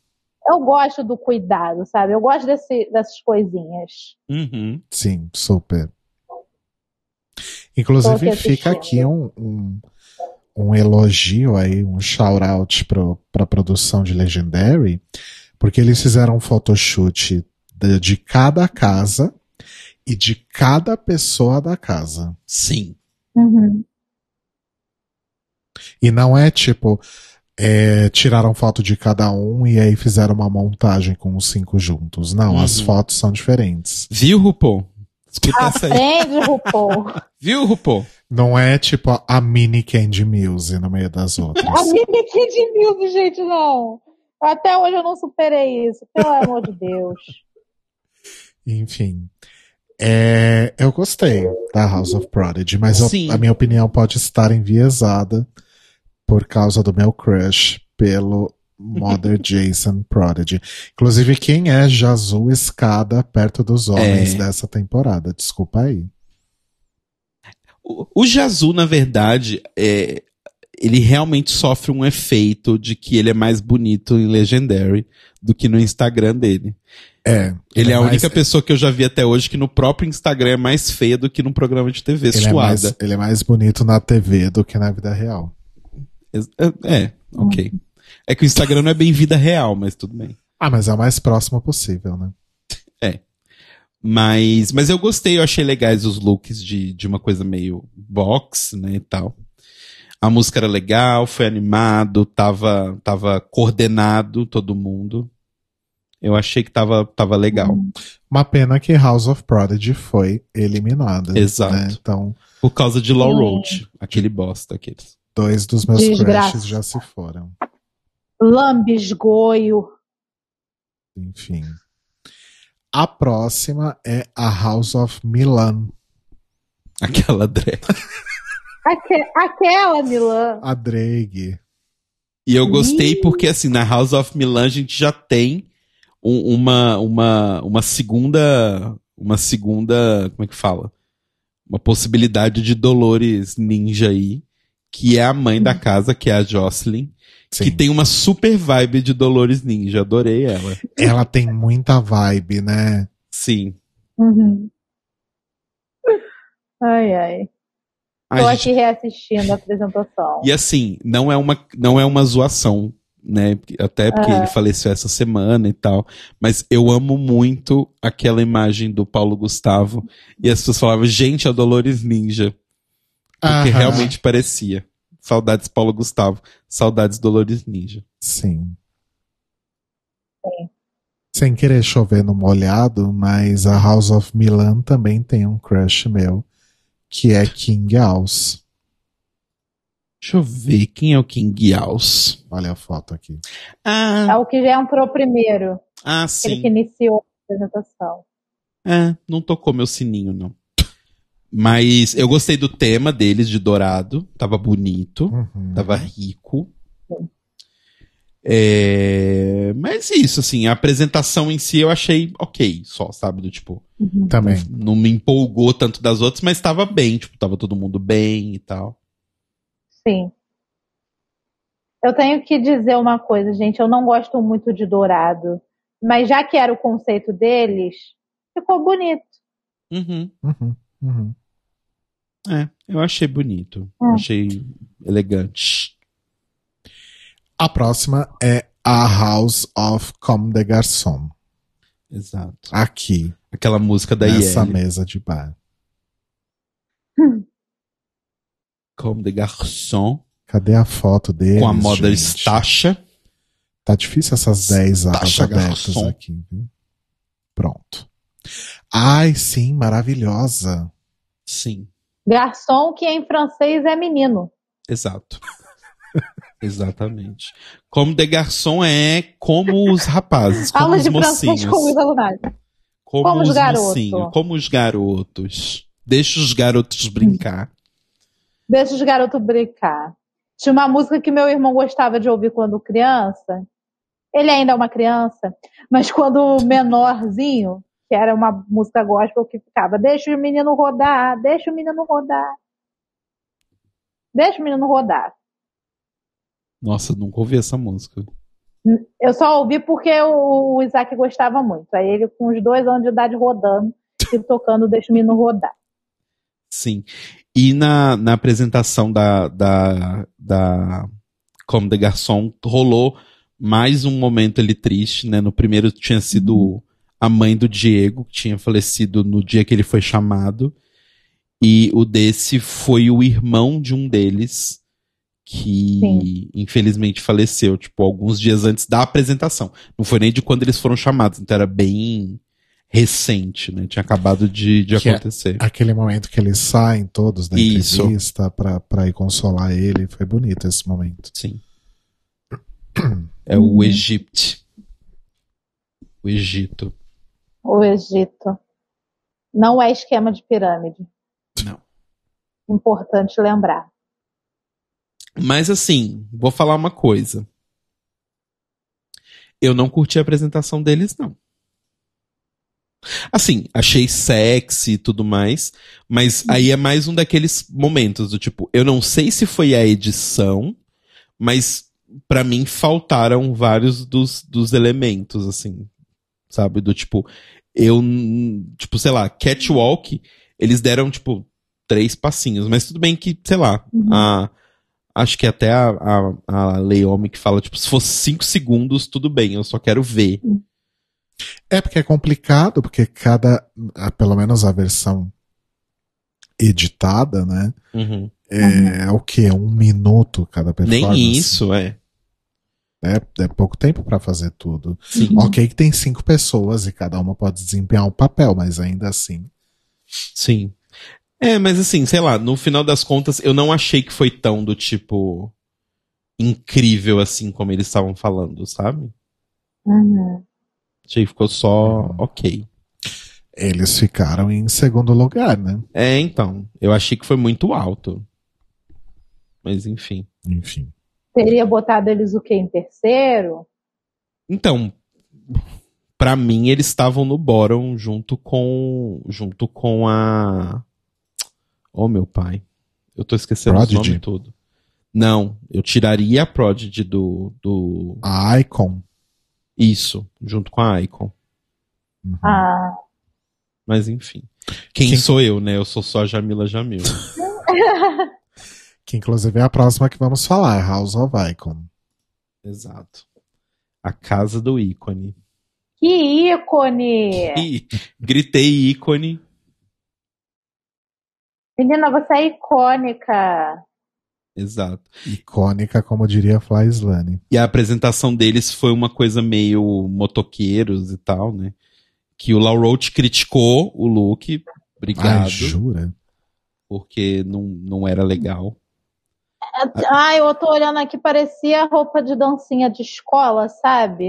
Eu gosto do cuidado, sabe? Eu gosto desse, dessas coisinhas. Uhum. Sim, super. Inclusive, aqui fica aqui um, um, um elogio aí, um shout-out pro- pra produção de Legendary, porque eles fizeram um photoshoot de, de cada casa e de cada pessoa da casa. Sim. Uhum. E não é tipo, é, tiraram foto de cada um e aí fizeram uma montagem com os cinco juntos. Não, Uhum. as fotos são diferentes. Viu, RuPaul? Escuta essa aí. Aprende, RuPaul. Viu, RuPaul? Não é tipo a mini Candy Muse no meio das outras. A Mimi Kid Mills, gente, não. Até hoje eu não superei isso, pelo amor de Deus. Enfim. É, eu gostei da House of Prodigy, mas eu- a minha opinião pode estar enviesada por causa do meu crush pelo Mother Jason Prodigy. Inclusive, quem é Jazu Escada perto dos homens É. dessa temporada? Desculpa aí. O, o Jazu, na verdade, é, ele realmente sofre um efeito de que ele é mais bonito em Legendary do que no Instagram dele. É. Ele é a mais- única pessoa que eu já vi até hoje que no próprio Instagram é mais feia do que num programa de TV ele é, mais, suada. ele é mais bonito na TV do que na vida real. É, é, ok. É que o Instagram não é bem vida real, mas tudo bem. Ah, mas é o mais próximo possível, né? Mas, mas eu gostei, eu achei legais os looks de, de uma coisa meio box, né, e tal. A música era legal, foi animado, tava, tava coordenado todo mundo. Eu achei que tava, tava legal. Uma pena que House of Prodigy foi eliminada. Exato. né? Então, Por causa de Law Sim. Road, aquele bosta, aqueles. dois dos meus Desgraça. crushes já se foram. Lambisgoio. Enfim. A próxima é a House of Milan. Aquela drag. Aque- aquela Milan. A Drake. E eu gostei Ih. porque, assim, na House of Milan a gente já tem um- uma, uma, uma segunda. Uma segunda. Como é que fala? Uma possibilidade de Dolores Ninja aí. Que é a mãe da casa, que é a Jocelyn. Sim. Que tem uma super vibe de Dolores Ninja. Adorei ela. Ela tem muita vibe, né? Sim. Uhum. Ai, ai. A Tô gente- aqui reassistindo a apresentação. E assim, não é uma, não é uma zoação, né? Até porque ele faleceu essa semana e tal. Mas eu amo muito aquela imagem do Paulo Gustavo. E as pessoas falavam, gente, a Dolores Ninja. Porque Aham. realmente parecia. Saudades Paulo Gustavo. Saudades Dolores Ninja. Sim. Sim. Sem querer chover no molhado, mas a House of Milan também tem um crush meu, que é King House. Deixa eu ver quem é o King House. Olha a foto aqui. É Ah, o que já entrou primeiro. ah Ele sim. que iniciou a apresentação. É, não tocou meu sininho, não. Mas eu gostei do tema deles de dourado. Tava bonito. Uhum. Tava rico. É, mas isso, assim, a apresentação em si eu achei ok, só, sabe? Do tipo, Também. não me empolgou tanto das outras, mas tava bem, tipo, tava todo mundo bem e tal. Sim. Eu tenho que dizer uma coisa, gente. Eu não gosto muito de dourado. Mas já que era o conceito deles, ficou bonito. Uhum. Uhum. Uhum. É, eu achei bonito. Hum. Achei elegante. A próxima é a House of Comme des Garçons. Exato. Aqui, Aquela música da nessa Yeli. mesa de bar. Comme des garçons. Cadê a foto deles? Com a moda gente? estacha. Tá difícil essas 10 Taxa alfabetos garçom. aqui, viu? Pronto. Ai, sim, maravilhosa. Sim, Garçom, que em francês é menino. exato. Exatamente. Como de garçom é como os rapazes, como Aula os de francês mocinhos. com os. Como, como os os garotos. mocinhos, como os garotos. Deixa os garotos brincar. Deixa os garotos brincar. Tinha uma música que meu irmão gostava de ouvir quando criança. Ele ainda é uma criança, mas quando menorzinho, que era uma música gospel que ficava, deixa o menino rodar, deixa o menino rodar. Deixa o menino rodar. Nossa, nunca ouvi essa música. Eu só ouvi porque o, Isaac gostava muito. Aí ele, com os dois anos de idade rodando e tocando Deixa o menino rodar. Sim. E na, na apresentação da, da, da Como de Garçom, rolou mais um momento ali triste, né? No primeiro tinha sido a mãe do Diego, que tinha falecido no dia que ele foi chamado. E o desse foi o irmão de um deles, que Sim. infelizmente faleceu, tipo, alguns dias antes da apresentação. Não foi nem de quando eles foram chamados, então era bem recente, né? Tinha acabado de, de Que é- acontecer. Aquele momento que eles saem todos da Isso. entrevista pra, pra ir consolar ele. Foi bonito esse momento. Sim. É o Egito. O Egito. O Egito. Não é esquema de pirâmide. Não. Importante lembrar. Mas assim, vou falar uma coisa. Eu não curti a apresentação deles, não. Assim, achei sexy e tudo mais, mas aí é mais um daqueles momentos do tipo, eu não sei se foi a edição, mas pra mim faltaram vários dos, dos elementos, assim, sabe? Do tipo, eu, tipo, sei lá, catwalk, eles deram, tipo, três passinhos, mas tudo bem que, sei lá, a, acho que até a, a, a Leomi que fala, tipo, se fosse cinco segundos, tudo bem, eu só quero ver. É porque é complicado, porque cada, pelo menos a versão editada, né? Uhum. É, o que? Um minuto cada performance. Nem isso, é. É, é pouco tempo pra fazer tudo. Sim. Ok que tem cinco pessoas e cada uma pode desempenhar um papel, mas ainda assim. Sim. É, mas assim, sei lá, no final das contas, eu não achei que foi tão do tipo incrível assim como eles estavam falando, sabe? Uhum. Achei que ficou só ok. Eles ficaram em segundo lugar, né? É, então, eu achei que foi muito alto. Mas enfim. Enfim. Teria botado eles o quê? Em terceiro? Então, pra mim eles estavam no bottom junto com junto com a Oh, meu pai. Eu tô esquecendo Prodigy. o nome todo. Não, eu tiraria a Prodigy do do A Icon. isso, junto com a Icon. Uhum. Ah, Mas enfim. Quem, Quem- sou eu, né? Eu sou só a Jamila Jamil. Que inclusive é a próxima que vamos falar, House of Icon. Exato. A casa do ícone. que ícone! Gritei ícone. Menina, você é icônica. Exato. Icônica, como diria Fly Slane. E a apresentação deles foi uma coisa meio motoqueiros e tal, né? Que o Lau Roach criticou o look. Obrigado. Ai, jura? Porque não, não era legal. Ai, eu tô olhando aqui, parecia roupa de dancinha de escola, sabe?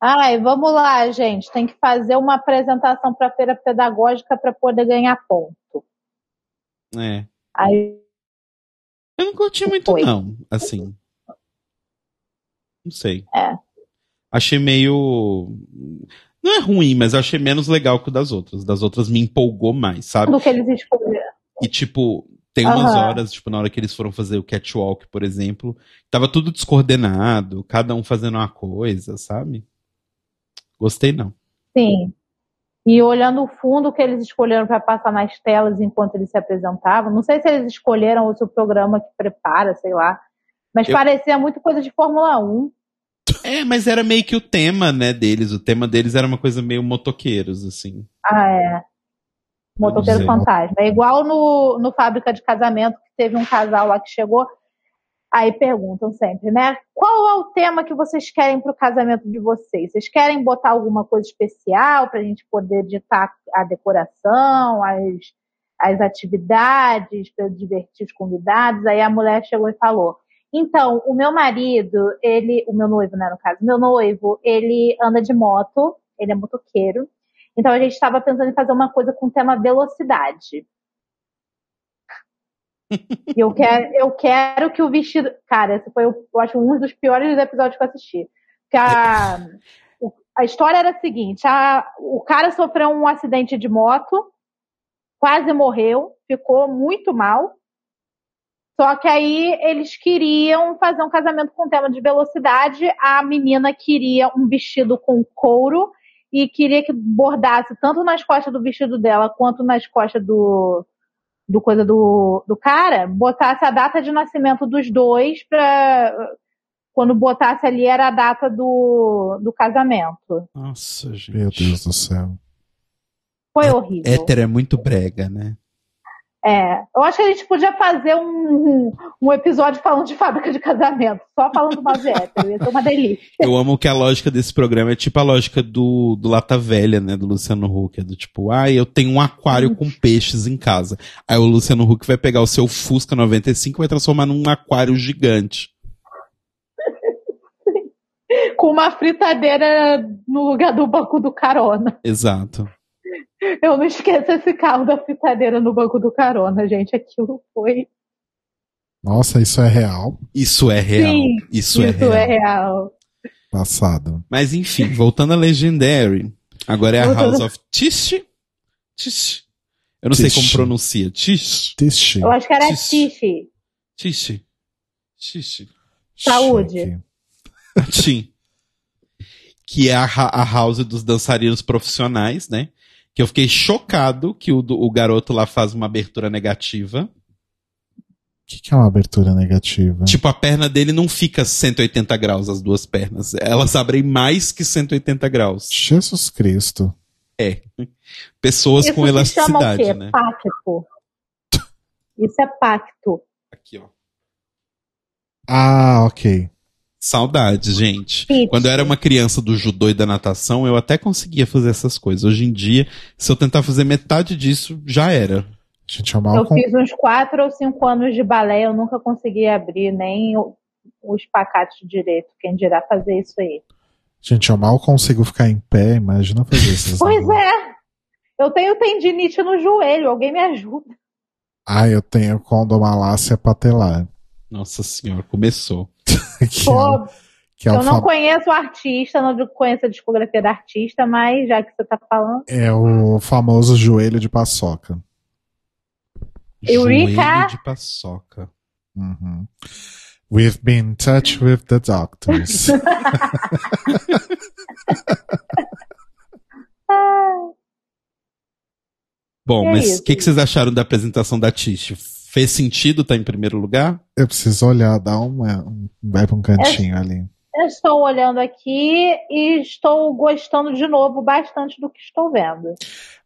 Ai, vamos lá, gente. Tem que fazer uma apresentação para feira pedagógica para poder ganhar ponto. É. Aí Eu não curti muito, Foi. não. Assim. Não sei. É. Achei meio. Não é ruim, mas achei menos legal que o das outras. Das outras me empolgou mais, sabe? do que eles escolheram. E, tipo, tem umas Aham. horas, tipo, na hora que eles foram fazer o catwalk, por exemplo, tava tudo descoordenado, cada um fazendo uma coisa, sabe? Gostei, não. Sim. E olhando o fundo que eles escolheram para passar nas telas enquanto eles se apresentavam, não sei se eles escolheram ou se o programa que prepara, sei lá. Mas Eu- parecia muito coisa de Fórmula 1. É, mas era meio que o tema, né, deles. O tema deles era uma coisa meio motoqueiros, assim. Ah, é. Motoqueiro dizer. fantasma. É igual no, no Fábrica de Casamento, que teve um casal lá que chegou. Aí perguntam sempre, né? Qual é o tema que vocês querem para o casamento de vocês? Vocês querem botar alguma coisa especial para a gente poder ditar a decoração, as, as atividades, para divertir os convidados? Aí a mulher chegou e falou: Então, o meu marido, ele, o meu noivo, né, no caso, meu noivo, ele anda de moto, ele é motoqueiro. Então a gente estava pensando em fazer uma coisa com o tema velocidade. Eu quero, eu quero que o vestido. Cara, esse foi, eu acho, um dos piores episódios que eu assisti. Porque a, a história era a seguinte: a- o cara sofreu um acidente de moto, quase morreu, ficou muito mal. Só que aí eles queriam fazer um casamento com tema de velocidade. A menina queria um vestido com couro e queria que bordasse tanto nas costas do vestido dela quanto nas costas do, do coisa do, do cara, botasse a data de nascimento dos dois pra. Quando botasse ali era a data do, do casamento. Nossa, gente. Meu Deus do céu. Foi horrível. Hétero é muito brega, né? É, eu acho que a gente podia fazer um, um episódio falando de fábrica de casamento, só falando mal de hétero, ia ser uma delícia. Eu amo que a lógica desse programa é tipo a lógica do, do Lata Velha, né? Do Luciano Huck. É do tipo, ah, eu tenho um aquário com peixes em casa. Aí o Luciano Huck vai pegar o seu Fusca 95 e vai transformar num aquário gigante. Com uma fritadeira no lugar do banco do carona. Exato. Eu não esqueço esse carro da fritadeira no banco do carona, gente. Aquilo foi. Nossa, isso é real. Isso é real. Sim, isso, é Isso real. é real. Passado. Mas enfim, voltando a Legendary. Agora é a Voltando- House of Tish. Tish. Eu não sei como Tish. pronuncia. Tish. Tishi. Eu acho que era Tish. Tishi. Tish. Tish. Saúde. Sim. Que é a, a house dos dançarinos profissionais, né? Que eu fiquei chocado que o, do- o garoto lá faz uma abertura negativa. O que, que é uma abertura negativa? Tipo, a perna dele não fica 180 graus, as duas pernas. Elas abrem mais que 180 graus. Jesus Cristo. É. Pessoas Isso com se chama o elasticidade, quê? né? Pacto. Isso é pacto. Aqui, ó. Ah, ok. Saudades, gente. Quando eu era uma criança do judô e da natação, eu até conseguia fazer essas coisas. Hoje em dia, se eu tentar fazer metade disso, já era. Gente, eu Eu mal, con- fiz uns quatro ou cinco anos de balé, eu nunca consegui abrir nem o- os pacates direito. Quem dirá fazer isso aí? Gente, eu mal consigo ficar em pé, imagina fazer essas Pois é! Eu tenho tendinite no joelho, alguém me ajuda. Ah, eu tenho condomalácia patelar. Nossa senhora, começou. que, é, Pô, que é, eu não fa- conheço o artista, não conheço a discografia da artista, mas já que você tá falando. é o famoso joelho de paçoca. Eureka! Joelho de paçoca. Uhum. We've been in touch with the doctors. Bom, É mas o que, que vocês acharam da apresentação da Tish? Fez sentido estar em primeiro lugar? eu preciso olhar, dar uma, um, vai pra um cantinho ali. Eu estou olhando aqui e estou gostando de novo bastante do que estou vendo.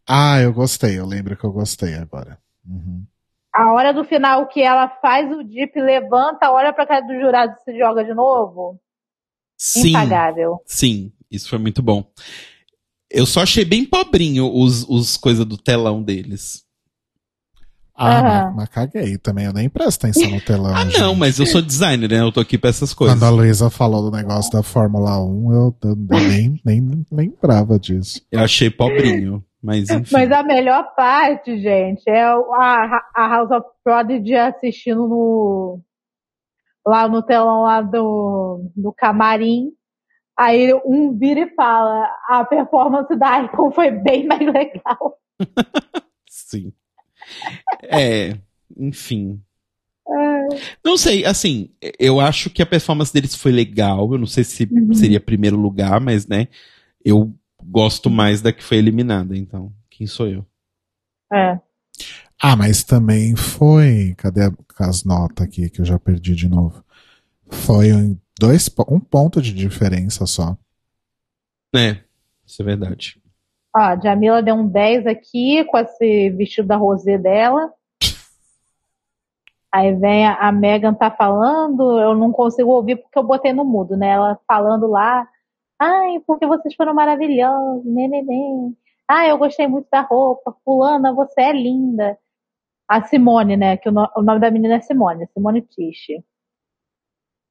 Ah, eu gostei, eu lembro que eu gostei agora. Uhum. A hora do final que ela faz o dip, levanta, olha pra cara do jurado e se joga de novo. Sim, Impagável. sim, isso foi muito bom. Eu só achei bem pobrinho os, os coisas do telão deles. Ah, Aham. mas, mas caguei também. Eu nem presto atenção no telão. Ah, gente. não, mas eu sou designer, né? Eu tô aqui pra essas coisas. Quando a Luísa falou do negócio da Fórmula 1, eu, eu nem, nem lembrava disso. Eu achei pobrinho, mas enfim. Mas a melhor parte, gente, é a, a House of Prodigy assistindo no, lá no telão lá do, do camarim. Aí um vira e fala, a performance da Icon foi bem mais legal. Sim. É, enfim. Não sei, assim, eu acho que a performance deles foi legal. Eu não sei se Uhum. seria primeiro lugar, mas, né, eu gosto mais da que foi eliminada, então, quem sou eu? É. Ah, mas também foi. Cadê as notas aqui que eu já perdi de novo? Foi um, dois, um ponto de diferença só. É, isso é verdade. Ó, a Jamila deu um 10 aqui com esse vestido da Rosé dela. Aí vem a, a Megan tá falando, eu não consigo ouvir porque eu botei no mudo, né? Ela falando lá, ai, porque vocês foram maravilhosos, neném. Ai, eu gostei muito da roupa, fulana, você é linda. A Simone, né? Que o, no- o nome da menina é Simone, Simone Tiche.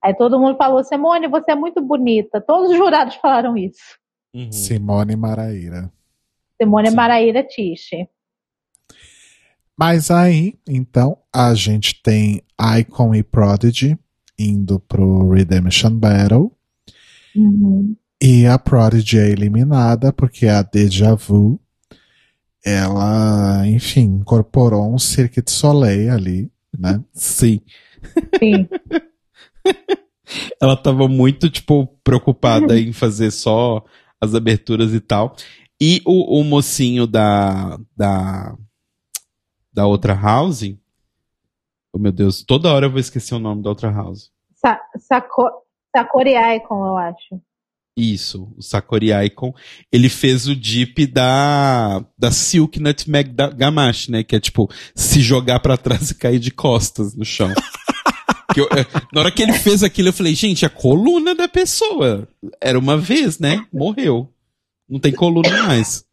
Aí todo mundo falou, Simone, você é muito bonita. Todos os jurados falaram isso. Uhum. Simone Maraíra. Simone Sim. Maraíra Tiche. Mas aí, então, a gente tem Icon e Prodigy indo pro Redemption Battle. Uhum. E a Prodigy é eliminada porque a Deja Vu, ela, enfim, incorporou um Cirque de Soleil ali, né? Sim. Sim. Ela tava muito, tipo, preocupada em fazer só as aberturas e tal. E o, o mocinho da, da, da outra house. Oh, meu Deus, toda hora eu vou esquecer o nome da outra house. Sa Sako Sakori Icon, eu acho. Isso, o Sakori Icon. Ele fez o dip da, da Silk Nutmeg da Gamache, né? Que é tipo, se jogar pra trás e cair de costas no chão. Eu- eh, na hora que ele fez aquilo, eu falei, gente, a coluna da pessoa. Era uma vez, né? Morreu. Não tem coluna mais.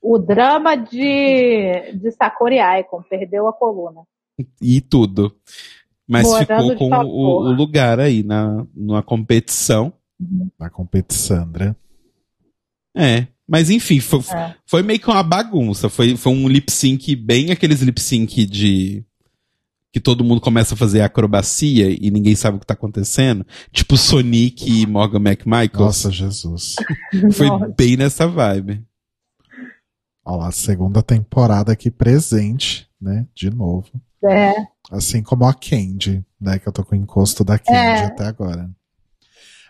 O drama de, de Sakori Icon, perdeu a coluna. E tudo. Mas Morando ficou com o, o lugar aí na, na competição. Na competição, né? É. Mas enfim, foi, É. foi meio que uma bagunça. Foi, foi um lip sync bem aqueles lip sync de. Que todo mundo começa a fazer acrobacia e ninguém sabe o que tá acontecendo. Tipo Sonic e Morgan McMichael. Nossa, Jesus. Foi Nossa. bem nessa vibe. Olha lá, segunda temporada aqui presente, né? De novo. É. Assim como a Candy, né? Que eu tô com o encosto da Candy É. até agora.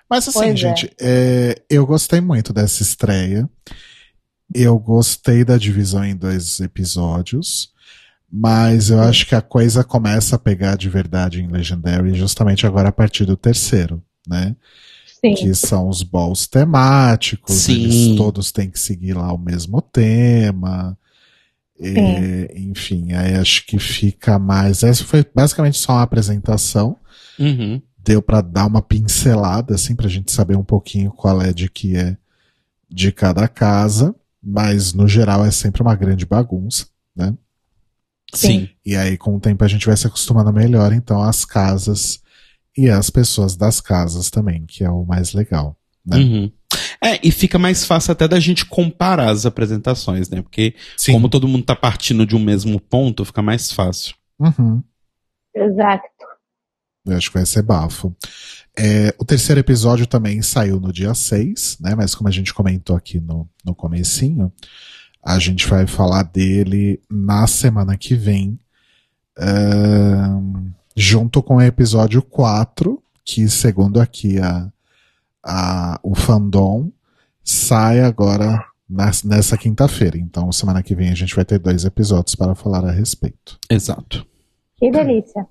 Mas assim, Pois é. gente, é, eu gostei muito dessa estreia. Eu gostei da divisão em dois episódios. Mas eu acho que a coisa começa a pegar de verdade em Legendary justamente agora a partir do terceiro, né? Sim. que são os balls temáticos, Sim. eles todos têm que seguir lá o mesmo tema. E, enfim, aí acho que fica mais. Essa foi basicamente só uma apresentação. Uhum. Deu pra dar uma pincelada, assim, pra gente saber um pouquinho qual é de que é de cada casa. Mas no geral é sempre uma grande bagunça, né? Sim. E aí, com o tempo, a gente vai se acostumando melhor, então, às casas e às pessoas das casas também, que é o mais legal. Né? Uhum. É, e fica mais fácil até da gente comparar as apresentações, né? Porque Sim. como todo mundo tá partindo de um mesmo ponto, fica mais fácil. Uhum. Exato. Eu acho que vai ser bafo. É, o terceiro episódio também saiu no dia 6, né? Mas como a gente comentou aqui no, no comecinho, a gente vai falar dele na semana que vem, ahn, junto com o episódio 4, que segundo aqui a, a, o fandom, sai agora nessa quinta-feira. Então, semana que vem a gente vai ter dois episódios para falar a respeito. Exato. Que delícia.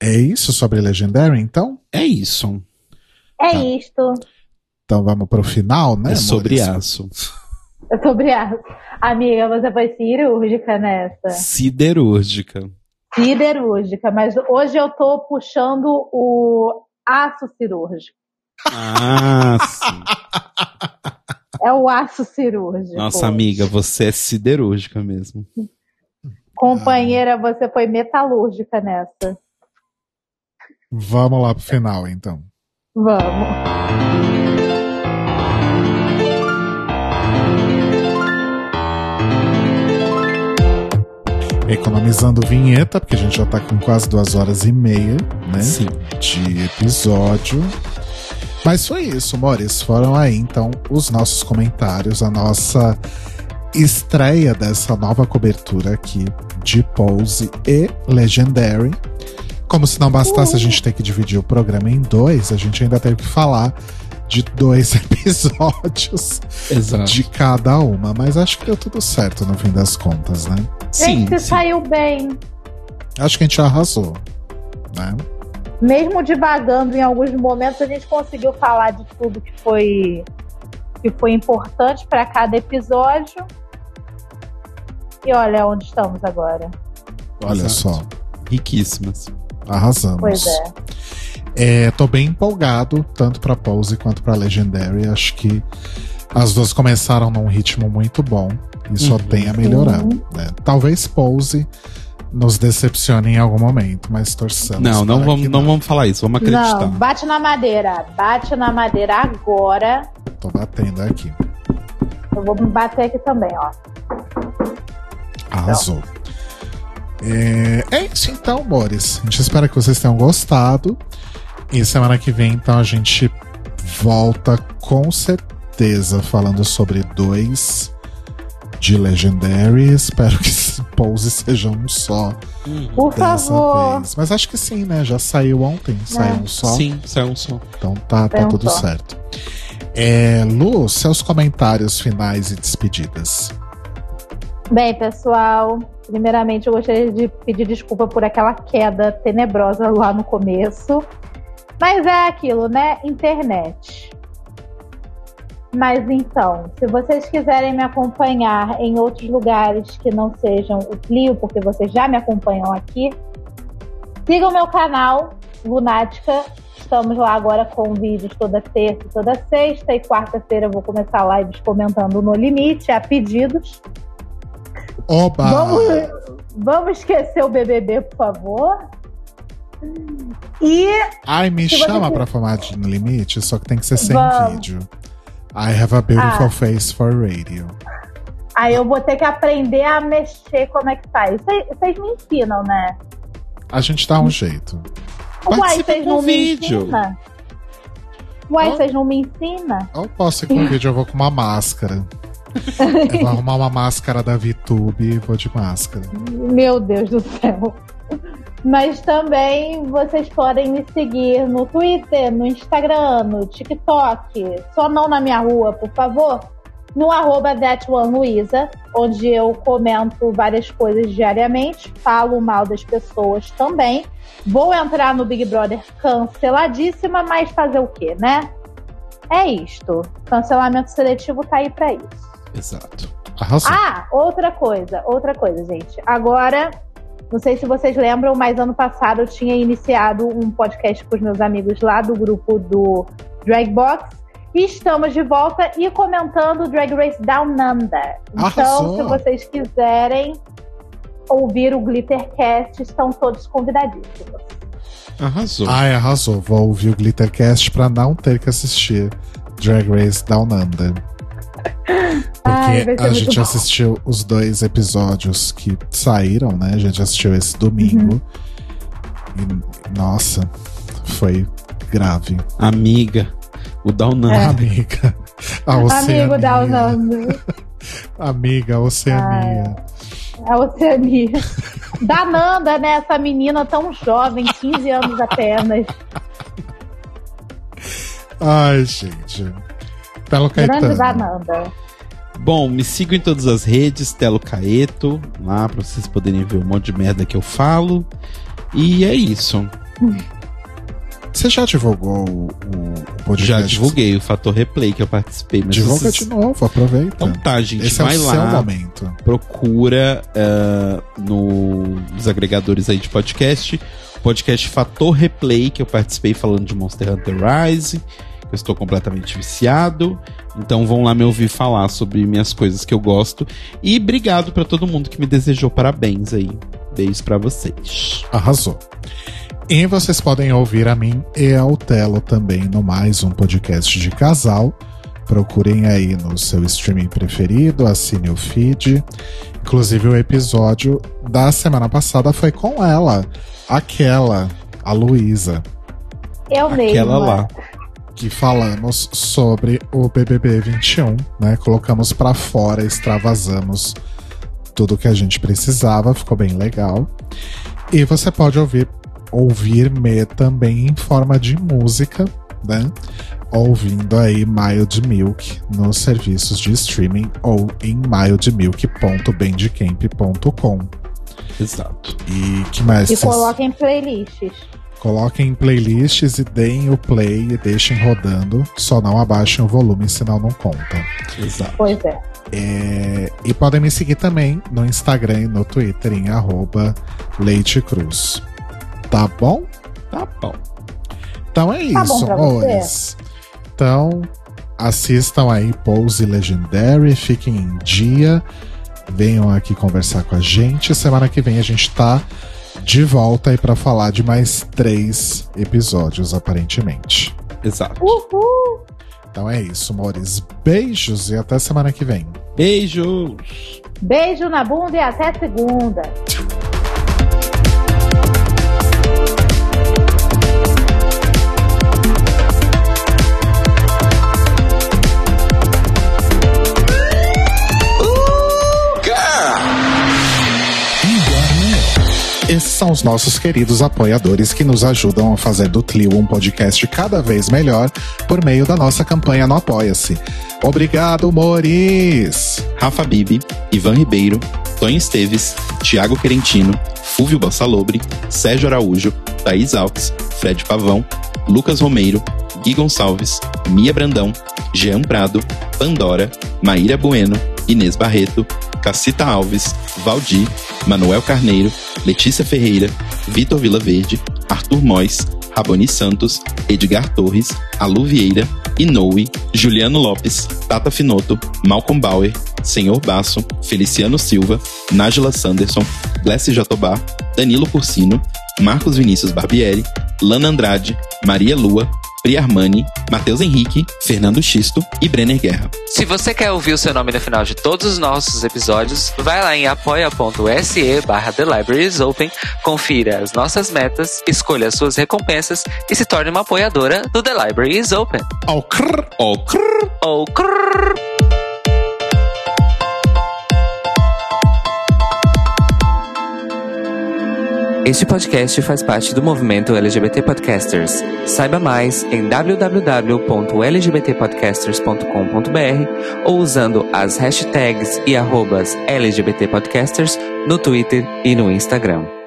É isso sobre Legendary, então? É isso. É Tá. isto. Então vamos pro final, né? é sobre amores? aço. Sobre aço. Amiga, você foi cirúrgica nessa. Siderúrgica. Siderúrgica, mas hoje eu tô puxando o aço cirúrgico. Ah, sim. É o aço cirúrgico. Nossa, amiga, você é siderúrgica mesmo. Companheira, você foi metalúrgica nessa. Vamos lá pro final, então. Vamos. Economizando vinheta, porque a gente já tá com quase duas horas e meia, né? Sim. De episódio. Mas foi isso, Maurício. Foram aí, então, os nossos comentários, a nossa estreia dessa nova cobertura aqui de Pose e Legendary. Como se não bastasse a gente ter que dividir o programa em dois, a gente ainda teve que falar de dois episódios Exato. de cada uma. Mas acho que deu tudo certo no fim das contas, né? Sim, Gente, você sim. saiu bem. Acho que a gente arrasou, né? Mesmo divagando em alguns momentos, a gente conseguiu falar de tudo que foi que foi importante para cada episódio. E olha onde estamos agora. Olha Exato. só, Riquíssimas. arrasamos. Pois é. É, tô bem empolgado, tanto pra Pose quanto pra Legendary. Acho que as duas começaram num ritmo muito bom e só Uhum. tem a melhorar. né? Talvez Pose nos decepcione em algum momento, mas torçamos. Não, não para vamos, que não vamos falar isso, vamos acreditar. Não, bate na madeira. Bate na madeira agora. Tô batendo aqui. Eu vou me bater aqui também, ó. Arrasou. É, é isso então, Boris. A gente espera que vocês tenham gostado. E semana que vem, então, a gente volta com certeza falando sobre dois de Legendary. Espero que esse pose seja um só Por dessa favor. vez. Mas acho que sim, né? Já saiu ontem, saiu um só. Sim, saiu um som. Então tá, tá tudo só. certo. É, Lu, seus comentários finais e despedidas. Bem, pessoal, primeiramente eu gostaria de pedir desculpa por aquela queda tenebrosa lá no começo. Mas é aquilo, né? Internet. Mas então, se vocês quiserem me acompanhar em outros lugares que não sejam o Clio, porque vocês já me acompanham aqui, sigam meu canal, Lunática. Estamos lá agora com vídeos toda terça e toda sexta. E quarta-feira eu vou começar lives comentando no limite, a pedidos. Oba! Vamos, vamos esquecer o BBB, por favor. E Ai, me você chama quiser- pra falar de No Limite, só que tem que ser sem Vamos. vídeo. I have a beautiful Ah. face for radio. aí eu vou ter que aprender a mexer como é que faz. Vocês- Vocês me ensinam, né? A gente dá um jeito. Uai, vocês não me vídeo. ensinam? Uai, vocês não me ensinam? Eu posso ir com vídeo, eu vou com uma máscara. Eu vou arrumar uma máscara da VTube e vou de máscara. Meu Deus do céu. Mas também vocês podem me seguir no Twitter, no Instagram, no TikTok. Só não na minha rua, por favor. No arroba ThatOneLuiza, onde eu comento várias coisas diariamente, falo mal das pessoas também. Vou entrar no Big Brother canceladíssima, mas fazer o quê, né? É isto. Cancelamento seletivo tá aí pra isso. Exato. Arrasou. Ah, outra coisa, outra coisa, gente. Agora, não sei se vocês lembram, mas ano passado eu tinha iniciado um podcast com os meus amigos lá do grupo do Dragbox. E estamos de volta e comentando Drag Race Down Under. Então, Arrasou. se vocês quiserem ouvir o Glittercast, estão todos convidadíssimos. Arrasou. Ai, arrasou. Vou ouvir o Glittercast pra não ter que assistir Drag Race Down Under. Porque Ai, a gente bom. assistiu os dois episódios que saíram, né? A gente assistiu esse domingo. Uhum. E, nossa, foi grave. Amiga, o Down É. Amiga. A Oceania. Amigo Down. Amiga, a Oceania. A Oceania. Da Nanda, né? Essa menina tão jovem, 15 anos apenas. Ai, gente. Telo Grande Caetano. Bom, me sigam em todas as redes, Telo Caeto, lá pra vocês poderem ver um monte de merda que eu falo. E é isso. Você já divulgou o, o podcast? Já divulguei o Fator Replay que eu participei. Mas Divulga vocês- de novo, aproveita. Então tá, gente, Esse é vai o lá. seu momento. procura ah, no- nos agregadores aí de podcast. Podcast Fator Replay, que eu participei falando de Monster Hunter Rise. Eu estou completamente viciado. Então vão lá me ouvir falar sobre minhas coisas que eu gosto. E obrigado pra todo mundo que me desejou parabéns aí. Beijos pra vocês. Arrasou. E vocês podem ouvir a mim e ao Telo também no mais um podcast de casal. Procurem aí no seu streaming preferido, assine o feed. Inclusive, o episódio da semana passada foi com ela, aquela, a Luísa, Eu mesma. Aquela lá. Que falamos sobre o BBB 21, né? Colocamos pra fora, extravasamos tudo que a gente precisava, ficou bem legal. E você pode ouvir ouvir-me também em forma de música, né? Ouvindo aí Mild Milk nos serviços de streaming ou em mildmilk.bandcamp.com. Exato. E que mais? E coloquem playlists. Coloquem em playlists e deem o play e deixem rodando. Só não abaixem o volume, senão não conta. Exato. Pois é. É, e podem me seguir também no Instagram e no Twitter em arroba Leite Cruz. Tá bom? Tá bom. Então é Tá isso, amores. Então, assistam aí Pose Legendary, fiquem em dia, venham aqui conversar com a gente. Semana que vem a gente tá de volta aí pra falar de mais três episódios, aparentemente. Exato. Uhul! Então é isso, amores. Beijos e até semana que vem. Beijos. Beijo na bunda e até segunda. Esses são os nossos queridos apoiadores que nos ajudam a fazer do Tlio um podcast cada vez melhor por meio da nossa campanha no Apoia-se. Obrigado, Moris! Rafa Bibi, Ivan Ribeiro, Tonho Esteves, Thiago Querentino, Fúvio Bassalobre, Sérgio Araújo, Thaís Alves, Fred Pavão, Lucas Romeiro, Gui Gonçalves, Mia Brandão, Jean Prado, Pandora, Maíra Bueno, Inês Barreto, Cacita Alves, Valdir, Manuel Carneiro, Letícia Ferreira, Vitor Vilaverde, Arthur Mois, Raboni Santos, Edgar Torres, Alu Vieira, Inoue, Juliano Lopes, Tata Finoto, Malcolm Bauer, Senhor Basso, Feliciano Silva, Nájila Sanderson, Glessi Jatobá, Danilo Cursino, Marcos Vinícius Barbieri, Lana Andrade, Maria Lua, Pri Armani, Matheus Henrique, Fernando Xisto e Brenner Guerra. Se você quer ouvir o seu nome no final de todos os nossos episódios, vai lá em apoia.se barra The Libraries Open, confira as nossas metas, escolha as suas recompensas e se torne uma apoiadora do The Library is Open. Ao crrr. Ó, crrr. Ou crrr. Este podcast faz parte do movimento LGBT Podcasters. Saiba mais em www.lgbtpodcasters.com.br ou usando as hashtags e arrobas LGBT Podcasters no Twitter e no Instagram.